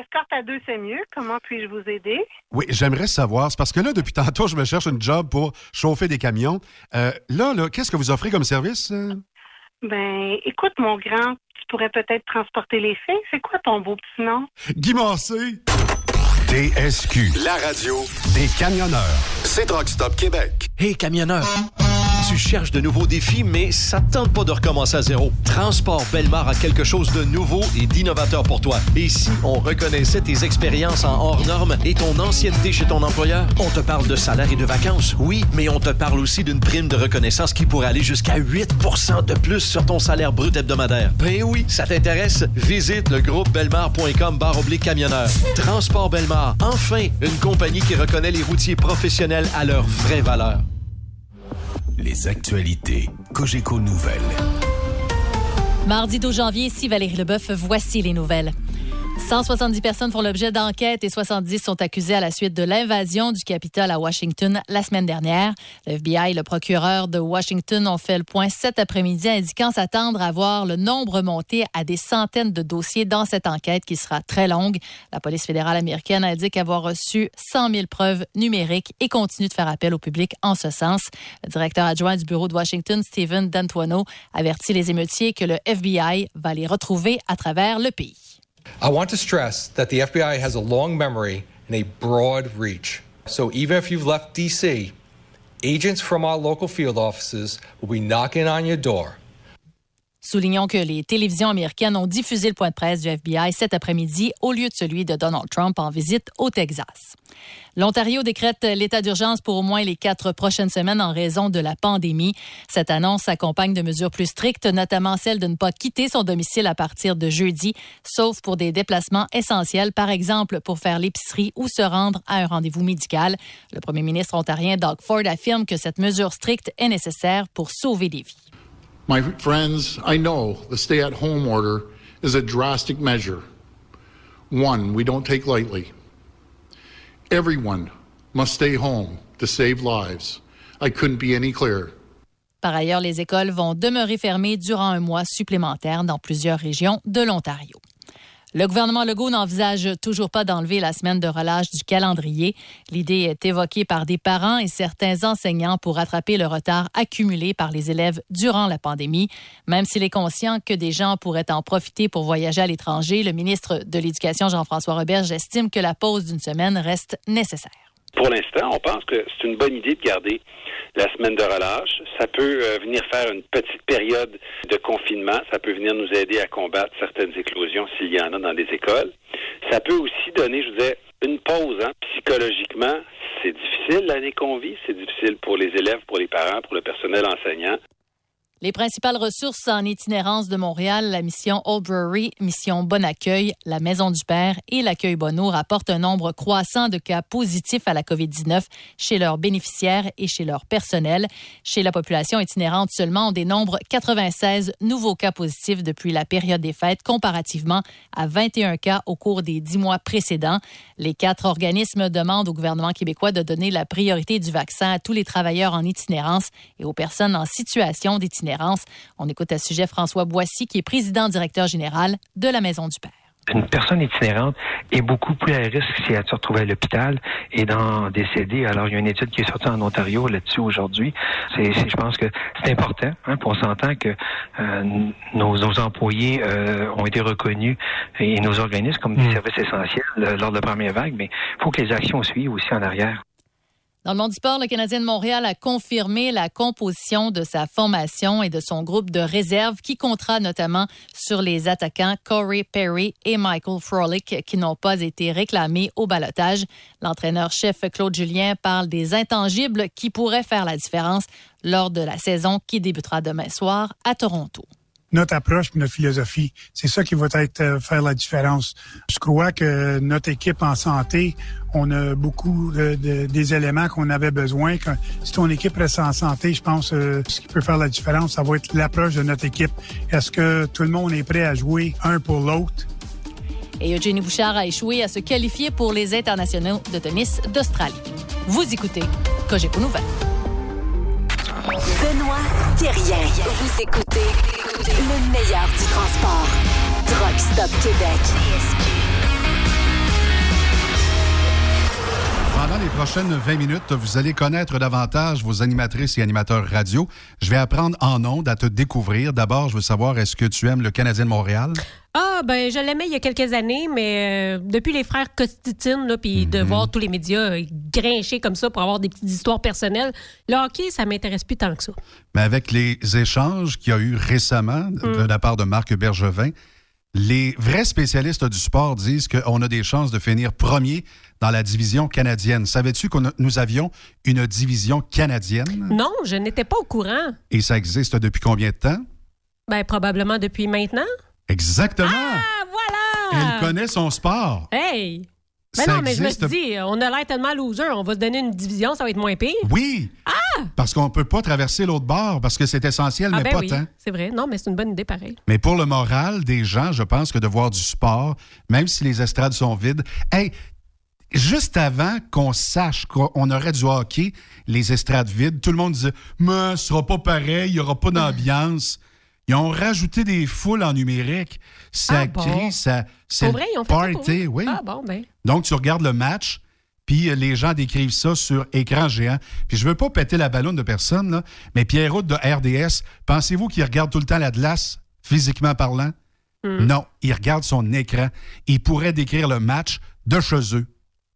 Escorte à deux, c'est mieux. Comment puis-je vous aider? Oui, j'aimerais savoir. C'est parce que là, depuis tantôt, je me cherche une job pour chauffer des camions. Euh, là, là, qu'est-ce que vous offrez comme service? euh? Ben, écoute, mon grand, tu pourrais peut-être transporter les filles. C'est quoi ton beau petit nom? Guy. TSQ. La radio des camionneurs. C'est Rock Stop Québec. Hey camionneur, tu cherches de nouveaux défis, mais ça te tente pas de recommencer à zéro. Transport Belmar a quelque chose de nouveau et d'innovateur pour toi. Et si on reconnaissait tes expériences en hors normes et ton ancienneté chez ton employeur, on te parle de salaire et de vacances, oui, mais on te parle aussi d'une prime de reconnaissance qui pourrait aller jusqu'à 8% de plus sur ton salaire brut hebdomadaire. Ben oui, ça t'intéresse? Visite le groupe belmar.com oblique camionneur. Transport Belmar, enfin, une compagnie qui reconnaît les routiers professionnels à leur vraie valeur. Les actualités Cogeco Nouvelles. Mardi 12 janvier, ici Valérie Leboeuf, voici les nouvelles. 170 personnes font l'objet d'enquêtes et 70 sont accusées à la suite de l'invasion du Capitole à Washington la semaine dernière. Le FBI et le procureur de Washington ont fait le point cet après-midi, indiquant s'attendre à voir le nombre monter à des centaines de dossiers dans cette enquête qui sera très longue. La police fédérale américaine indique avoir reçu 100 000 preuves numériques et continue de faire appel au public en ce sens. Le directeur adjoint du bureau de Washington, Stephen D'Antuono, avertit les émeutiers que le FBI va les retrouver à travers le pays. I want to stress that the FBI has a long memory and a broad reach. So even if you've left DC, agents from our local field offices will be knocking on your door. Soulignons que les télévisions américaines ont diffusé le point de presse du FBI cet après-midi au lieu de celui de Donald Trump en visite au Texas. L'Ontario décrète l'état d'urgence pour au moins les quatre prochaines semaines en raison de la pandémie. Cette annonce s'accompagne de mesures plus strictes, notamment celle de ne pas quitter son domicile à partir de jeudi, sauf pour des déplacements essentiels, par exemple pour faire l'épicerie ou se rendre à un rendez-vous médical. Le premier ministre ontarien Doug Ford affirme que cette mesure stricte est nécessaire pour sauver des vies. My friends, I know the stay at home order is a drastic measure, one we don't take lightly. Everyone must stay home to save lives. I couldn't be any clearer. Par ailleurs, les écoles vont demeurer fermées durant un mois supplémentaire dans plusieurs régions de l'Ontario. Le gouvernement Legault n'envisage toujours pas d'enlever la semaine de relâche du calendrier. L'idée est évoquée par des parents et certains enseignants pour rattraper le retard accumulé par les élèves durant la pandémie. Même s'il est conscient que des gens pourraient en profiter pour voyager à l'étranger, le ministre de l'Éducation, Jean-François Roberge, estime que la pause d'une semaine reste nécessaire. Pour l'instant, on pense que c'est une bonne idée de garder la semaine de relâche. Ça peut euh, venir faire une petite période de confinement. Ça peut venir nous aider à combattre certaines éclosions s'il y en a dans les écoles. Ça peut aussi donner, je vous disais, une pause. Hein. Psychologiquement, c'est difficile l'année qu'on vit. C'est difficile pour les élèves, pour les parents, pour le personnel enseignant. Les principales ressources en itinérance de Montréal, la mission Brewery, mission Bon Accueil, la Maison du Père et l'accueil Bonneau rapportent un nombre croissant de cas positifs à la COVID-19 chez leurs bénéficiaires et chez leur personnel. Chez la population itinérante seulement, on dénombre 96 nouveaux cas positifs depuis la période des fêtes comparativement à 21 cas au cours des dix mois précédents. Les quatre organismes demandent au gouvernement québécois de donner la priorité du vaccin à tous les travailleurs en itinérance et aux personnes en situation d'itinérance on écoute à ce sujet François Boissy, qui est président directeur général de la Maison du Père une personne itinérante est beaucoup plus à risque si elle se retrouve à l'hôpital et d'en décéder. Alors, il y a une étude qui est sortie en Ontario là-dessus aujourd'hui. C'est, je pense que c'est important. Hein, pour on s'entend que euh, nos, employés euh, ont été reconnus et nos organismes comme des mm. services essentiels euh, lors de la première vague, mais il faut que les actions suivent aussi en arrière. Dans le monde du sport, le Canadien de Montréal a confirmé la composition de sa formation et de son groupe de réserve qui comptera notamment sur les attaquants Corey Perry et Michael Frolik qui n'ont pas été réclamés au balotage. L'entraîneur-chef Claude Julien parle des intangibles qui pourraient faire la différence lors de la saison qui débutera demain soir à Toronto notre approche, notre philosophie. C'est ça qui va être euh, faire la différence. Je crois que notre équipe en santé, on a beaucoup de, des éléments qu'on avait besoin. si ton équipe reste en santé, je pense euh, ce qui peut faire la différence, ça va être l'approche de notre équipe. Est-ce que tout le monde est prêt à jouer un pour l'autre? Et Eugénie Bouchard a échoué à se qualifier pour les internationaux de tennis d'Australie. Vous écoutez Cogeco Nouvelle. Benoît Thérien. Vous écoutez le meilleur du transport. Truck Stop Québec. Pendant les prochaines 20 minutes, vous allez connaître davantage vos animatrices et animateurs radio. Je vais apprendre en ondes à te découvrir. D'abord, je veux savoir, est-ce que tu aimes le Canadien de Montréal? Ah, ben, je l'aimais il y a quelques années, mais euh, depuis les frères Costitine, puis de mhm. voir tous les médias euh, grincher comme ça pour avoir des petites histoires personnelles, le hockey, ça m'intéresse plus tant que ça. Mais avec les échanges qu'il y a eu récemment de mm. la part de Marc Bergevin, les vrais spécialistes du sport disent qu'on a des chances de finir premier dans la division canadienne. Savais-tu que nous avions une division canadienne? Non, je n'étais pas au courant. Et ça existe depuis combien de temps? Ben, probablement depuis maintenant. Exactement. Ah, voilà! Elle connaît son sport. Hey! Mais non, mais je me suis dit, on a l'air tellement loser, on va se donner une division, ça va être moins pire. Oui. Ah! Parce qu'on ne peut pas traverser l'autre bord, parce que c'est essentiel, ah, mais ben pas oui, tant. C'est vrai. Non, mais c'est une bonne idée pareil. Mais pour le moral des gens, je pense que de voir du sport, même si les estrades sont vides, hey, juste avant qu'on sache qu'on aurait du hockey, les estrades vides, tout le monde disait, mais ce sera pas pareil, il n'y aura pas d'ambiance. Ils ont rajouté des foules en numérique. Ça ah crée, ça, c'est vrai, ils ont fait party, oui. Ah bon, ben. Donc, tu regardes le match, puis euh, les gens décrivent ça sur écran géant. Puis je veux pas péter la ballonne de personne, là, mais Pierrot de RDS, pensez-vous qu'il regarde tout le temps la glace, physiquement parlant? Hmm. Non, il regarde son écran. Il pourrait décrire le match de chez eux.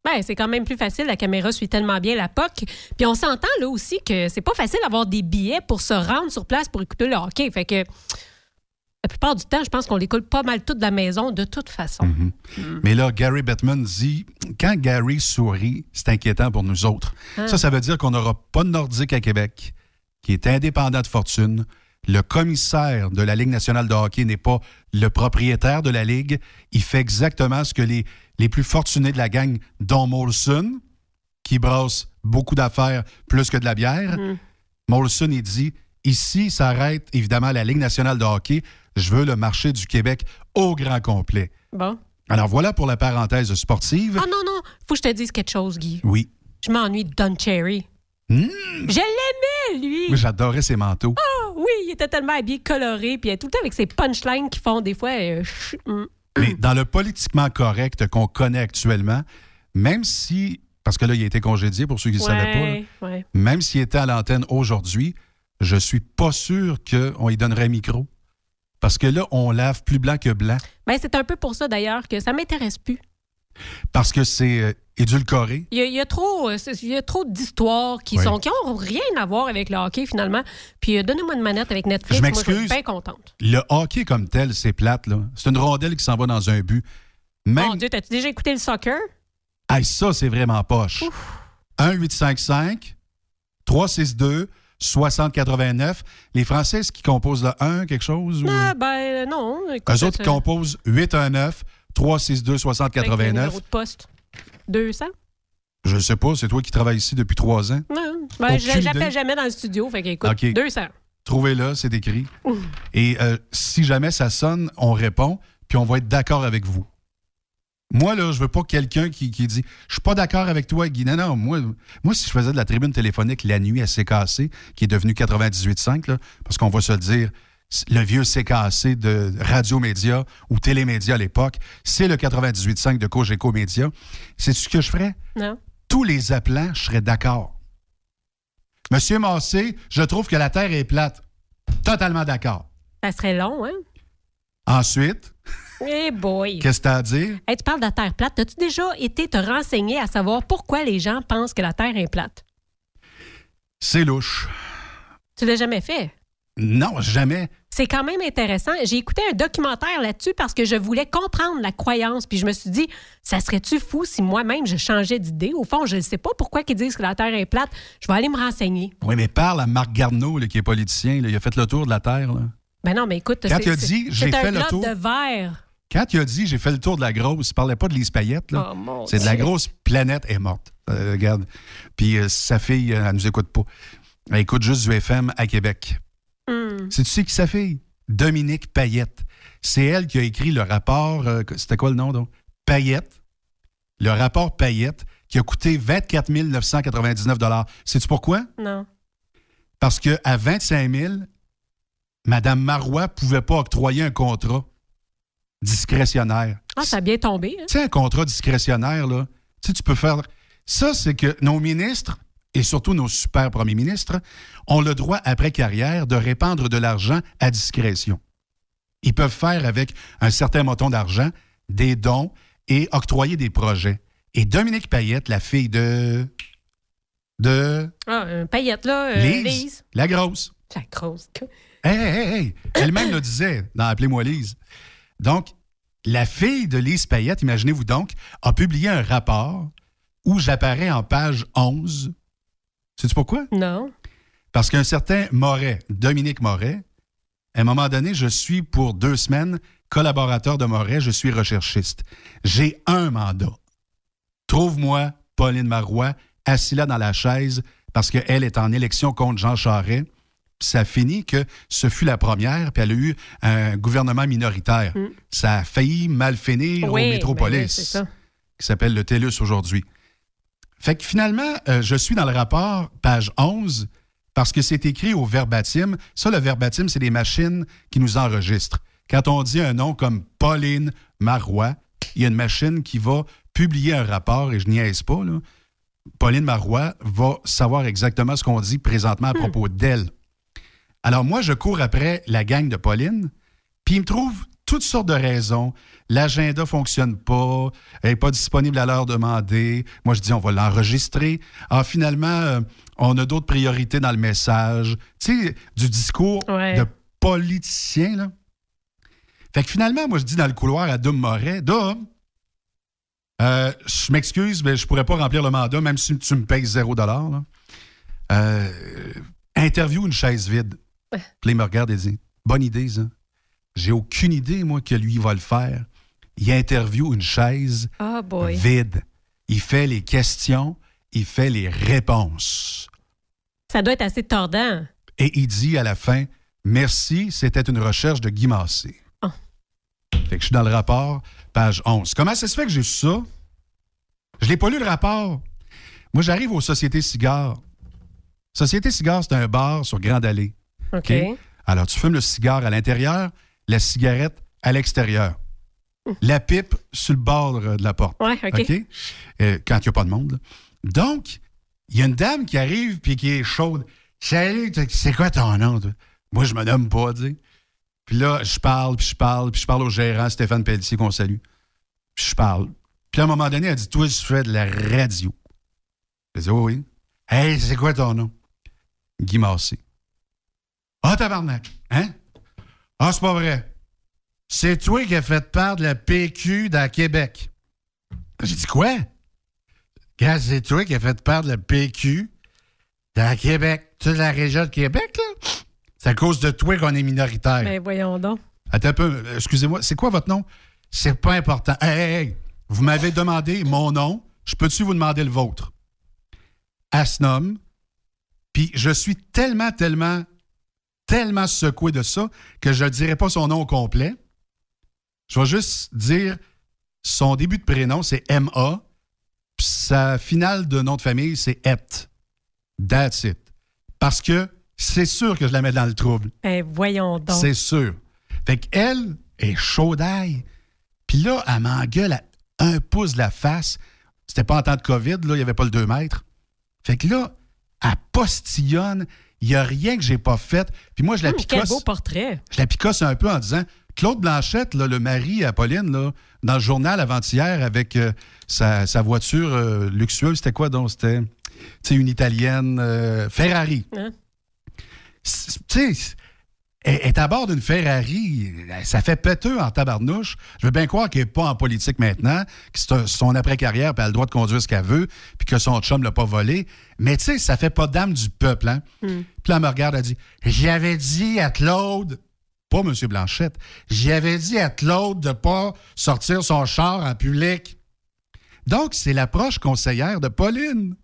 Ben, c'est quand même plus facile. La caméra suit tellement bien la POC. Puis on s'entend là aussi que c'est pas facile d'avoir des billets pour se rendre sur place pour écouter le hockey. Fait que la plupart du temps, je pense qu'on les pas mal toutes de la maison de toute façon. Mhm. Mm. Mais là, Gary Bettman dit quand Gary sourit, c'est inquiétant pour nous autres. Ah. Ça, ça veut dire qu'on n'aura pas de Nordique à Québec, qui est indépendant de fortune. Le commissaire de la Ligue nationale de hockey n'est pas le propriétaire de la Ligue. Il fait exactement ce que les, les plus fortunés de la gang, dont Molson, qui brasse beaucoup d'affaires plus que de la bière. Mm. Molson, il dit ici s'arrête évidemment la Ligue nationale de hockey. Je veux le marché du Québec au grand complet. Bon. Alors voilà pour la parenthèse sportive. Ah non, non, faut que je te dise quelque chose, Guy. Oui. Je m'ennuie de Don Cherry. Hmm. Je l'aimais, lui. Moi, J'adorais ses manteaux. Ah oui, il était tellement habillé, coloré, puis tout le temps avec ses punchlines qui font des fois. euh, ch- mm. Mais dans le politiquement correct qu'on connaît actuellement, même si, parce que là, il a été congédié pour ceux qui ne savaient pas, là, Ouais, ouais. même s'il était à l'antenne aujourd'hui, je suis pas sûr qu'on lui donnerait un micro. Parce que là, on lave plus blanc que blanc. Ben, c'est un peu pour ça d'ailleurs que ça m'intéresse plus. Parce que c'est euh, édulcoré. Il y a, il y a trop, euh, d'histoires qui Oui. sont qui ont rien à voir avec le hockey finalement. Puis euh, donnez-moi une manette avec Netflix. Je moi, je m'excuse. être bien contente. Le hockey comme tel, c'est plate. là. C'est une rondelle qui s'en va dans un but. Même, Mon Dieu, t'as-tu déjà écouté le soccer? Hey, ça, c'est vraiment poche. 1-855 362 6089. Les Français, est-ce qu'ils composent le 1, quelque chose? Ou... Ah, ben non. Écoute, Eux autres, ça- ils composent 819 362 avec le 6089. numéro de poste. 200? Je sais pas, c'est toi qui travailles ici depuis trois ans? Non. Ben, j'appelle jamais dans le studio. Fait qu'écoute, OK. 200. Trouvez-le, c'est écrit. Et euh, si jamais ça sonne, on répond, puis on va être d'accord avec vous. Moi, là, je veux pas quelqu'un qui, qui dit Je suis pas d'accord avec toi, Guy. Non, non, moi, moi, si je faisais de la tribune téléphonique la nuit à CKC, qui est devenu 98.5, là, parce qu'on va se le dire, le vieux CKC de Radio Média ou Télémédia à l'époque, c'est le 98.5 de Cogeco Média. C'est ce que je ferais? Non. Tous les appelants, je serais d'accord. Monsieur Massé, je trouve que la Terre est plate. Totalement d'accord. Ça serait long, hein? Ensuite, Eh boy! qu'est-ce que tu as à dire? Hey, tu parles de la Terre plate. As-tu déjà été te renseigner à savoir pourquoi les gens pensent que la Terre est plate? C'est louche. Tu l'as jamais fait? Non, jamais. C'est quand même intéressant. J'ai écouté un documentaire là-dessus parce que je voulais comprendre la croyance. Puis je me suis dit, ça serait-tu fou si moi-même je changeais d'idée? Au fond, je ne sais pas pourquoi ils disent que la Terre est plate. Je vais aller me renseigner. Oui, mais parle à Marc Garneau, là, qui est politicien. là. Il a fait le tour de la Terre. là. Ben non, mais écoute, Quand c'est- il a c'est- dit, j'ai fait un le globe tour. de verre. Quand il a dit j'ai fait le tour de la grosse, il parlait pas de Lise Payette. là. Oh, mon c'est de la grosse planète est morte. Euh, regarde. Puis euh, sa fille, euh, elle nous écoute pas. Elle écoute juste du FM à Québec. Hmm. C'est tu sais qui sa fille? Dominique Payette. C'est elle qui a écrit le rapport. euh, C'était quoi le nom donc? Payette. Le rapport Payette qui a coûté 24 999 Sais-tu pourquoi? Non. Parce qu'à 25 000, Mme Marois pouvait pas octroyer un contrat discrétionnaire. Ah, ça a bien tombé. hein? Tu sais, un contrat discrétionnaire, là, tu sais, tu peux faire. Ça, c'est que nos ministres, et surtout nos super premiers ministres, ont le droit, après carrière, de répandre de l'argent à discrétion. Ils peuvent faire avec un certain montant d'argent des dons et octroyer des projets. Et Dominique Payette, la fille de. de. Ah, un paillette, là. euh, Lise, Lise. la grosse. La grosse. Hey, hey, hey! Elle-même le disait dans Appelez-moi Lise. Donc, la fille de Lise Payette, imaginez-vous donc, a publié un rapport où j'apparais en page 11. Sais-tu pourquoi? Non. Parce qu'un certain Moret, Dominique Moret, à un moment donné, je suis pour deux semaines collaborateur de Moret, je suis recherchiste. J'ai un mandat. Trouve-moi Pauline Marois assis là dans la chaise parce qu'elle est en élection contre Jean Charest. Puis ça finit que ce fut la première, puis elle a eu un gouvernement minoritaire. Mm. Ça a failli mal finir Oui, au Métropolis, ben oui, qui s'appelle le TELUS aujourd'hui. Fait que finalement, euh, je suis dans le rapport, page 11, parce que c'est écrit au verbatim. Ça, le verbatim, c'est des machines qui nous enregistrent. Quand on dit un nom comme Pauline Marois, il y a une machine qui va publier un rapport, et je niaise pas, là. Pauline Marois va savoir exactement ce qu'on dit présentement à propos d'elle. Alors moi, je cours après la gang de Pauline, puis il me trouve toutes sortes de raisons. L'agenda fonctionne pas, elle n'est pas disponible à l'heure demandée. Moi, je dis, on va l'enregistrer. Ah, finalement, euh, on a d'autres priorités dans le message. Tu sais, du discours Ouais. de politicien, là. Fait que finalement, moi, je dis dans le couloir à Dom Moret, Dom, euh, je m'excuse, mais je pourrais pas remplir le mandat, même si tu me payes zéro dollar. Euh, interview une chaise vide. Puis il me regarde et dit Bonne idée, ça. J'ai aucune idée, moi, que lui va le faire. Il interview une chaise Ah, boy. vide. Il fait les questions, il fait les réponses. Ça doit être assez tordant. Et il dit à la fin Merci, c'était une recherche de Guy Massé. Ah. Fait que je suis dans le rapport, page 11. Comment ça se fait que j'ai su ça? Je l'ai pas lu le rapport. Moi, j'arrive aux Sociétés Cigares. Société Cigares, c'est un bar sur Grande Allée. OK? Alors, tu fumes le cigare à l'intérieur, la cigarette à l'extérieur. La pipe sur le bord de la porte. Ouais, OK. Euh, quand il n'y a pas de monde. là. Donc, il y a une dame qui arrive puis qui est chaude. Salut, c'est quoi ton nom? toi? Moi, je me nomme pas, tu sais. Puis là, je parle, puis je parle, puis je parle au gérant Stéphane Pelletier qu'on salue. Puis je parle. Puis à un moment donné, elle dit Toi, tu fais de la radio. Je dis Oui, oui. Hey, c'est quoi ton nom? Guy Massé. Ah, tabarnak. Hein? Ah, c'est pas vrai. C'est toi qui as fait part de la PQ dans Québec. J'ai dit quoi? Gars, c'est toi qui as fait part de la PQ Dans Québec, toute la région de Québec, là, c'est à cause de toi qu'on est minoritaire. Ben voyons donc. Attends un peu, excusez-moi, c'est quoi votre nom? C'est pas important. Hey, hey, hey, vous m'avez demandé mon nom, je peux-tu vous demander le vôtre? Asnom. Puis je suis tellement, tellement, tellement secoué de ça que je ne dirai pas son nom au complet. Je vais juste dire son début de prénom, c'est M.A. Puis sa finale de nom de famille, c'est Et. That's it. Parce que c'est sûr que je la mets dans le trouble. Ben voyons donc. C'est sûr. Fait qu'elle est chaude d'ail. Puis là, elle m'engueule à un pouce de la face. C'était pas en temps de COVID, là, il n'y avait pas le 2 mètres. Fait que là, elle postillonne. Il n'y a rien que j'ai pas fait. Puis moi, je la Hum, picosse. quel beau portrait. Je la picosse un peu en disant Claude Blanchette, là, le mari à Pauline, là, dans le journal avant-hier avec euh, sa, sa voiture euh, luxueuse, c'était quoi donc? C'était une italienne euh, Ferrari. Hein? Tu sais, elle est à bord d'une Ferrari. Ça fait péteux en tabarnouche. Je veux bien croire qu'elle n'est pas en politique maintenant, que c'est son après-carrière, puis elle a le droit de conduire ce qu'elle veut, puis que son chum l'a pas volé. Mais tu sais, ça fait pas dame du peuple, hein? Hmm. Puis là, elle me regarde, elle dit J'avais dit à Claude, pas M. Blanchette, j'avais dit à Claude de pas sortir son char en public. Donc, c'est l'approche conseillère de Pauline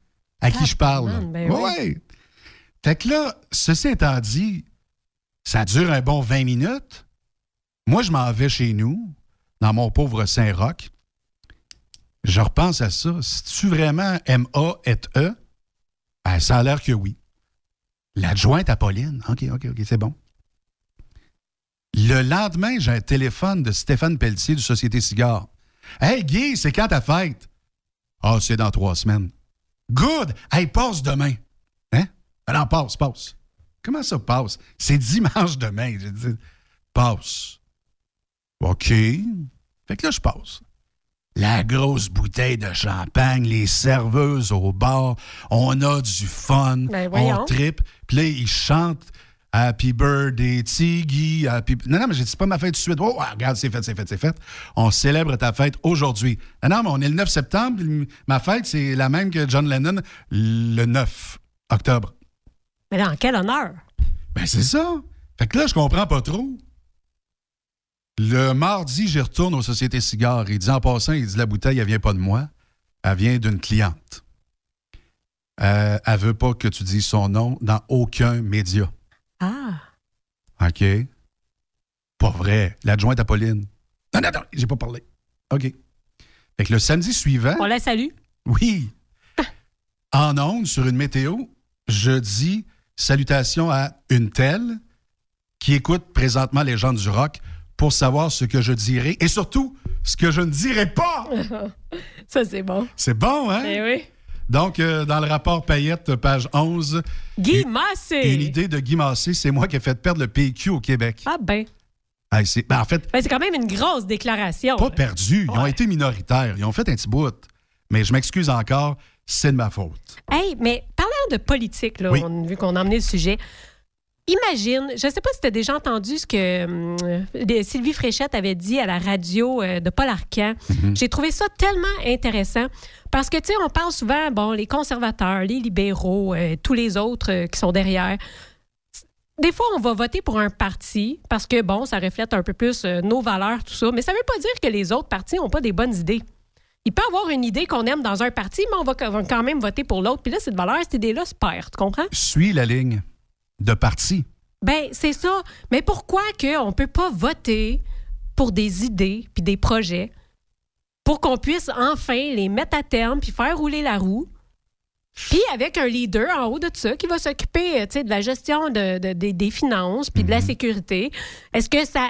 à qui je parle. Ben oui. Ouais. Fait que là, ceci étant dit, ça dure un bon 20 minutes. Moi, je m'en vais chez nous, dans mon pauvre Saint-Roch. Je repense à ça. C'est-tu vraiment M-A et E? Ben, ça a l'air que oui. L'adjointe à Pauline. OK, OK, OK, c'est bon. Le lendemain, j'ai un téléphone de Stéphane Pelletier de Société Cigare. Hey, Guy, c'est quand ta fête? Ah, c'est dans trois semaines. Good! Hey, passe demain. Hein? Alors, passe, passe. Comment ça passe? C'est dimanche demain. J'ai dit, passe. OK. Fait que là, je passe. La grosse bouteille de champagne, les serveuses au bar, on a du fun, Ben, on tripe. Puis là, ils chantent Happy Birthday, Tiggy, Happy... Non, non, mais j'ai dit, c'est pas ma fête tout de suite. Oh, ouais, regarde, c'est fait, c'est fait, c'est fait. On célèbre ta fête aujourd'hui. Non, non, mais on est le 9 septembre. Ma fête, c'est la même que John Lennon, le 9 octobre. Mais dans quel honneur? Ben, c'est ça. Fait que là, je comprends pas trop. Le mardi, j'y retourne aux sociétés cigares. Il dit en passant, il dit la bouteille, elle vient pas de moi. Elle vient d'une cliente. Euh, elle veut pas que tu dises son nom dans aucun média. Ah. OK? Pas vrai. L'adjointe à Pauline. Non, non, non, j'ai pas parlé. OK. Fait que le samedi suivant. On la salue. Oui. En ondes, sur une météo, je dis salutations à une telle qui écoute présentement les gens du rock pour savoir ce que je dirai et surtout ce que je ne dirai pas. Ça, c'est bon. C'est bon, hein? Eh oui. Donc, euh, dans le rapport Payette, page 11, Guy Massé. une idée de Guy Massé, c'est moi qui ai fait perdre le PQ au Québec. Ah ben. Hey, c'est- ben, en fait, Ben, c'est quand même une grosse déclaration. pas perdu. Ils ont été minoritaires. Ils ont fait un petit bout. Mais je m'excuse encore, c'est de ma faute. Hey, mais parlant de politique, là, Oui. on- vu qu'on a emmené le sujet, imagine, je ne sais pas si tu as déjà entendu ce que hum, euh, Sylvie Fréchette avait dit à la radio euh, de Paul Arcan. Mhm. J'ai trouvé ça tellement intéressant parce que, tu sais, on parle souvent, bon, les conservateurs, les libéraux, euh, tous les autres euh, qui sont derrière. Des fois, on va voter pour un parti parce que, bon, ça reflète un peu plus nos valeurs, tout ça. Mais ça ne veut pas dire que les autres partis n'ont pas des bonnes idées. Il peut avoir une idée qu'on aime dans un parti, mais on va quand même voter pour l'autre. Puis là, cette valeur, cette idée-là se perd. Tu comprends? Suis la ligne de parti. Ben, c'est ça. Mais pourquoi qu'on ne peut pas voter pour des idées puis des projets pour qu'on puisse enfin les mettre à terme puis faire rouler la roue? Puis avec un leader en haut de ça qui va s'occuper euh, de la gestion de, de- des- des finances puis de la sécurité. Est-ce que ça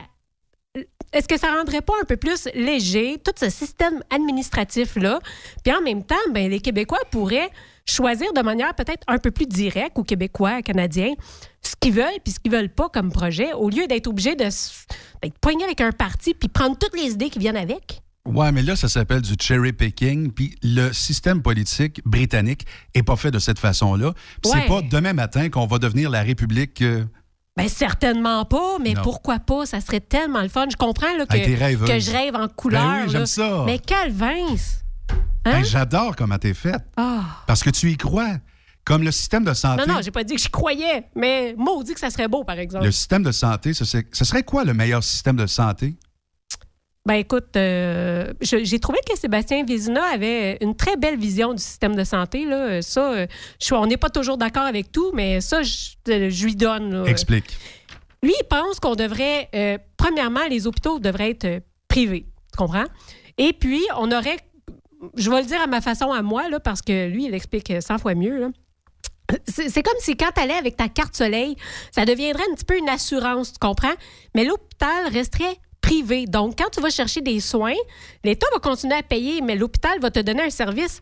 est-ce que ça rendrait pas un peu plus léger tout ce système administratif-là? Puis en même temps, ben, les Québécois pourraient choisir de manière peut-être un peu plus directe, ou Québécois, Canadiens, ce qu'ils veulent puis ce qu'ils veulent pas comme projet, au lieu d'être obligés de d'être poignés avec un parti puis prendre toutes les idées qui viennent avec. Ouais, mais là, ça s'appelle du cherry picking. Puis le système politique britannique est pas fait de cette façon-là. Ouais. c'est pas demain matin qu'on va devenir la République. euh, Ben certainement pas, mais Non. pourquoi pas? Ça serait tellement le fun. Je comprends là, que, Hey, que je rêve en couleur. Ben oui, j'aime là. ça. Mais quelle Vince! Hein? hey, J'adore comment t'es faite. Ah. Parce que tu y crois. Comme le système de santé. Non, non, j'ai pas dit que je croyais, mais maudit que ça serait beau, par exemple. Le système de santé, ce serait, ce serait quoi le meilleur système de santé? Ben écoute, euh, j'ai trouvé que Sébastien Vézina avait une très belle vision du système de santé. Là. Ça, euh, je on n'est pas toujours d'accord avec tout, mais ça, je, je lui donne. là. Explique. Lui, il pense qu'on devrait, euh, premièrement, les hôpitaux devraient être euh, privés. Tu comprends? Et puis, on aurait, je vais le dire à ma façon à moi, là, parce que lui, il explique 100 fois mieux. là. C'est comme si quand tu allais avec ta carte soleil, ça deviendrait un petit peu une assurance, tu comprends? Mais l'hôpital resterait privé. Donc, quand tu vas chercher des soins, l'État va continuer à payer, mais l'hôpital va te donner un service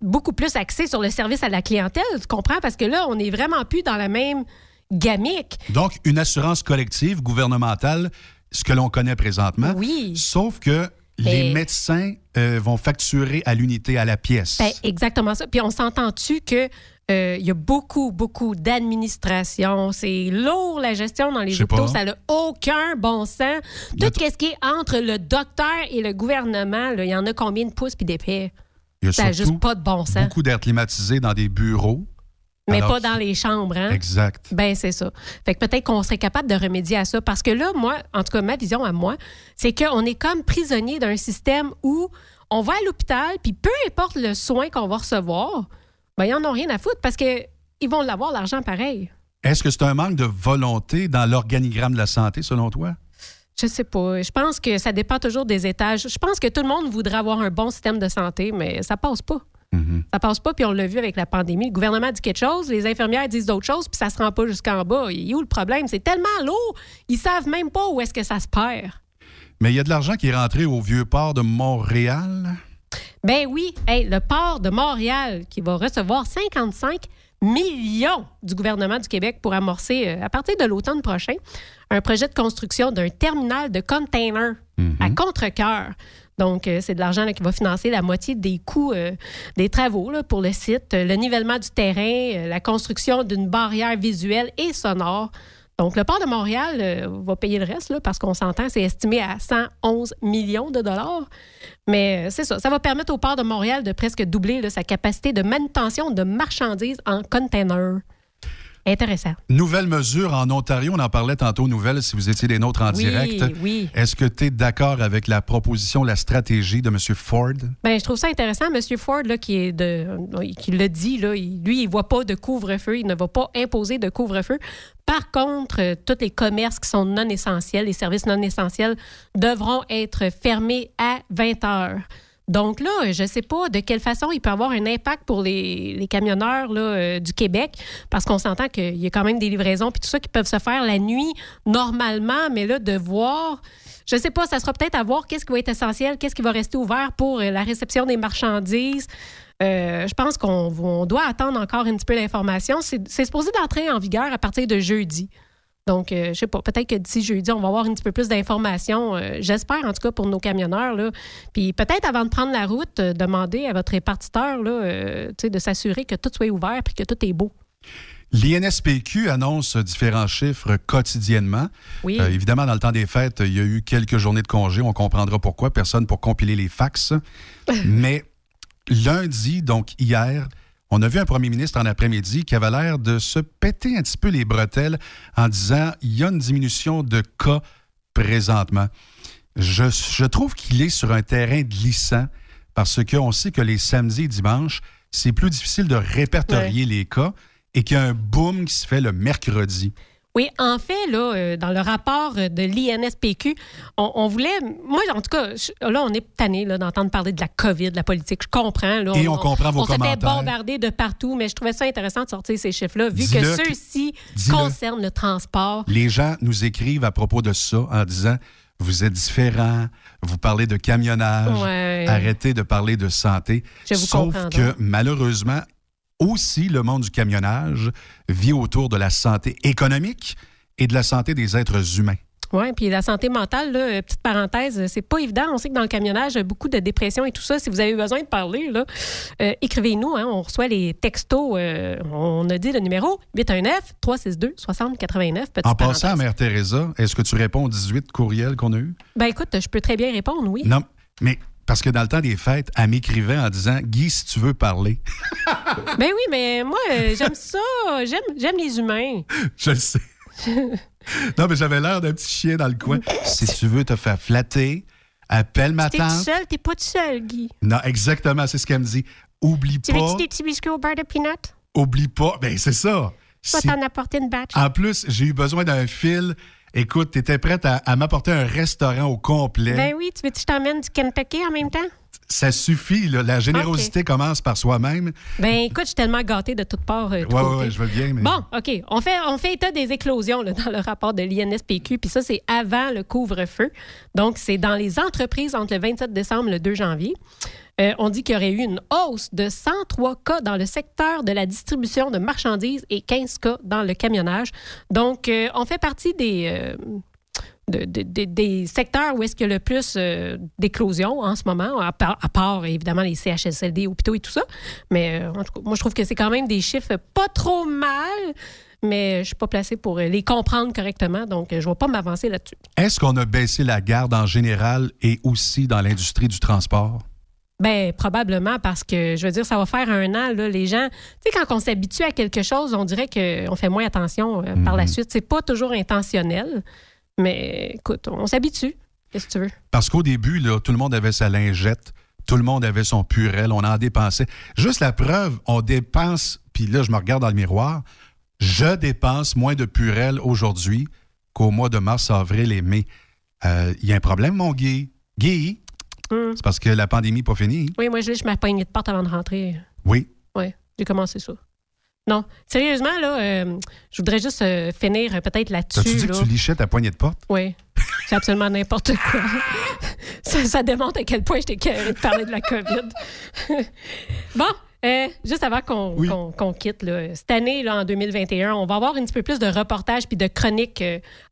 beaucoup plus axé sur le service à la clientèle, tu comprends? Parce que là, on n'est vraiment plus dans la même gamique. Donc, une assurance collective gouvernementale, ce que l'on connaît présentement. Oui. Sauf que les Mais- médecins euh, vont facturer à l'unité, à la pièce. Ben, exactement ça. Puis on s'entend-tu que euh, il y a beaucoup, beaucoup d'administration. C'est lourd la gestion dans les hôpitaux. pas. Ça n'a aucun bon sens. Tout ce qui est entre le docteur et le gouvernement, là, il y en a combien de pouces puis d'épais? Ça n'a juste pas de bon sens. Beaucoup d'air climatisé dans des bureaux. Mais Alors pas dans les chambres, hein? Exact. Ben c'est ça. Fait que peut-être qu'on serait capable de remédier à ça. Parce que là, moi, en tout cas, ma vision à moi, c'est qu'on est comme prisonnier d'un système où on va à l'hôpital, puis peu importe le soin qu'on va recevoir, ben ils en ont rien à foutre parce que ils vont l'avoir l'argent pareil. Est-ce que c'est un manque de volonté dans l'organigramme de la santé, selon toi? Je sais pas. Je pense que ça dépend toujours des étages. Je pense que tout le monde voudrait avoir un bon système de santé, mais ça passe pas. Ça passe pas, puis on l'a vu avec la pandémie. Le gouvernement dit quelque chose, les infirmières disent d'autres choses, puis ça se rend pas jusqu'en bas. Il est où le problème? C'est tellement lourd, ils savent même pas où est-ce que ça se perd. Mais il y a de l'argent qui est rentré au vieux port de Montréal. Ben oui, Hey, le port de Montréal qui va recevoir 55 millions du gouvernement du Québec pour amorcer, euh, à partir de l'automne prochain, un projet de construction d'un terminal de containers à contre-cœur. Donc, euh, c'est de l'argent qui va financer la moitié des coûts euh, des travaux là, pour le site, le nivellement du terrain, la construction d'une barrière visuelle et sonore. Donc, le port de Montréal euh, va payer le reste là, parce qu'on s'entend, c'est estimé à 111 millions de dollars. Mais euh, c'est ça, ça va permettre au port de Montréal de presque doubler sa capacité de manutention de marchandises en container. Intéressant. Nouvelle mesure en Ontario, on en parlait tantôt, nouvelle, si vous étiez des nôtres en Oui, direct. oui. Est-ce que tu es d'accord avec la proposition, la stratégie de M. Ford? Ben, je trouve ça intéressant. M. Ford, là, qui, est de, qui le dit, là, lui, il ne voit pas de couvre-feu. Il ne va pas imposer de couvre-feu. Par contre, euh, tous les commerces qui sont non essentiels, les services non essentiels, devront être fermés à 20 heures. Donc là, je ne sais pas de quelle façon il peut avoir un impact pour les, camionneurs là, euh, du Québec, parce qu'on s'entend qu'il y a quand même des livraisons puis tout ça qui peuvent se faire la nuit normalement, mais là, de voir, je sais pas, ça sera peut-être à voir qu'est-ce qui va être essentiel, qu'est-ce qui va rester ouvert pour euh, la réception des marchandises. Euh, je pense qu'on on doit attendre encore un petit peu d'informations. C'est c'est supposé d'entrer en vigueur à partir de jeudi. Donc, euh, je sais pas, peut-être que d'ici jeudi, on va avoir un petit peu plus d'informations. euh, J'espère, en tout cas, pour nos camionneurs. Là. Puis peut-être avant de prendre la route, euh, demander à votre répartiteur là, euh, de s'assurer que tout soit ouvert puis que tout est beau. L'INSPQ annonce différents chiffres quotidiennement. Oui. Euh, évidemment, dans le temps des fêtes, il y a eu quelques journées de congé. On comprendra pourquoi. Personne pour compiler les fax. Mais lundi, donc hier, on a vu un premier ministre en après-midi qui avait l'air de se péter un petit peu les bretelles en disant il y a une diminution de cas présentement. Je, je trouve qu'il est sur un terrain glissant parce qu'on sait que les samedis et dimanches, c'est plus difficile de répertorier les cas et qu'il y a un boom qui se fait le mercredi. Oui, en fait, là, euh, dans le rapport de l'INSPQ, on, on voulait. Moi, en tout cas, je- là, on est tanné d'entendre parler de la COVID, de la politique. Je comprends. Là, Et on comprend vos On se fait commentaires. bombarder de partout, mais je trouvais ça intéressant de sortir ces chiffres-là, vu que ceux-ci concernent le transport. Les gens nous écrivent à propos de ça en disant vous êtes différents, vous parlez de camionnage, Ouais. arrêtez de parler de santé. Je vous Sauf comprends que donc. malheureusement, aussi le monde du camionnage vit autour de la santé économique et de la santé des êtres humains. Oui, puis la santé mentale, là, euh, petite parenthèse, euh, c'est pas évident. On sait que dans le camionnage, il y a beaucoup de dépression et tout ça. Si vous avez besoin de parler, là, euh, écrivez-nous. hein. on reçoit les textos. euh, on a dit le numéro 819-362-6089. Petite En passant à Mère Teresa, est-ce que tu réponds aux 18 courriels qu'on a eus? Ben écoute, je peux très bien répondre, oui. Non, mais Parce que dans le temps des fêtes, elle m'écrivait en disant Guy, si tu veux parler. ben oui, mais moi, j'aime ça. J'aime, j'aime les humains. Je le sais. non, mais j'avais l'air d'un petit chien dans le coin. Si tu veux te faire flatter, appelle ma T'es tout tante. seul, t'es pas tout seul, Guy. Non, exactement, c'est ce qu'elle me dit. Oublie Tu pas. veux-tu des petits biscuits au beurre de peanut? Oublie pas. Ben, c'est ça. Je vais Si- t'en apporter une batch. En plus, j'ai eu besoin d'un fil. Écoute, tu étais prête à, m'apporter un restaurant au complet. Ben oui, tu veux que je t'emmène du Kentucky en même temps? Ça suffit, là. la générosité commence par soi-même. Ben écoute, je suis tellement gâtée de toutes parts. euh, ouais, ouais, je veux bien, mais. Bon, OK. On fait, on fait état des éclosions là, dans le rapport de l'INSPQ, puis ça, c'est avant le couvre-feu. Donc, c'est dans les entreprises entre le 27 décembre et le 2 janvier. Euh, on dit qu'il y aurait eu une hausse de 103 cas dans le secteur de la distribution de marchandises et 15 cas dans le camionnage. Donc, euh, on fait partie des, euh, de- de- de- des secteurs où est-ce qu'il y a le plus euh, d'éclosions en ce moment, à part, à part, évidemment les CHSLD, hôpitaux et tout ça. Mais euh, en tout cas, moi, je trouve que c'est quand même des chiffres pas trop mal, mais je suis pas placée pour euh, les comprendre correctement, donc je ne vais pas m'avancer là-dessus. Est-ce qu'on a baissé la garde en général et aussi dans l'industrie du transport? Ben probablement parce que je veux dire ça va faire un an là, les gens, tu sais quand on s'habitue à quelque chose, on dirait qu'on fait moins attention euh, par la suite. C'est pas toujours intentionnel, mais écoute, on s'habitue. Qu'est-ce que tu veux? Parce qu'au début, là, tout le monde avait sa lingette, tout le monde avait son purel, on en dépensait. Juste la preuve, on dépense, puis là, je me regarde dans le miroir, je dépense moins de purel aujourd'hui qu'au mois de mars, avril et mai. Euh, Il y a un problème, mon Guy? Guy, Hum. c'est parce que la pandémie n'est pas finie. Oui, moi je lèche ma poignée de porte avant de rentrer. Oui. Oui, j'ai commencé ça. Non, sérieusement là, euh, je voudrais juste euh, finir euh, peut-être là-dessus. T'as-tu dit là. que tu lichais ta poignée de porte? Oui, c'est absolument n'importe quoi. ça, ça démontre à quel point j'étais curée de parler de la COVID. bon, juste avant qu'on quitte, là, cette année, là, en 2021, on va avoir un petit peu plus de reportages puis de chroniques,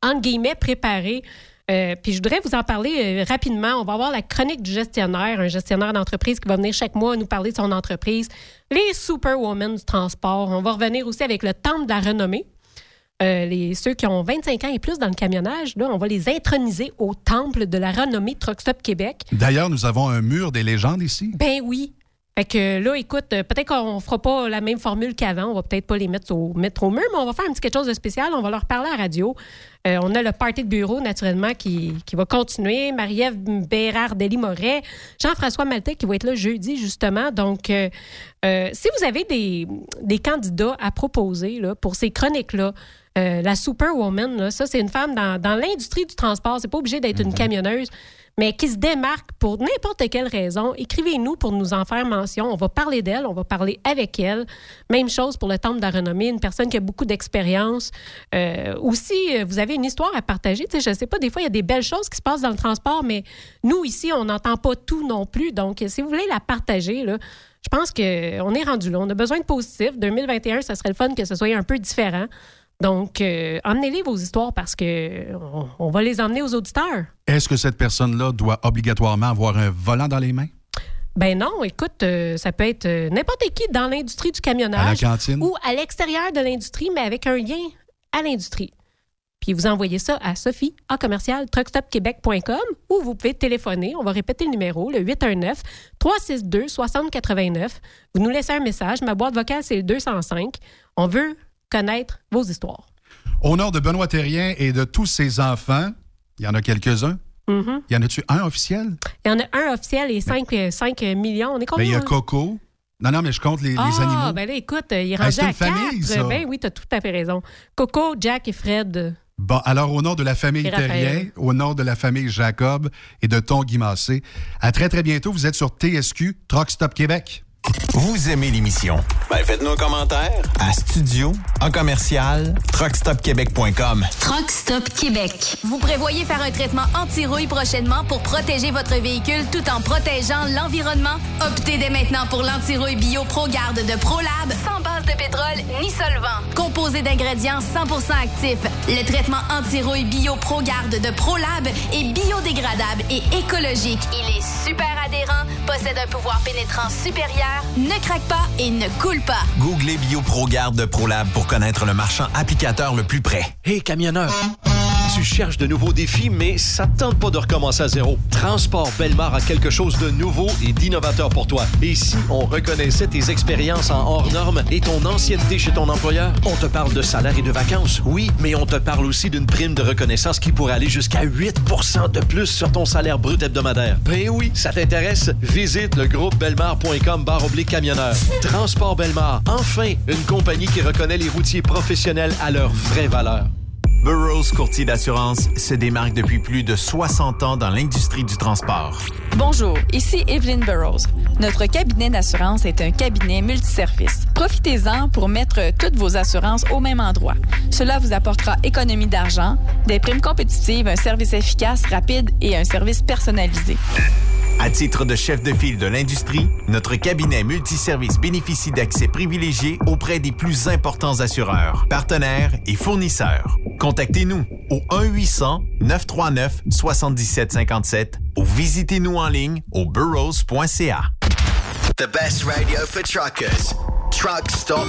entre guillemets, préparées. Euh, puis je voudrais vous en parler euh, rapidement. On va avoir la chronique du gestionnaire, un gestionnaire d'entreprise qui va venir chaque mois nous parler de son entreprise. Les superwomen du transport. On va revenir aussi avec le temple de la renommée. Euh, les, ceux qui ont 25 ans et plus dans le camionnage, là, on va les introniser au temple de la renommée Truck Stop Québec. D'ailleurs, nous avons un mur des légendes ici. Ben oui. Fait que là, écoute, euh, peut-être qu'on fera pas la même formule qu'avant. On va peut-être pas les mettre au, mettre au mur, mais on va faire un petit quelque chose de spécial. On va leur parler à la radio. Euh, on a le party de bureau, naturellement, qui, qui va continuer. Marie-Ève Bérard Dely-Moret, Jean-François Maltais qui va être là jeudi, justement. Donc, euh, euh, si vous avez des, des candidats à proposer là, pour ces chroniques-là, la Superwoman, là, ça, c'est une femme dans, dans l'industrie du transport. C'est pas obligé d'être une camionneuse, mais qui se démarque pour n'importe quelle raison. Écrivez-nous pour nous en faire mention. On va parler d'elle, on va parler avec elle. Même chose pour le Temple de la Renommée, une personne qui a beaucoup d'expérience. Euh, aussi, euh, vous avez une histoire à partager. Tu sais, je sais pas, des fois, il y a des belles choses qui se passent dans le transport, mais nous, ici, on n'entend pas tout non plus. Donc, si vous voulez la partager, je pense qu'on est rendu là. On a besoin de positif. 2021, ça serait le fun que ce soit un peu différent. Donc, euh, emmenez-les vos histoires parce que on, on va les emmener aux auditeurs. Est-ce que cette personne-là doit obligatoirement avoir un volant dans les mains? Ben non, écoute, euh, ça peut être euh, n'importe qui dans l'industrie du camionnage. À la cantine? Ou à l'extérieur de l'industrie, mais avec un lien à l'industrie. Puis vous envoyez ça à Sophie, en commercial, truckstopquebec.com ou vous pouvez téléphoner. On va répéter le numéro, le 819-362-6089. Vous nous laissez un message. Ma boîte vocale, c'est le 205. On veut connaître vos histoires. Au nom de Benoît Terrien et de tous ses enfants, il y en a quelques-uns. Mhm. Y en a-tu un officiel? Il y en a un officiel et 5, millions. On est Ben, combien? il y a hein? Coco. Non, non, mais je compte les, les ah, animaux. ben là, écoute, il est Ah, rendu une à famille, quatre. ça. Ben oui, tu as tout à fait raison. Coco, Jack et Fred. Bon, alors au nom de la famille. Terrien, au nom de la famille Jacob et de Ton Guy Massé, à très très bientôt. Vous êtes sur TSQ, Truck Stop Québec. Vous aimez l'émission? Ben faites-nous un commentaire à studio en commercial truckstopquebec.com. Truck Stop Québec. Vous prévoyez faire un traitement anti-rouille prochainement pour protéger votre véhicule tout en protégeant l'environnement? Optez dès maintenant pour l'anti-rouille bio ProGarde de ProLab sans base de pétrole ni solvant. Composé d'ingrédients 100% actifs, le traitement anti-rouille bio ProGarde de ProLab est biodégradable et écologique. Il est super adhérent, possède un pouvoir pénétrant supérieur, ne craque pas et ne coule pas. Googlez BioProGarde de ProLab pour connaître le marchand applicateur le plus près. Hé, camionneur! Tu cherches de nouveaux défis, mais ça ne tente pas de recommencer à zéro. Transport Belmar a quelque chose de nouveau et d'innovateur pour toi. Et si on reconnaissait tes expériences en hors normes et ton ancienneté chez ton employeur? On te parle de salaire et de vacances, oui, mais on te parle aussi d'une prime de reconnaissance qui pourrait aller jusqu'à 8% de plus sur ton salaire brut hebdomadaire. Ben oui, ça t'intéresse? Visite le groupe belmar.com barre oblique camionneur. Transport Belmar, enfin, une compagnie qui reconnaît les routiers professionnels à leur vraie valeur. Burroughs Courtier d'assurance se démarque depuis plus de 60 ans dans l'industrie du transport. Bonjour, ici Evelyn Burroughs. Notre cabinet d'assurance est un cabinet multiservice. Profitez-en pour mettre toutes vos assurances au même endroit. Cela vous apportera économie d'argent, des primes compétitives, un service efficace, rapide et un service personnalisé. À titre de chef de file de l'industrie, notre cabinet multiservice bénéficie d'accès privilégié auprès des plus importants assureurs, partenaires et fournisseurs. Contactez-nous au 1-800-939-7757 ou visitez-nous en ligne au burrows.ca. The best radio for truckers. Truck Stop.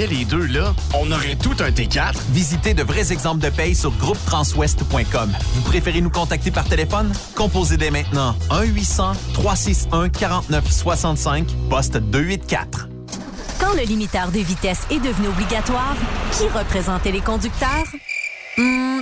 les deux, là, on aurait tout un T4. Visitez de vrais exemples de paye sur groupetranswest.com. Vous préférez nous contacter par téléphone? Composez dès maintenant 1-800-361-4965, poste 284. Quand le limiteur de vitesse est devenu obligatoire, qui représentait les conducteurs? Hmm,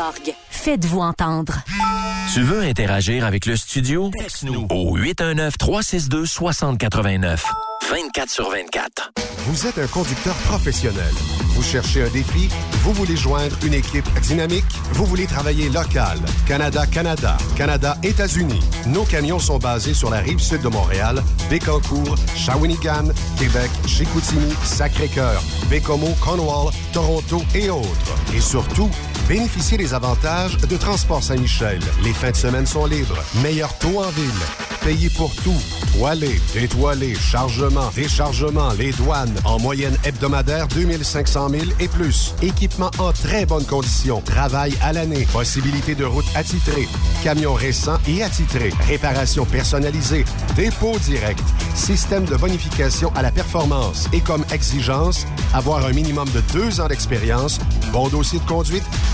Faites-vous entendre. Tu veux interagir avec le studio? Texte-nous au 819-362-6089. 24 sur 24. Vous êtes un conducteur professionnel. Vous cherchez un défi? Vous voulez joindre une équipe dynamique? Vous voulez travailler local? Canada-Canada, Canada-États-Unis. Nos camions sont basés sur la rive sud de Montréal, Bécancour, Shawinigan, Québec, Chicoutimi, Sacré-Cœur, Bécomo, Cornwall, Toronto et autres. Et surtout, bénéficiez des avantages de Transport Saint-Michel. Les fins de semaine sont libres. Meilleur taux en ville. Payé pour tout. Toilé, détoilé, chargement, déchargement, les douanes. En moyenne hebdomadaire, 2500 000 et plus. Équipement en très bonne condition. Travail à l'année. Possibilité de route attitrée. Camions récents et attitrés. Réparation personnalisée. Dépôt direct. Système de bonification à la performance. Et comme exigence, avoir un minimum de deux ans d'expérience, bon dossier de conduite